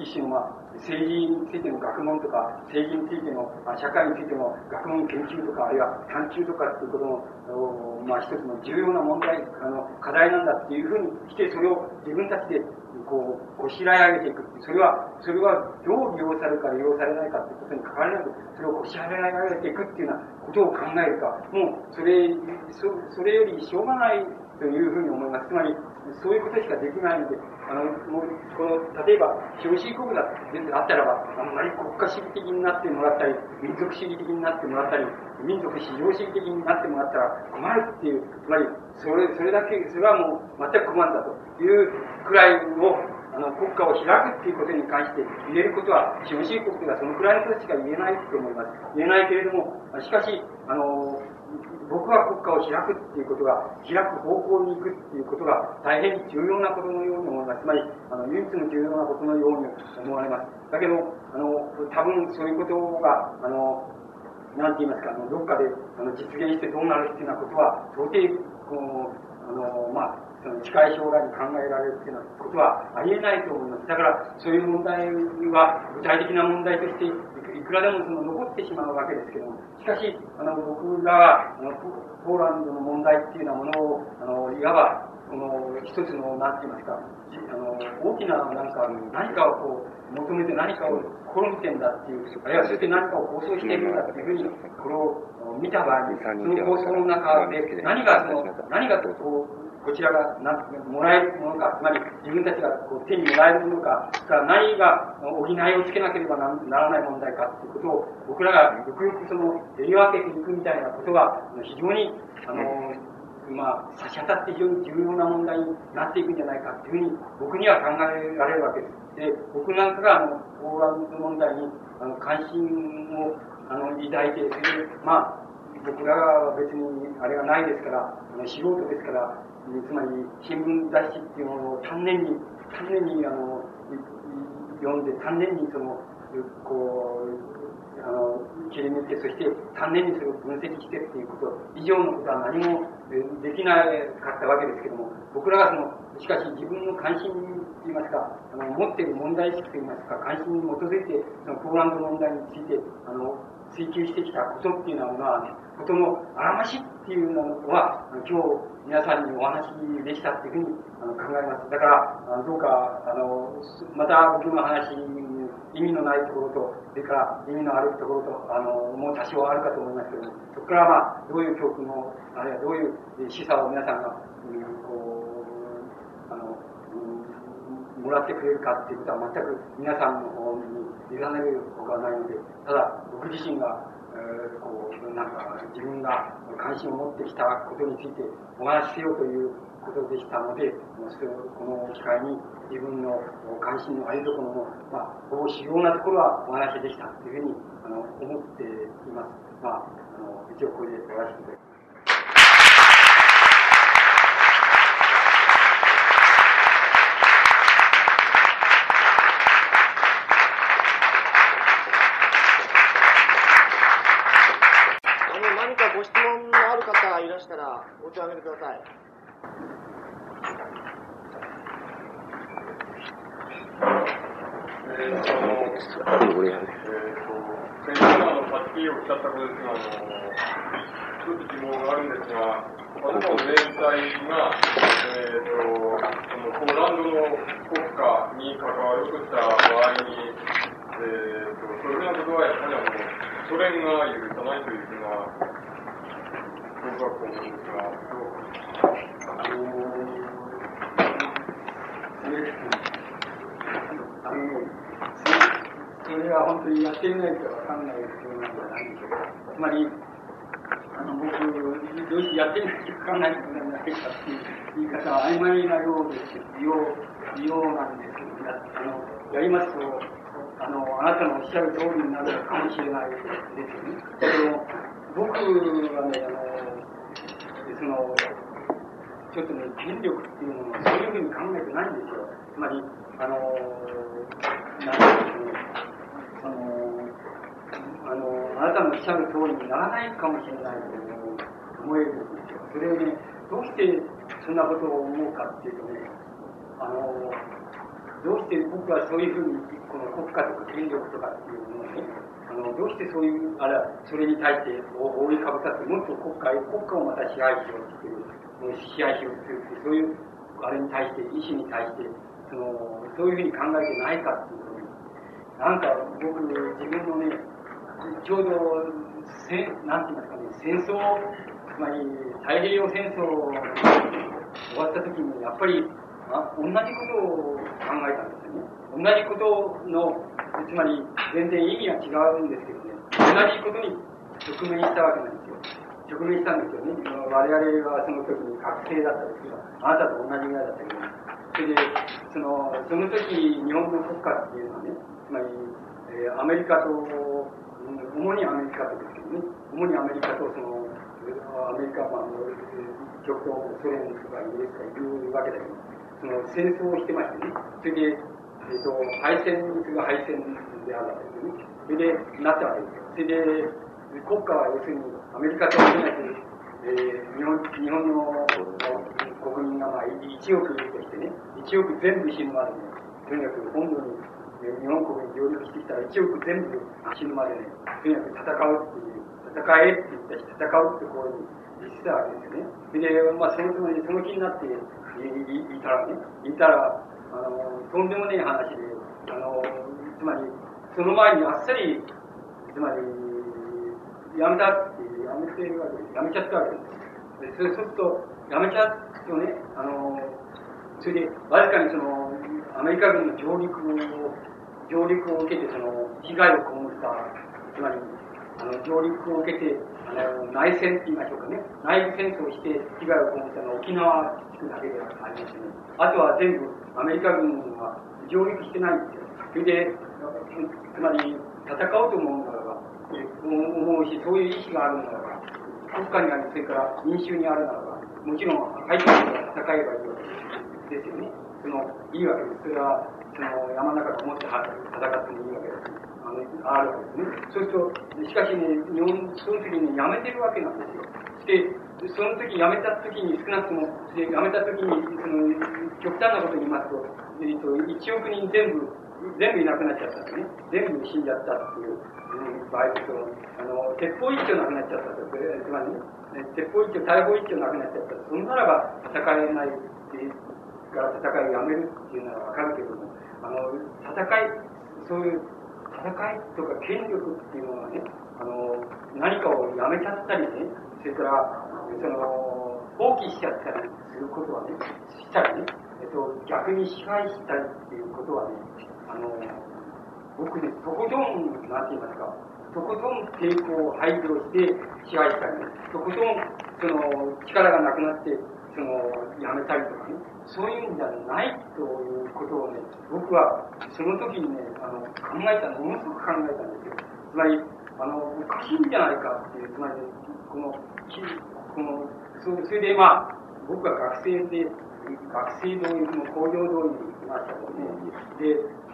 S1: 一種の、まあ、政治についての学問とか、政治についてのあ、社会についての学問研究とか、あるいは探究とかっていうことの、まあ一つの重要な問題、あの、課題なんだっていうふうにして、それを自分たちで、こう、こしらえ上げていく。それは、それはどう利用されるか利用されないかってことに関わらなく、それをこしらえ上げていくっていうようなことを考えるか、もう、それ、そそれよりしょうがないというふうに思います。つまり、そういうことしかできないので、あの、もう、この、例えば、資本主義国だってあったらば、あんまり国家主義的になってもらったり、民族主義的になってもらったり、民族至上主義的になってもらったら困るっていう、つまり、それ、それだけ、それはもう全く困るんだというくらいの、あの、国家を開くっていうことに関して言えることは、資本主義国ではそのくらいのことしか言えないと思います。言えないけれども、しかし、あの、僕は国家を開くっていうことが、開く方向に行くっていうことが大変重要なことのように思います。つまり、あの、唯一の重要なことのように思われます。だけど、あの、多分そういうことが、あの、なんて言いますか、あの、どっかで、あの、実現してどうなるっていうようなことは、到底、この、あの、まあ、その近い将来に考えられるっていうようなことはありえないと思います。だから、そういう問題は具体的な問題としていくらでもその残ってしまうわけですけども、しかし、あの、僕らは、あの、ポーランドの問題っていうようなものを、あの、いわば、この一つの、なんて言いますか、あの、大きな、なんか、何かをこう、求めて何かを試みてんだっていう、あるいはそして何かを構想しているんだっていうふうに、これを見た場合に、その構想の中で、何がその、何がこう、こちらがなもらえるものか、つまり自分たちがこう手にもらえるものか、から何が補いをつけなければならない問題かということを、僕らがよくよくその、やり分けていくみたいなことが、非常に、あの、まあ、差し当たって非常に重要な問題になっていくんじゃないかというふうに、僕には考えられるわけです。で、僕なんかが、あの、ポーランド問題に、あの、関心を、あの、抱いて、それで、まあ、僕らは別にあれがないですから、あの素人ですから、つまり新聞雑誌っていうものを丹念に、丹念にあの読んで、丹念にその、こう、あの、切り抜いて、そして丹念にそれを分析してっていうこと以上のことは何もできなかったわけですけども、僕らがその、しかし自分の関心といいますか、あの、持っている問題意識といいますか、関心に基づいて、そのポーランド問題について、あの、追求してきたことっていうのは、ことのあらましいっていうのは、今日皆さんにお話できたっていうふうにあの考えます。だから、どうか、あの、また僕の話意味のないところと、それから意味のあるところと、あの、もう多少あるかと思いますけども、そこからまあ、どういう教訓を、あるいはどういう示唆を皆さんが、うん、こう、あの、もらってくれるかっていうことは全く皆さんの方に委ねるほかはないので、ただ僕自身が、えー、こう、なんか自分が関心を持ってきたことについてお話しせよということでしたので、この機会に自分の関心のありどころの、まあ、ほぼ主要なところはお話できたというふうにあの思っています。まあ、あの一応これで終わらせていただきます。
S3: らお手を挙げてください。
S4: えー、あの、えー、と、先生のあの、パッキリをおっしゃったことですが、あの、一つ疑問があるんですが、私の連載が、えー、と、その、ポーランドの国家に関わるとした場合に、えー、と、そういうようなことはやはりあの、ソ連が許さないというふうな、僕はこんですが、どう
S1: あの、それは本当にやってみないとわかんないことなんじゃないでしょうか。つまり、あの、僕、どうしてやってみないとわかんないことなんじゃないかっていう言い方は曖昧なようですよう、ようなんですけど、やあのやりますと、あの、あなたのおっしゃる通りになるかもしれないですよね。だけど、僕はね、あの、その、ちょっとね、権力っていうものはそういうふうに考えてないんですよ。つまり、あの、なんでしょうね、その、あの、あなたのおっしゃる通りにならないかもしれないと思えるんですよ。それをね、どうしてそんなことを思うかっていうとね、あの、どうして僕はそういうふうに、この国家とか権力とかっていうものをね、あの、どうしてそういう、あら、それに対して覆いかぶさって、もっと国家、国家をまた支配しようっていう、支配しようっていう、そういう、あれに対して、意思に対して、その、そういうふうに考えてないかっていうとね、なんか僕、自分のね、ちょうど、せなんて言いますかね、戦争、つまり太平洋戦争終わった時に、やっぱり、あ同じことを考えたんです。同じことの、つまり全然意味が違うんですけどね、同じことに直面したわけなんですよ。直面したんですよね。我々はその時に学生だったですけど、あなたと同じぐらいだったけど、それで、その、その時日本の国家っていうのはね、つまり、えー、アメリカと、主にアメリカとですけどね、主にアメリカとその、アメリカ、まあ、極東ソ連とかイギリスとかいうわけだけど、その戦争をしてましてね、それで、えっ、ー、と、敗戦する敗戦であるわけですね。それで、なったわけですよ。それで、国家は要するにアメリカと同じ、えー、日本日本の国民がまあ1億いるとしてね、1億全部死ぬまでね、とにかく本土に、日本国に上陸してきたら1億全部死ぬまでね、とにかく戦うっていう、戦えって言ったし、戦うってこういう言ってたわけですよね。それで、まあ、そのつもり、その気になっていいたらね、いたら、あの、とんでもねえ話で、あの、つまり、その前にあっさり、つまり、やめたって、やめてるわけです。やめちゃったわけです。でそうすると、やめちゃうとね、あの、それで、わずかにその、アメリカ軍の上陸を、上陸を受けて、その、被害を被った、つまり、あの、上陸を受けて、あの、内戦って言いましょうかね。内戦争して被害を被ったのは沖縄だけでありますね。あとは全部、アメリカ軍は上陸してないんで。それで、つまり、戦おうと思うならば、思うし、そういう意思があるならば、国家にある、それから民衆にあるならば、もちろん、入って戦えばいいわけですよね。その、いいわけです。それは、その、山の中で思って戦ってもいいわけです。あの、あるわけですね。そうすると、しかしね、日本、その時にやめてるわけなんですよ。で、その時やめた時に少なくとも、で、やめた時に、その、極端なこと言いますと、えっと、1億人全部、全部いなくなっちゃったんですね。全部死んじゃったっていう、うん、場合と、あの、鉄砲一丁なくなっちゃったと。つまり、ね、鉄砲一丁、大砲一丁なくなっちゃったそんならば戦えないっていうから戦いをやめるっていうのはわかるけども、あの、戦い、そういう戦いとか権力っていうのはね、あの、何かをやめちゃったりね、それから、その、放棄しちゃったりすることはね、したりね、えっと、逆に支配したりっていうことはね、あの、僕ね、とことん、なんて言いますか、とことん抵抗を排除して支配したりね、とことん、その、力がなくなって、その、やめたりとかね、そういうんじゃないということをね、僕はその時にね、あの、考えた、ものすごく考えたんですよ。つまり、あの、おかしいんじゃないかっていう、つまり、この、この、それでまあ、僕は学生で、学生同意の工業同意に行きましたので、で、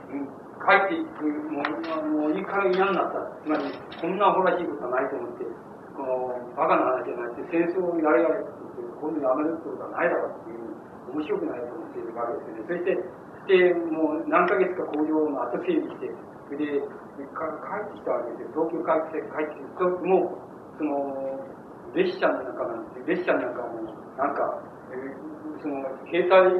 S1: 帰っていく、もう、もういいから嫌になった。つまり、こんなアホらしいことはないと思って、この、バカな話じゃなくて、戦争をやれやれって言って、今度やめるってことはないだろうっていう、面白くないと思っているわけですよね。そして、で、もう何ヶ月か工場の後整理して、それで、帰ってきたわけですよ。東京帰って帰ってきて、もう、その、列車の中なんて、列車の中に、なんか、えー、その、兵隊、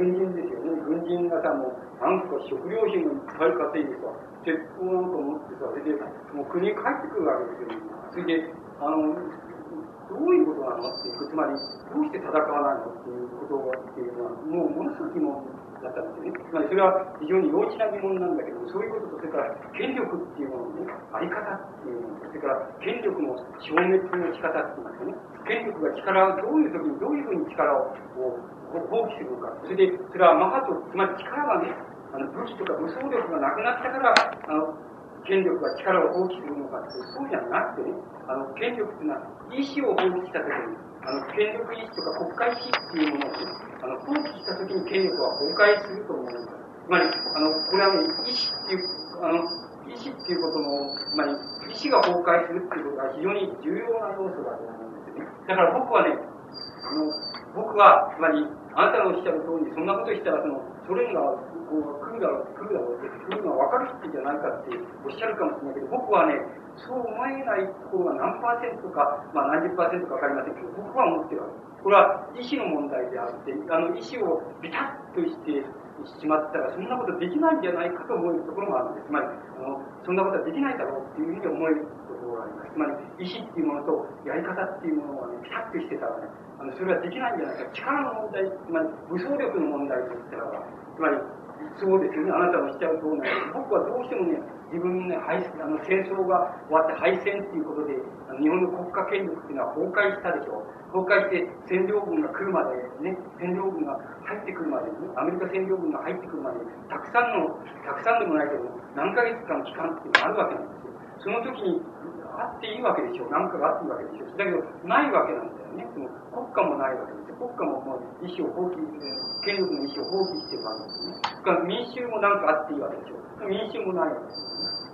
S1: 軍人ですよね。軍人方も、なんとか食料品をいっぱい稼いでさ、鉄砲なんか持ってさ、それで、もう国に帰ってくるわけですよ。それで、あの、どういうことなのっていう、つまり、どうして戦わないのっていうことっていうのは、もうものすごく疑問だったんですね。つまりそれは非常に幼稚な疑問なんだけど、そういうことと、それから権力っていうもののね、あり方っていうものそれから権力の消滅の仕方っていますかね。権力が力を、どういう時にどういうふうに力を放棄するのか。それで、それはマハト、つまり力がね、あの武器とか武装力がなくなったから、あの、権力が力を放棄するのかって、そうじゃなくてね、あの、権力っていうのは意志を放棄した時に、あの、権力意志とか国家意志っていうものを、あの、放棄した時に権力は崩壊すると思うんです。つまり、あの、これはね、意志っていう、あの、意志っていうことの、つまり、意志が崩壊するっていうことが非常に重要な要素だと思うんですよね。だから僕はね、あの、僕は、つまり、あなたのおっしゃる通り、そんなことしたら、その、ソ連が、こう、来るだろう、来るだろうって、来るのは分かる人じゃないかっておっしゃるかもしれないけど、僕はね、そう思えないところが何パーセントか、まあ何十パーセントか分かりませんけど、僕は思ってるわけです。これは意思の問題であって、あの意思をビタッとしてしまったら、そんなことできないんじゃないかと思うところもあるんです。つまり、あのそんなことはできないだろうっていうふうに思えるところがあります。つまり、意思っていうものとやり方っていうものがね、ピタッとしてたらね、あのそれはできないんじゃないか。力の問題、つまり武装力の問題といったら、つまり、そうですよね、あなたのおっしゃる通りなんです僕はどうしてもね、自分ね、敗あの戦争が終わって敗戦っていうことで、日本の国家権力っていうのは崩壊したでしょう。崩壊して占領軍が来るまでね、占領軍が入ってくるまでね、アメリカ占領軍が入ってくるまで、たくさんの、たくさんでもないけど、何ヶ月間の期間っていうのがあるわけなんですよ。その時にあっていいわけでしょう。何かがあっていいわけでしょう。だけど、ないわけなんだよね。その国家もないわけですよ。国家ももう意思を放棄、権力の意思を放棄してるわけですね。から民衆も何かあっていいわけでしょう。民衆もないわけです。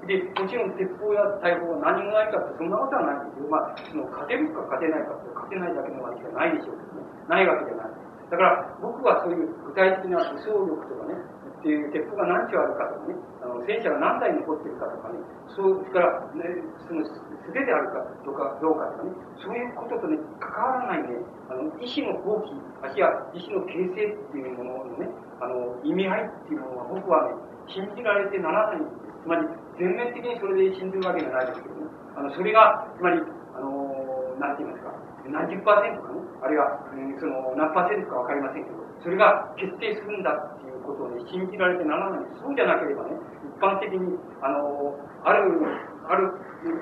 S1: で、もちろん鉄砲や大砲は何もないかってそんなことはないんですよ。まあ、その勝てるか勝てないかって勝てないだけのわけじゃないでしょうけどね。ないわけじゃない。だから僕はそういう具体的な武装力とかね、っていう鉄砲が何丁あるかとかね、あの戦車が何台残ってるかとかね、そうから、ね、その素手であるかとかどうかとかね、そういうこととね、関わらないね、あの意思の放棄、あるいは意思の形成っていうもののね、あの意味合いっていうものは僕はね、信じられてならないんです。つまり、全面的にそれで信じるわけじゃないですけどね、あのそれが、つまり、あのなんて言いますか、何十パーセントかね、あるいは、うん、その何パーセントかわかりませんけど、それが決定するんだっていうことをね、信じられてならない。そうじゃなければね、一般的に、あの、ある、ある、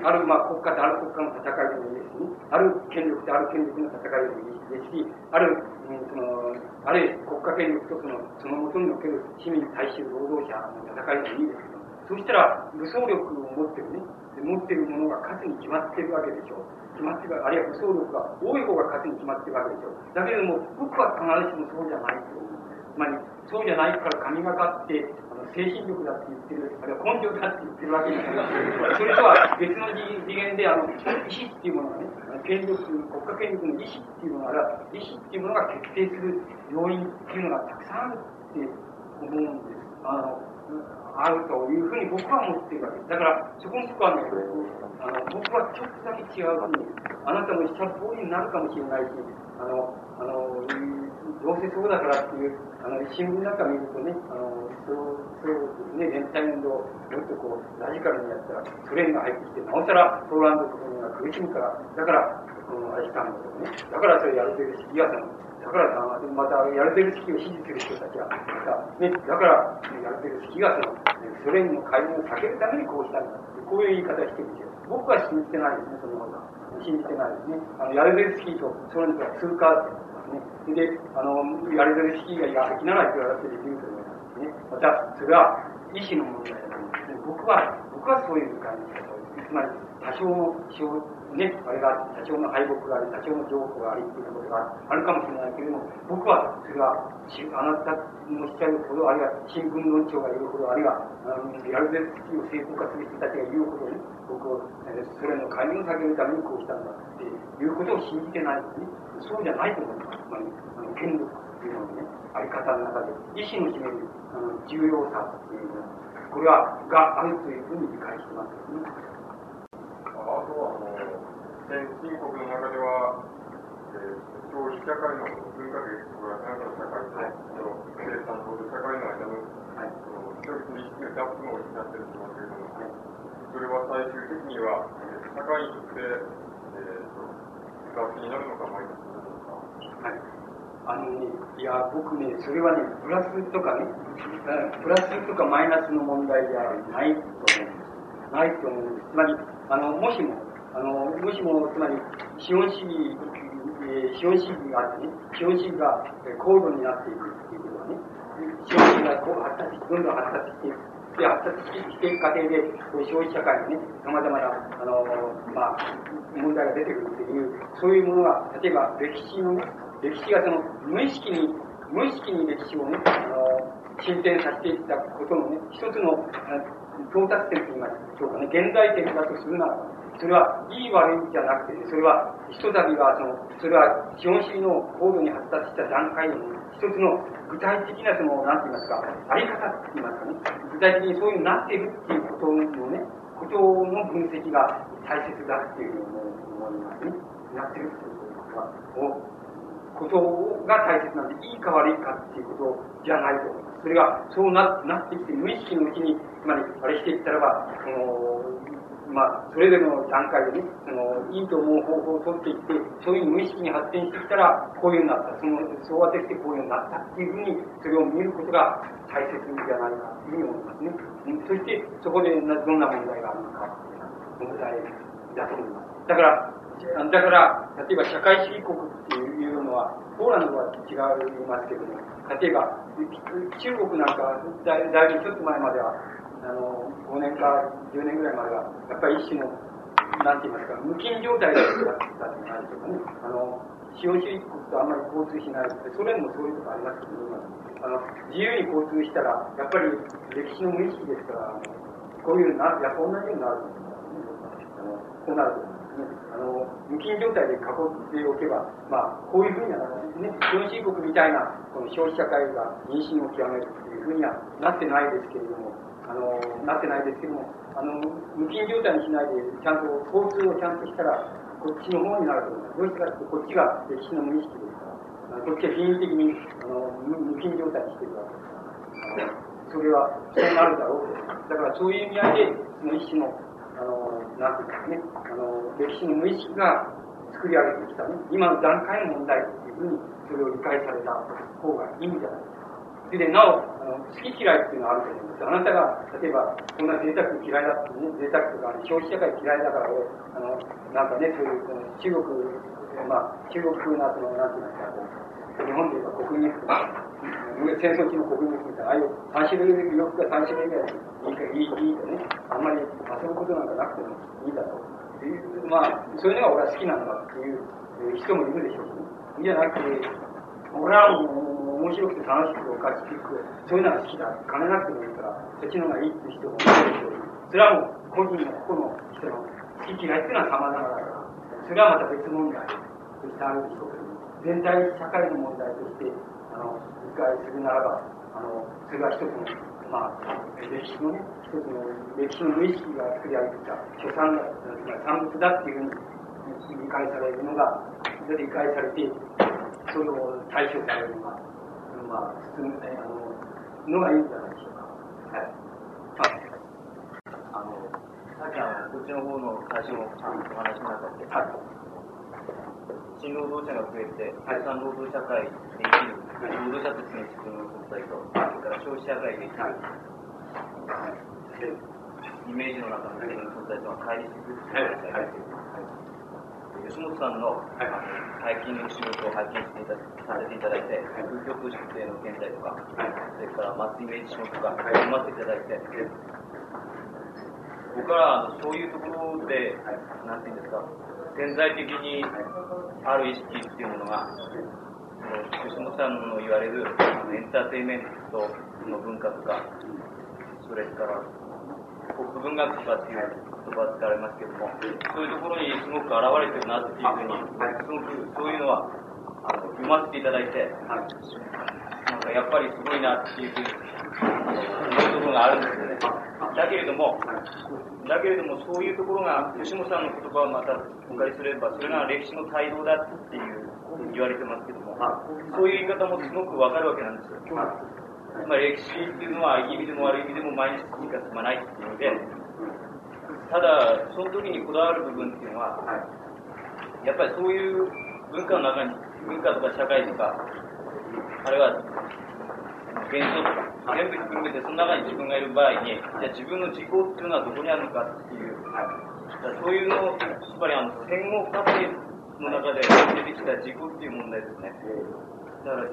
S1: ある、まあ、国家である国家の戦いでもいいですし、ね、ある権力である権力の戦いでもいいですし、ある、うん、その、ある国家権力とその、その元における市民大衆労働者の戦いでもいいです、そしたら、武装力を持ってるね、持ってるものが数に決まってるわけでしょう。決まってる、あるいは武装力が多い方が数に決まってるわけでしょう。だけれども、僕は必ずしもそうじゃないと思う。つまり、そうじゃないから神がかって、あの精神力だって言ってる、あるいは根性だって言ってるわけじゃない。それとは別の次元で、あの、意志っていうものがね、権力、国家権力の意志っていうものが、意志っていうものが決定する要因っていうのがたくさんあるって思うんです。あのあるというふうに僕は思っているわけです。だから、そこのとこはね、あの、僕はちょっとだけ違うふうに、あなたもおっしゃる通りになるかもしれないし、あの、あの、どうせそうだからっていう、あの、新聞なんか見るとね、あの、そう、そうね、連帯運動をもっとこう、ラジカルにやったら、ソ連が入ってきて、なおさらポーランド国民が苦しむから、だから、この、あれしたんだけどね、だからそれやれてるし、嫌さの、からさ、またやれてる式を支持する人たちは、ね、だから、やれてる式がその、ソ連の介入を避けるためにこうしたんだ。こういう言い方をしてるんですよ。僕は信じてないですね、そのこと。信じてないですね。あの、やれてる式とソ連とは通過ね。で、あの、やれてる式が、いや、きならいくらだってできると思いますね。また、それは意思の問題なんですね。僕は、僕はそういう感じです。つまり、多少のね、あれが多少の敗北があり、多少の情報がありっていうことがあるかもしれないけれども、僕はそれは、あなたのしちゃうほど、あるいは新聞論調が言うほど、あるいは、あのやるべきを成功化する人たちが言うほどね、僕を、えソ連の介入を避けるためにこうしたんだっていうことを信じてないとね、そうじゃないと思います。つまり、あの権力というののね、あり方の中で、意思の秘めるあの重要さっていうのはこれは、があるというふうに理解してますよね。
S4: あとは、あの、先進国の中では、えー、消費社会の文化芸術が中の社会と、はい、生産と社会の間の、はい、その人々の意識のギャップもなっていると思うけれども、はい、それは最終的には、社会にとって、えー、と、プラスになるのかマイナスになるのか。はい
S1: あのね、いや、僕ね、それはね、プラスとかね、プラスとかマイナスの問題ではないと思うんです。ないと思うんです。つまり、あの、もしも、あの、もしも、つまり、資本主義、えー、資本主義があってね、資本主義が高度になっていくっていうことはね、資本主義がこう発達どんどん発達していく。で、発達していく過程で、こう消費社会にね、様々な、あの、まあ、問題が出てくるっていう、そういうものが、例えば歴史の、歴史がその、無意識に、無意識に歴史をね、あの、進展させていったことのね、一つの、到達点と言いましょうかね、現代点だとするならば、それはいい悪いじゃなくて、ね、それは、ひとたびは、その、それは資本主義の高度に発達した段階の、一つの具体的なその、なんて言いますか、あり方って言いますかね、具体的にそういうになっているっていうことのね、ことの分析が大切だっていうふうに思いますね。なってるっていうことは、ことが大切なんで、いいか悪いかっていうことじゃないと思います。それが、そうななってきて、無意識のうちに、つまり、あれしていったらば、その、まあ、それぞれの段階でね、その、いいと思う方法を取っていって、そういう無意識に発展してきたら、こういうようになった。その、そう当てしてこういうようになったっていうふうに、それを見ることが大切じゃないかというふうに思いますね。そして、そこでどんな問題があるのか問題だと思います。だから、だから、例えば社会主義国っていうのは、ポーランドは違いますけども、例えば、中国なんかだ、だいぶちょっと前までは、あの、5年か10年ぐらいまでは、やっぱり一種の、なんて言いますか、無菌状態だったんじゃないでしょうかね。あの、資本主義国とあんまり交通しない。ソ連もそういうとこありますけど、あの、自由に交通したら、やっぱり歴史の無意識ですから、こういうな、やっぱ同じようになるんですあの、こうなると思うんですね。あの、無菌状態で囲っておけば、まあ、こういうふうにはならないですね。資本主義国みたいな、この消費社会が妊娠を極めるっていうふうにはなってないですけれども、あの、なってないですけども、あの、無菌状態にしないで、ちゃんと交通をちゃんとしたら、こっちの方になると思います。どうしてかというと、こっちが歴史の無意識ですから、こっちは人為的に、あの、無菌状態にしてるわけですから。それは、そうなるだろうと。だからそういう意味合いで、その一種の、あの、なんていうんですかね、あの、歴史の無意識が作り上げてきたね、今の段階の問題っていうふうに、それを理解された方がいいんじゃないですか。で、なお、好き嫌いっていうのはあると思います。あなたが、例えば、こんな贅沢嫌いだってね、贅沢とか、消費社会嫌いだから、あの、なんかね、そういう、その中国、まあ、中国風な、その、なんていうんですか、日本で言えば国民服とか、戦争中の国民服みたいな、ああいう3種類、洋服が3種類ぐらいいいか、いい、いいとね、あんまり遊ぶことなんかなくてもいいだと。いう、まあ、そういうのが俺は好きなんだっていう人もいるでしょうね。じゃなくて、俺はもう、面白くて楽しくておかしくそういうのが好きだ。金なくてもいいから、そっちの方がいいって人もいるでし。それはもう、個人の個々の人の好き嫌いっていうのは様々だから、それはまた別問題としてあるでしょうけど、全体社会の問題として、あの、理解するならば、あの、それは一つの、まあ、歴史のね、一つの歴史の無意識が作り上げてきた所産だ、産物だっていうふうに理解されるのが、理解されて、それを対処されるのが、まあ、進む、あの、のがい。い。んじゃない。でしょうか。はい。
S5: あの、さっきあの、こっちの方の最初のお話の中で、はい。新労働者が増えて、生産労働社会で生きる、労働者としての自分の存在と、それから消費社会で生きる、はい、イメージの中の自分の存在とは乖離してい。くってい。う話があります。吉本さんの、最近の仕事を拝見していたさせていただいて、空局出定の現在とか、それからマスイメージ仕事が読ませていただいて、僕はそういうところで、なんていうんですか、潜在的にある意識っていうものが、吉本さんの言われるあのエンターテインメントの文化とか、それからポップ文学とかっていう言葉が使われますけども、そういうところにすごく現れてるなっていうふうに、すごくそういうのはあの読ませていただいて、なんかやっぱりすごいなっていうふうに思うところがあるんですよね。だけれども、だけれどもそういうところが、吉本さんの言葉をまたお借りすれば、それが歴史の態度だっていう言われてますけども、そういう言い方もすごくわかるわけなんですよ。まあ、歴史っていうのはいい意味でも悪い意味でも毎日しか進まないっていう意味で、ただ、その時にこだわる部分っていうのは、やっぱりそういう文化の中に、文化とか社会とか、あるいは現象とか、全部ひっくるめてその中に自分がいる場合に、じゃあ自分の自己っていうのはどこにあるのかっていう、そういうのを、つまりあの戦後過程の中で出てきた自己っていう問題ですね。だから、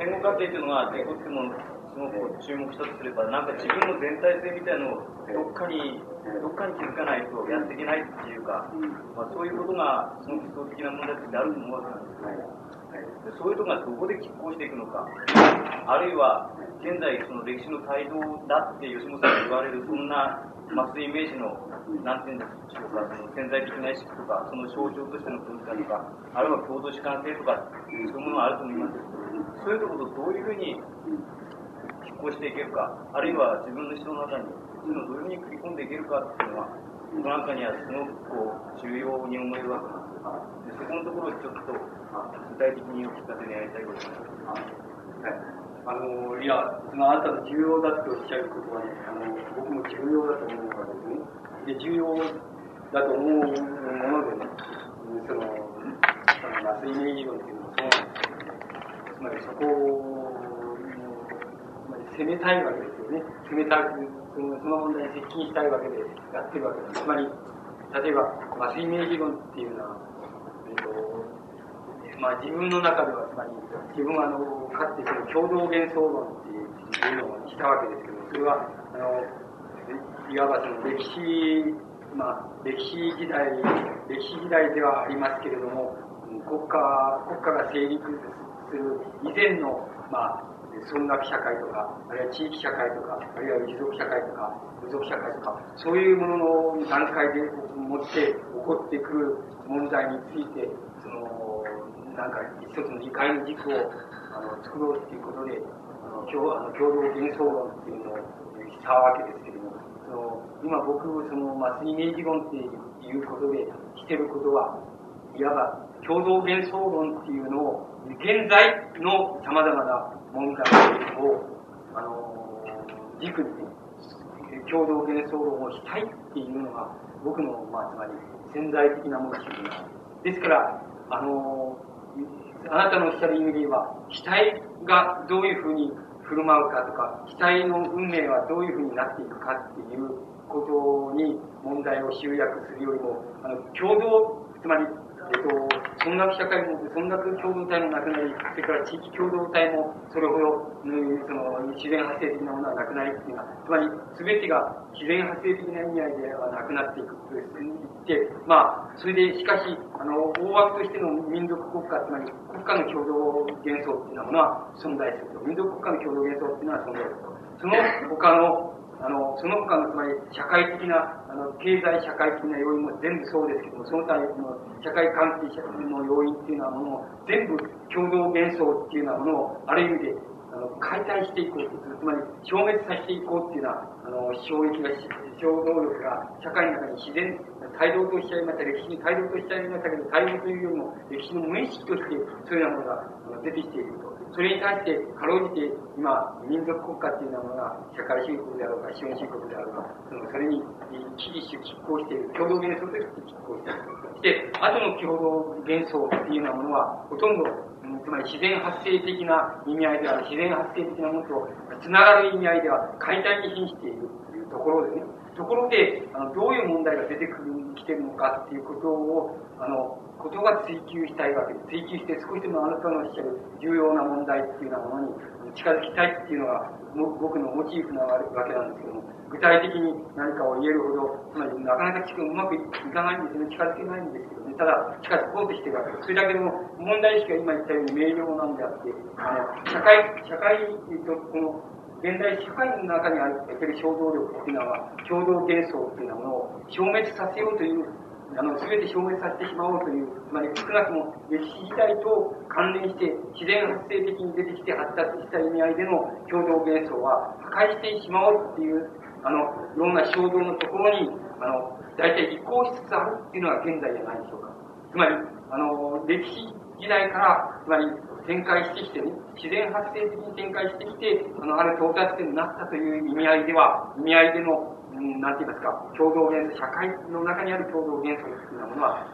S5: 戦後過程っていうのが自己っていうものすごく注目したとすれば、なんか自分の全体性みたいなのをどっかに、どっかに気づかないとやっていけないっていうか、まあ、そういうことがすごく基礎的な問題としてあると思うわけなんですね。でそういうところがどこで拮抗していくのか、あるいは現在その歴史の態度だって吉本さんが言われるそんなマスイメージの、なんていうんでしょうか、その潜在的な意識とか、その象徴としての文化とか、あるいは共同主観性とか、そういうものがあると思います。けど、そういうところとどういうふうに拮抗していけるか、あるいは自分の人の中に、そういうのをどういうふうに組み込んでいけるかっていうのは、この中にはすごくこう重要に思えるわけなんです。でそこのところをちょっと具体的にお聞かせでやりたいことなんです。
S1: あの、いや、そのあなたの重要だとおっしゃることはね、あの、僕も重要だと思うわけですね。で、重要だと思うものでね、その、その麻酔イメージ論っていうのもそうなんですけど、つまりそこを、攻めたいわけですよね。攻めたい、そのその問題に接近したいわけでやってるわけです。つまり、例えば、麻酔イメージ論っていうのは、えっと、まあ自分の中では、つまり、自分はあの、かつてその共同幻想論っていうのをしたわけですけど、それは、あの、いわばその歴史、まあ、歴史時代、歴史時代ではありますけれども、国家、国家が成立する以前の、まあ、村学社会とか、あるいは地域社会とか、あるいは貴族社会とか、部族社会とか、そういうものの段階でもって起こってくる問題について、その、なんか一つの理解の軸をあの作ろうっていうことで、あの共あの共同幻想論っていうのをしたわけですけども、その今僕、そのマスイメージ論っていうことでしてることは、いわば共同幻想論っていうのを、現在の様々な問題を、あの、軸にね、共同幻想論をしたいっていうのが、僕の、まあ、つまり潜在的なモチーフなんです。ですから、あの、あなたのおっしゃる意味で言えば、死体がどういうふうに振る舞うかとか、死体の運命はどういうふうになっていくかっていうことに問題を集約するよりも、あの、共同、つまり、えっと、村学社会も、村学共同体もなくなり、それから地域共同体もそれほど、うん、その、自然発生的なものはなくなりっていうのは、つまり、すべてが自然発生的な意味合いではなくなっていくと言って、まあ、それで、しかし、あの、大枠としての民族国家、つまり、国家の共同幻想っていうのは存在すると。民族国家の共同幻想っていうのは存在すると。その他のあの、その他の、つまり、社会的な、あの、経済社会的な要因も全部そうですけども、その他の社会関係者の要因っていうようなものを、全部共同幻想っていうようなものを、ある意味で、あの、解体していこうとする。つまり、消滅させていこうっていうような、あの、衝撃が、衝動力が社会の中に自然、態度としちゃいました、歴史に態度としちゃいましたけど、態度というよりも、歴史の無意識として、そういうようなものが出てきていると。それに対して、かろうじて、今、民族国家っていうようなものが、社会主義国であろうか、資本主義国であろうか、そのそれに、一時拮抗している、共同幻想として拮抗している。そして、後の共同幻想っていうようなものは、ほとんど、つまり自然発生的な意味合いである、自然発生的なものとつながる意味合いでは、解体に瀕しているというところですね。ところで、あのどういう問題が出てくる、きてるのかっていうことを、あの、ことが追求したいわけです。追求して少しでもあなたのおっしゃる重要な問題っていうようなものに近づきたいっていうのが、僕のモチーフなわけなんですけども、具体的に何かを言えるほど、つまりなかなかうまくいかないんですよね、近づけないんですけどね、ただ近づこうとしてるわけです。それだけの問題意識が今言ったように明瞭なんであって、あの社会、社会とこの現代社会の中にあってる衝動力っていうのは、共同幻想っていうものを消滅させようというあの、すべて消滅させてしまおうという、つまり少なくとも歴史時代と関連して自然発生的に出てきて発達した意味合いでの共同幻想は破壊してしまおうっていう、あの、いろんな衝動のところに、あの、大体移行しつつあるっていうのが現在じゃないでしょうか。つまり、あの、歴史時代から、つまり、展開してきてね、自然発生的に展開してきて、あの、ある到達点になったという意味合いでは、意味合いでのなんて言いますか、共同元素、社会の中にある共同元素というようなものは、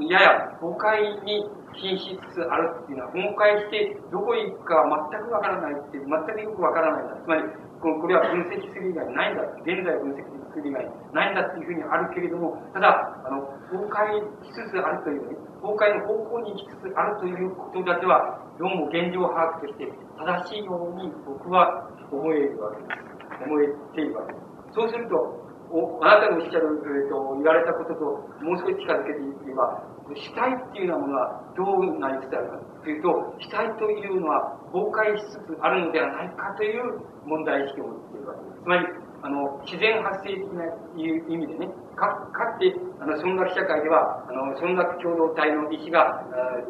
S1: やや崩壊に進しつつあるっていうのは、崩壊してどこへ行くか全くわからないって、全くよくわからないんだ。つまり、これは分析する以外ないんだ。現在分析する以外ないんだっていうふうにあるけれども、ただ、あの、崩壊しつつあるというね、崩壊の方向に行きつつあるということだけは、どうも現状把握として正しいように僕は思えるわけです。思えているわけです。そうすると、おあなたのおっしゃる、えーと、言われたことともう少し近づけて言えば、死体っていうようなものはどうなりつつあるかというと、死体というのは崩壊しつつあるのではないかという問題意識を持っているわけです。つまり、あの、自然発生的ないう意味でね、か、かって、あの、村落社会では、あの、村落共同体の意思が、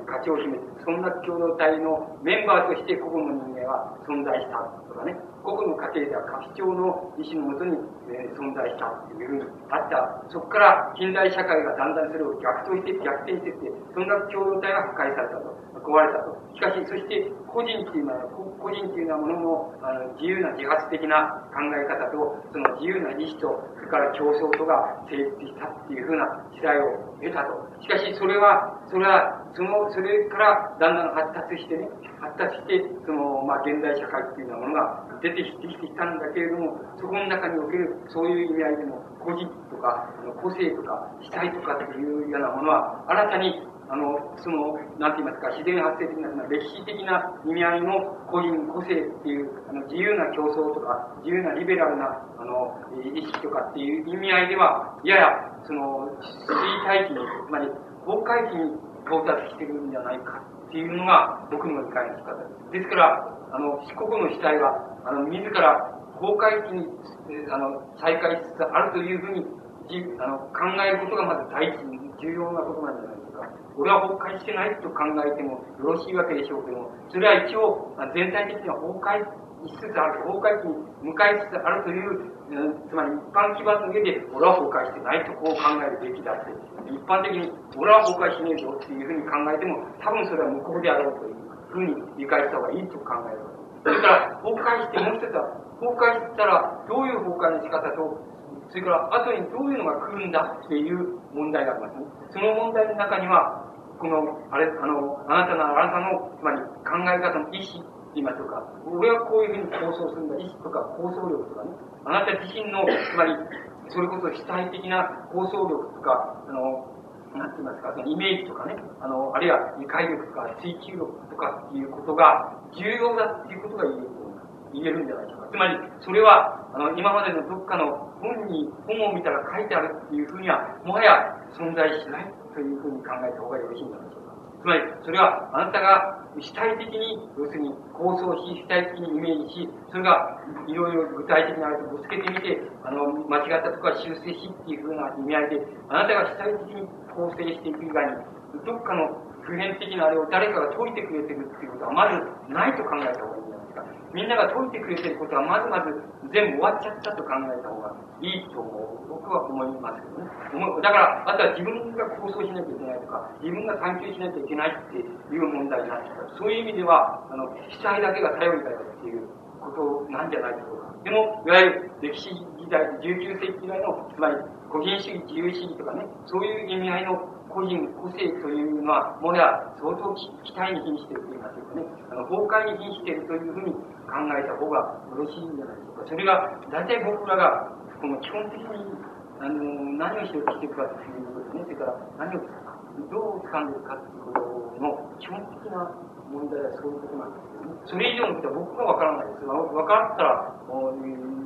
S1: 価値を秘めて、村落共同体のメンバーとして個々の人間は存在したとかね、個々の家庭では家父長の意思のもとに、えー、存在したというふうにあった。そこから近代社会がだんだんそれを逆走して、逆転していって、村落共同体が破壊されたと。壊れたと。しかし、そして個人っていうのは、個人っていうようなもののあの自由な自発的な考え方と、その自由な意志と、それから競争とが成立したっていうふうな時代を得たと。しかし、それは、それは、その、それからだんだん発達してね、発達して、その、まあ、現代社会っていうようなものが出てきてきたんだけれども、そこの中における、そういう意味合いでも個人とか、個性とか、主体とかっていうようなものは、新たにあの、その、なんて言いますか、自然発生的な、歴史的な意味合いの個人、個性っていう、あの、自由な競争とか、自由なリベラルな、あの、意識とかっていう意味合いでは、やや、その、水大気に、つまり、崩壊期に到達してるんじゃないかっていうのが、僕の理解の仕方です。ですから、あの、四国の主体は、あの、自ら崩壊期に、あの、再開しつつあるというふうに、あの、考えることがまず第一に重要なことなんじゃないこれは崩壊してないと考えてもよろしいわけでしょうけども、それは一応、全体的には崩壊しつつある、崩壊期に向かいつつあるという、つまり一般基盤の上で、俺は崩壊してないとこう考えるべきだって、一般的に俺は崩壊しねえぞっていうふうに考えても、多分それは無効であろうというふうに理解した方がいいと考えるそれから、崩壊して、もう一つは、崩壊したら、どういう崩壊の仕方と、それから後にどういうのが来るんだっていう問題がありますね。その問題の中には、この、あれ、あの、あなたの、あなたの、つまり考え方の意思って言いましょうか。俺はこういうふうに構想するんだ。意思とか構想力とかね。あなた自身の、つまり、それこそ主体的な構想力とか、あの、なんて言いますか、そのイメージとかね、あの、あるいは理解力とか追求力とかっていうことが重要だっていうことが言える言えるんじゃないでしょうか。つまり、それは、あの、今までのどっかの本に、本を見たら書いてあるっていうふうには、もはや存在しないというふうに考えた方がよろしいんじゃないでしょうか。つまり、それはあなたが主体的に、要するに構想し、主体的にイメージし、それがいろいろ具体的なあれとぶつけてみて、あの、間違ったとか修正しっていうふうな意味合いで、あなたが主体的に構成していく以外に、どっかの普遍的なあれを誰かが解いてくれてるっていうことはまずないと考えた方がいい。みんなが解いてくれてることはまずまず全部終わっちゃったと考えた方がいいと思う。僕は思いますけどね。だから、あとは自分が構想しなきゃいけないとか、自分が探求しなきゃいけないっていう問題になってきた。そういう意味では、あの、主体だけが頼りだよっていうことなんじゃないでしょうか。でも、いわゆる歴史時代、19世紀時代の、つまり個人主義、自由主義とかね、そういう意味合いの個人、個性というのは、もはや相当期待に瀕していると言いますかね、あの崩壊に瀕しているというふうに考えた方がよろしいんじゃないでしょうか。それが、大体僕らが、この基本的に、あの、何をしようとしていくかということですね、それから何を、どう掴んでいくかということの基本的な問題はそういうことなんですけどね。それ以上のことは僕がわからないです。わかったら、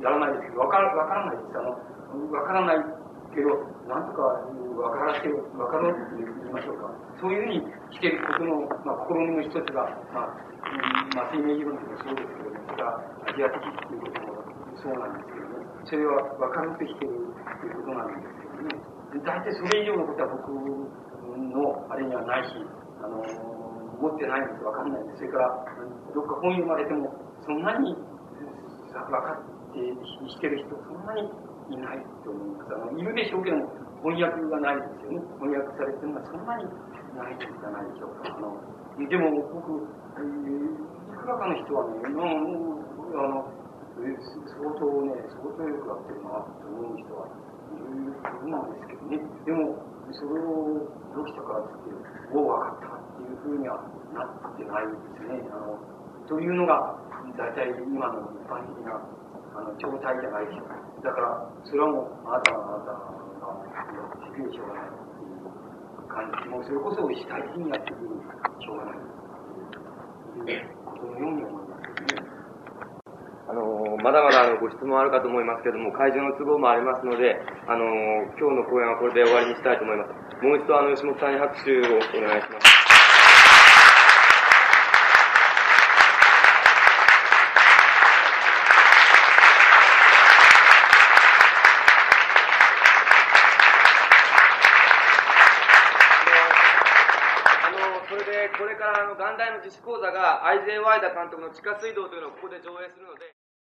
S1: やらないですけど、わからわからないです。あの、わからないけど、なんとかわからせよ、わかろうって言いましょうか。そういうふうにしていることの、まあ、試みの一つが、まあ、うん、まあ、生命理論でもそうですけども、それからアジア的っていうこともそうなんですけどね。それは分かろうとしているということなんですけどね。大体それ以上のことは僕のあれにはないし、あの、持ってないんです。わかんないんです。それから、どっか本読まれても、そんなに分かってしてる人、そんなにいないと思います。あの、いるでしょうけども、翻訳がないですよね。翻訳されてるのはそんなにないんじゃないでしょうか。あの、でも僕、えー、いくらかの人はね、あの、相当ね、相当よくやってるなと思う人はいることなんですけどね。でも、それをどうしたかって、おお、分かったっていうふうにはなってないですね。あの、というのが、大体今の一般的な、あの、状態じゃないでしょうか。だから、それはもう、あなたはあなたがやってくしょうがないっていう感じ。もうそれこそ主体的にやってくるしょうがないということのように思いますね。
S2: あのまだまだあのご質問あるかと思いますけれども、会場の都合もありますので、あの今日の講演はこれで終わりにしたいと思います。もう一度あの吉本さんに拍手をお願いします。これからあの実施講座がアイゼン・ワイダ監督の地下水道というのをここで上映するので。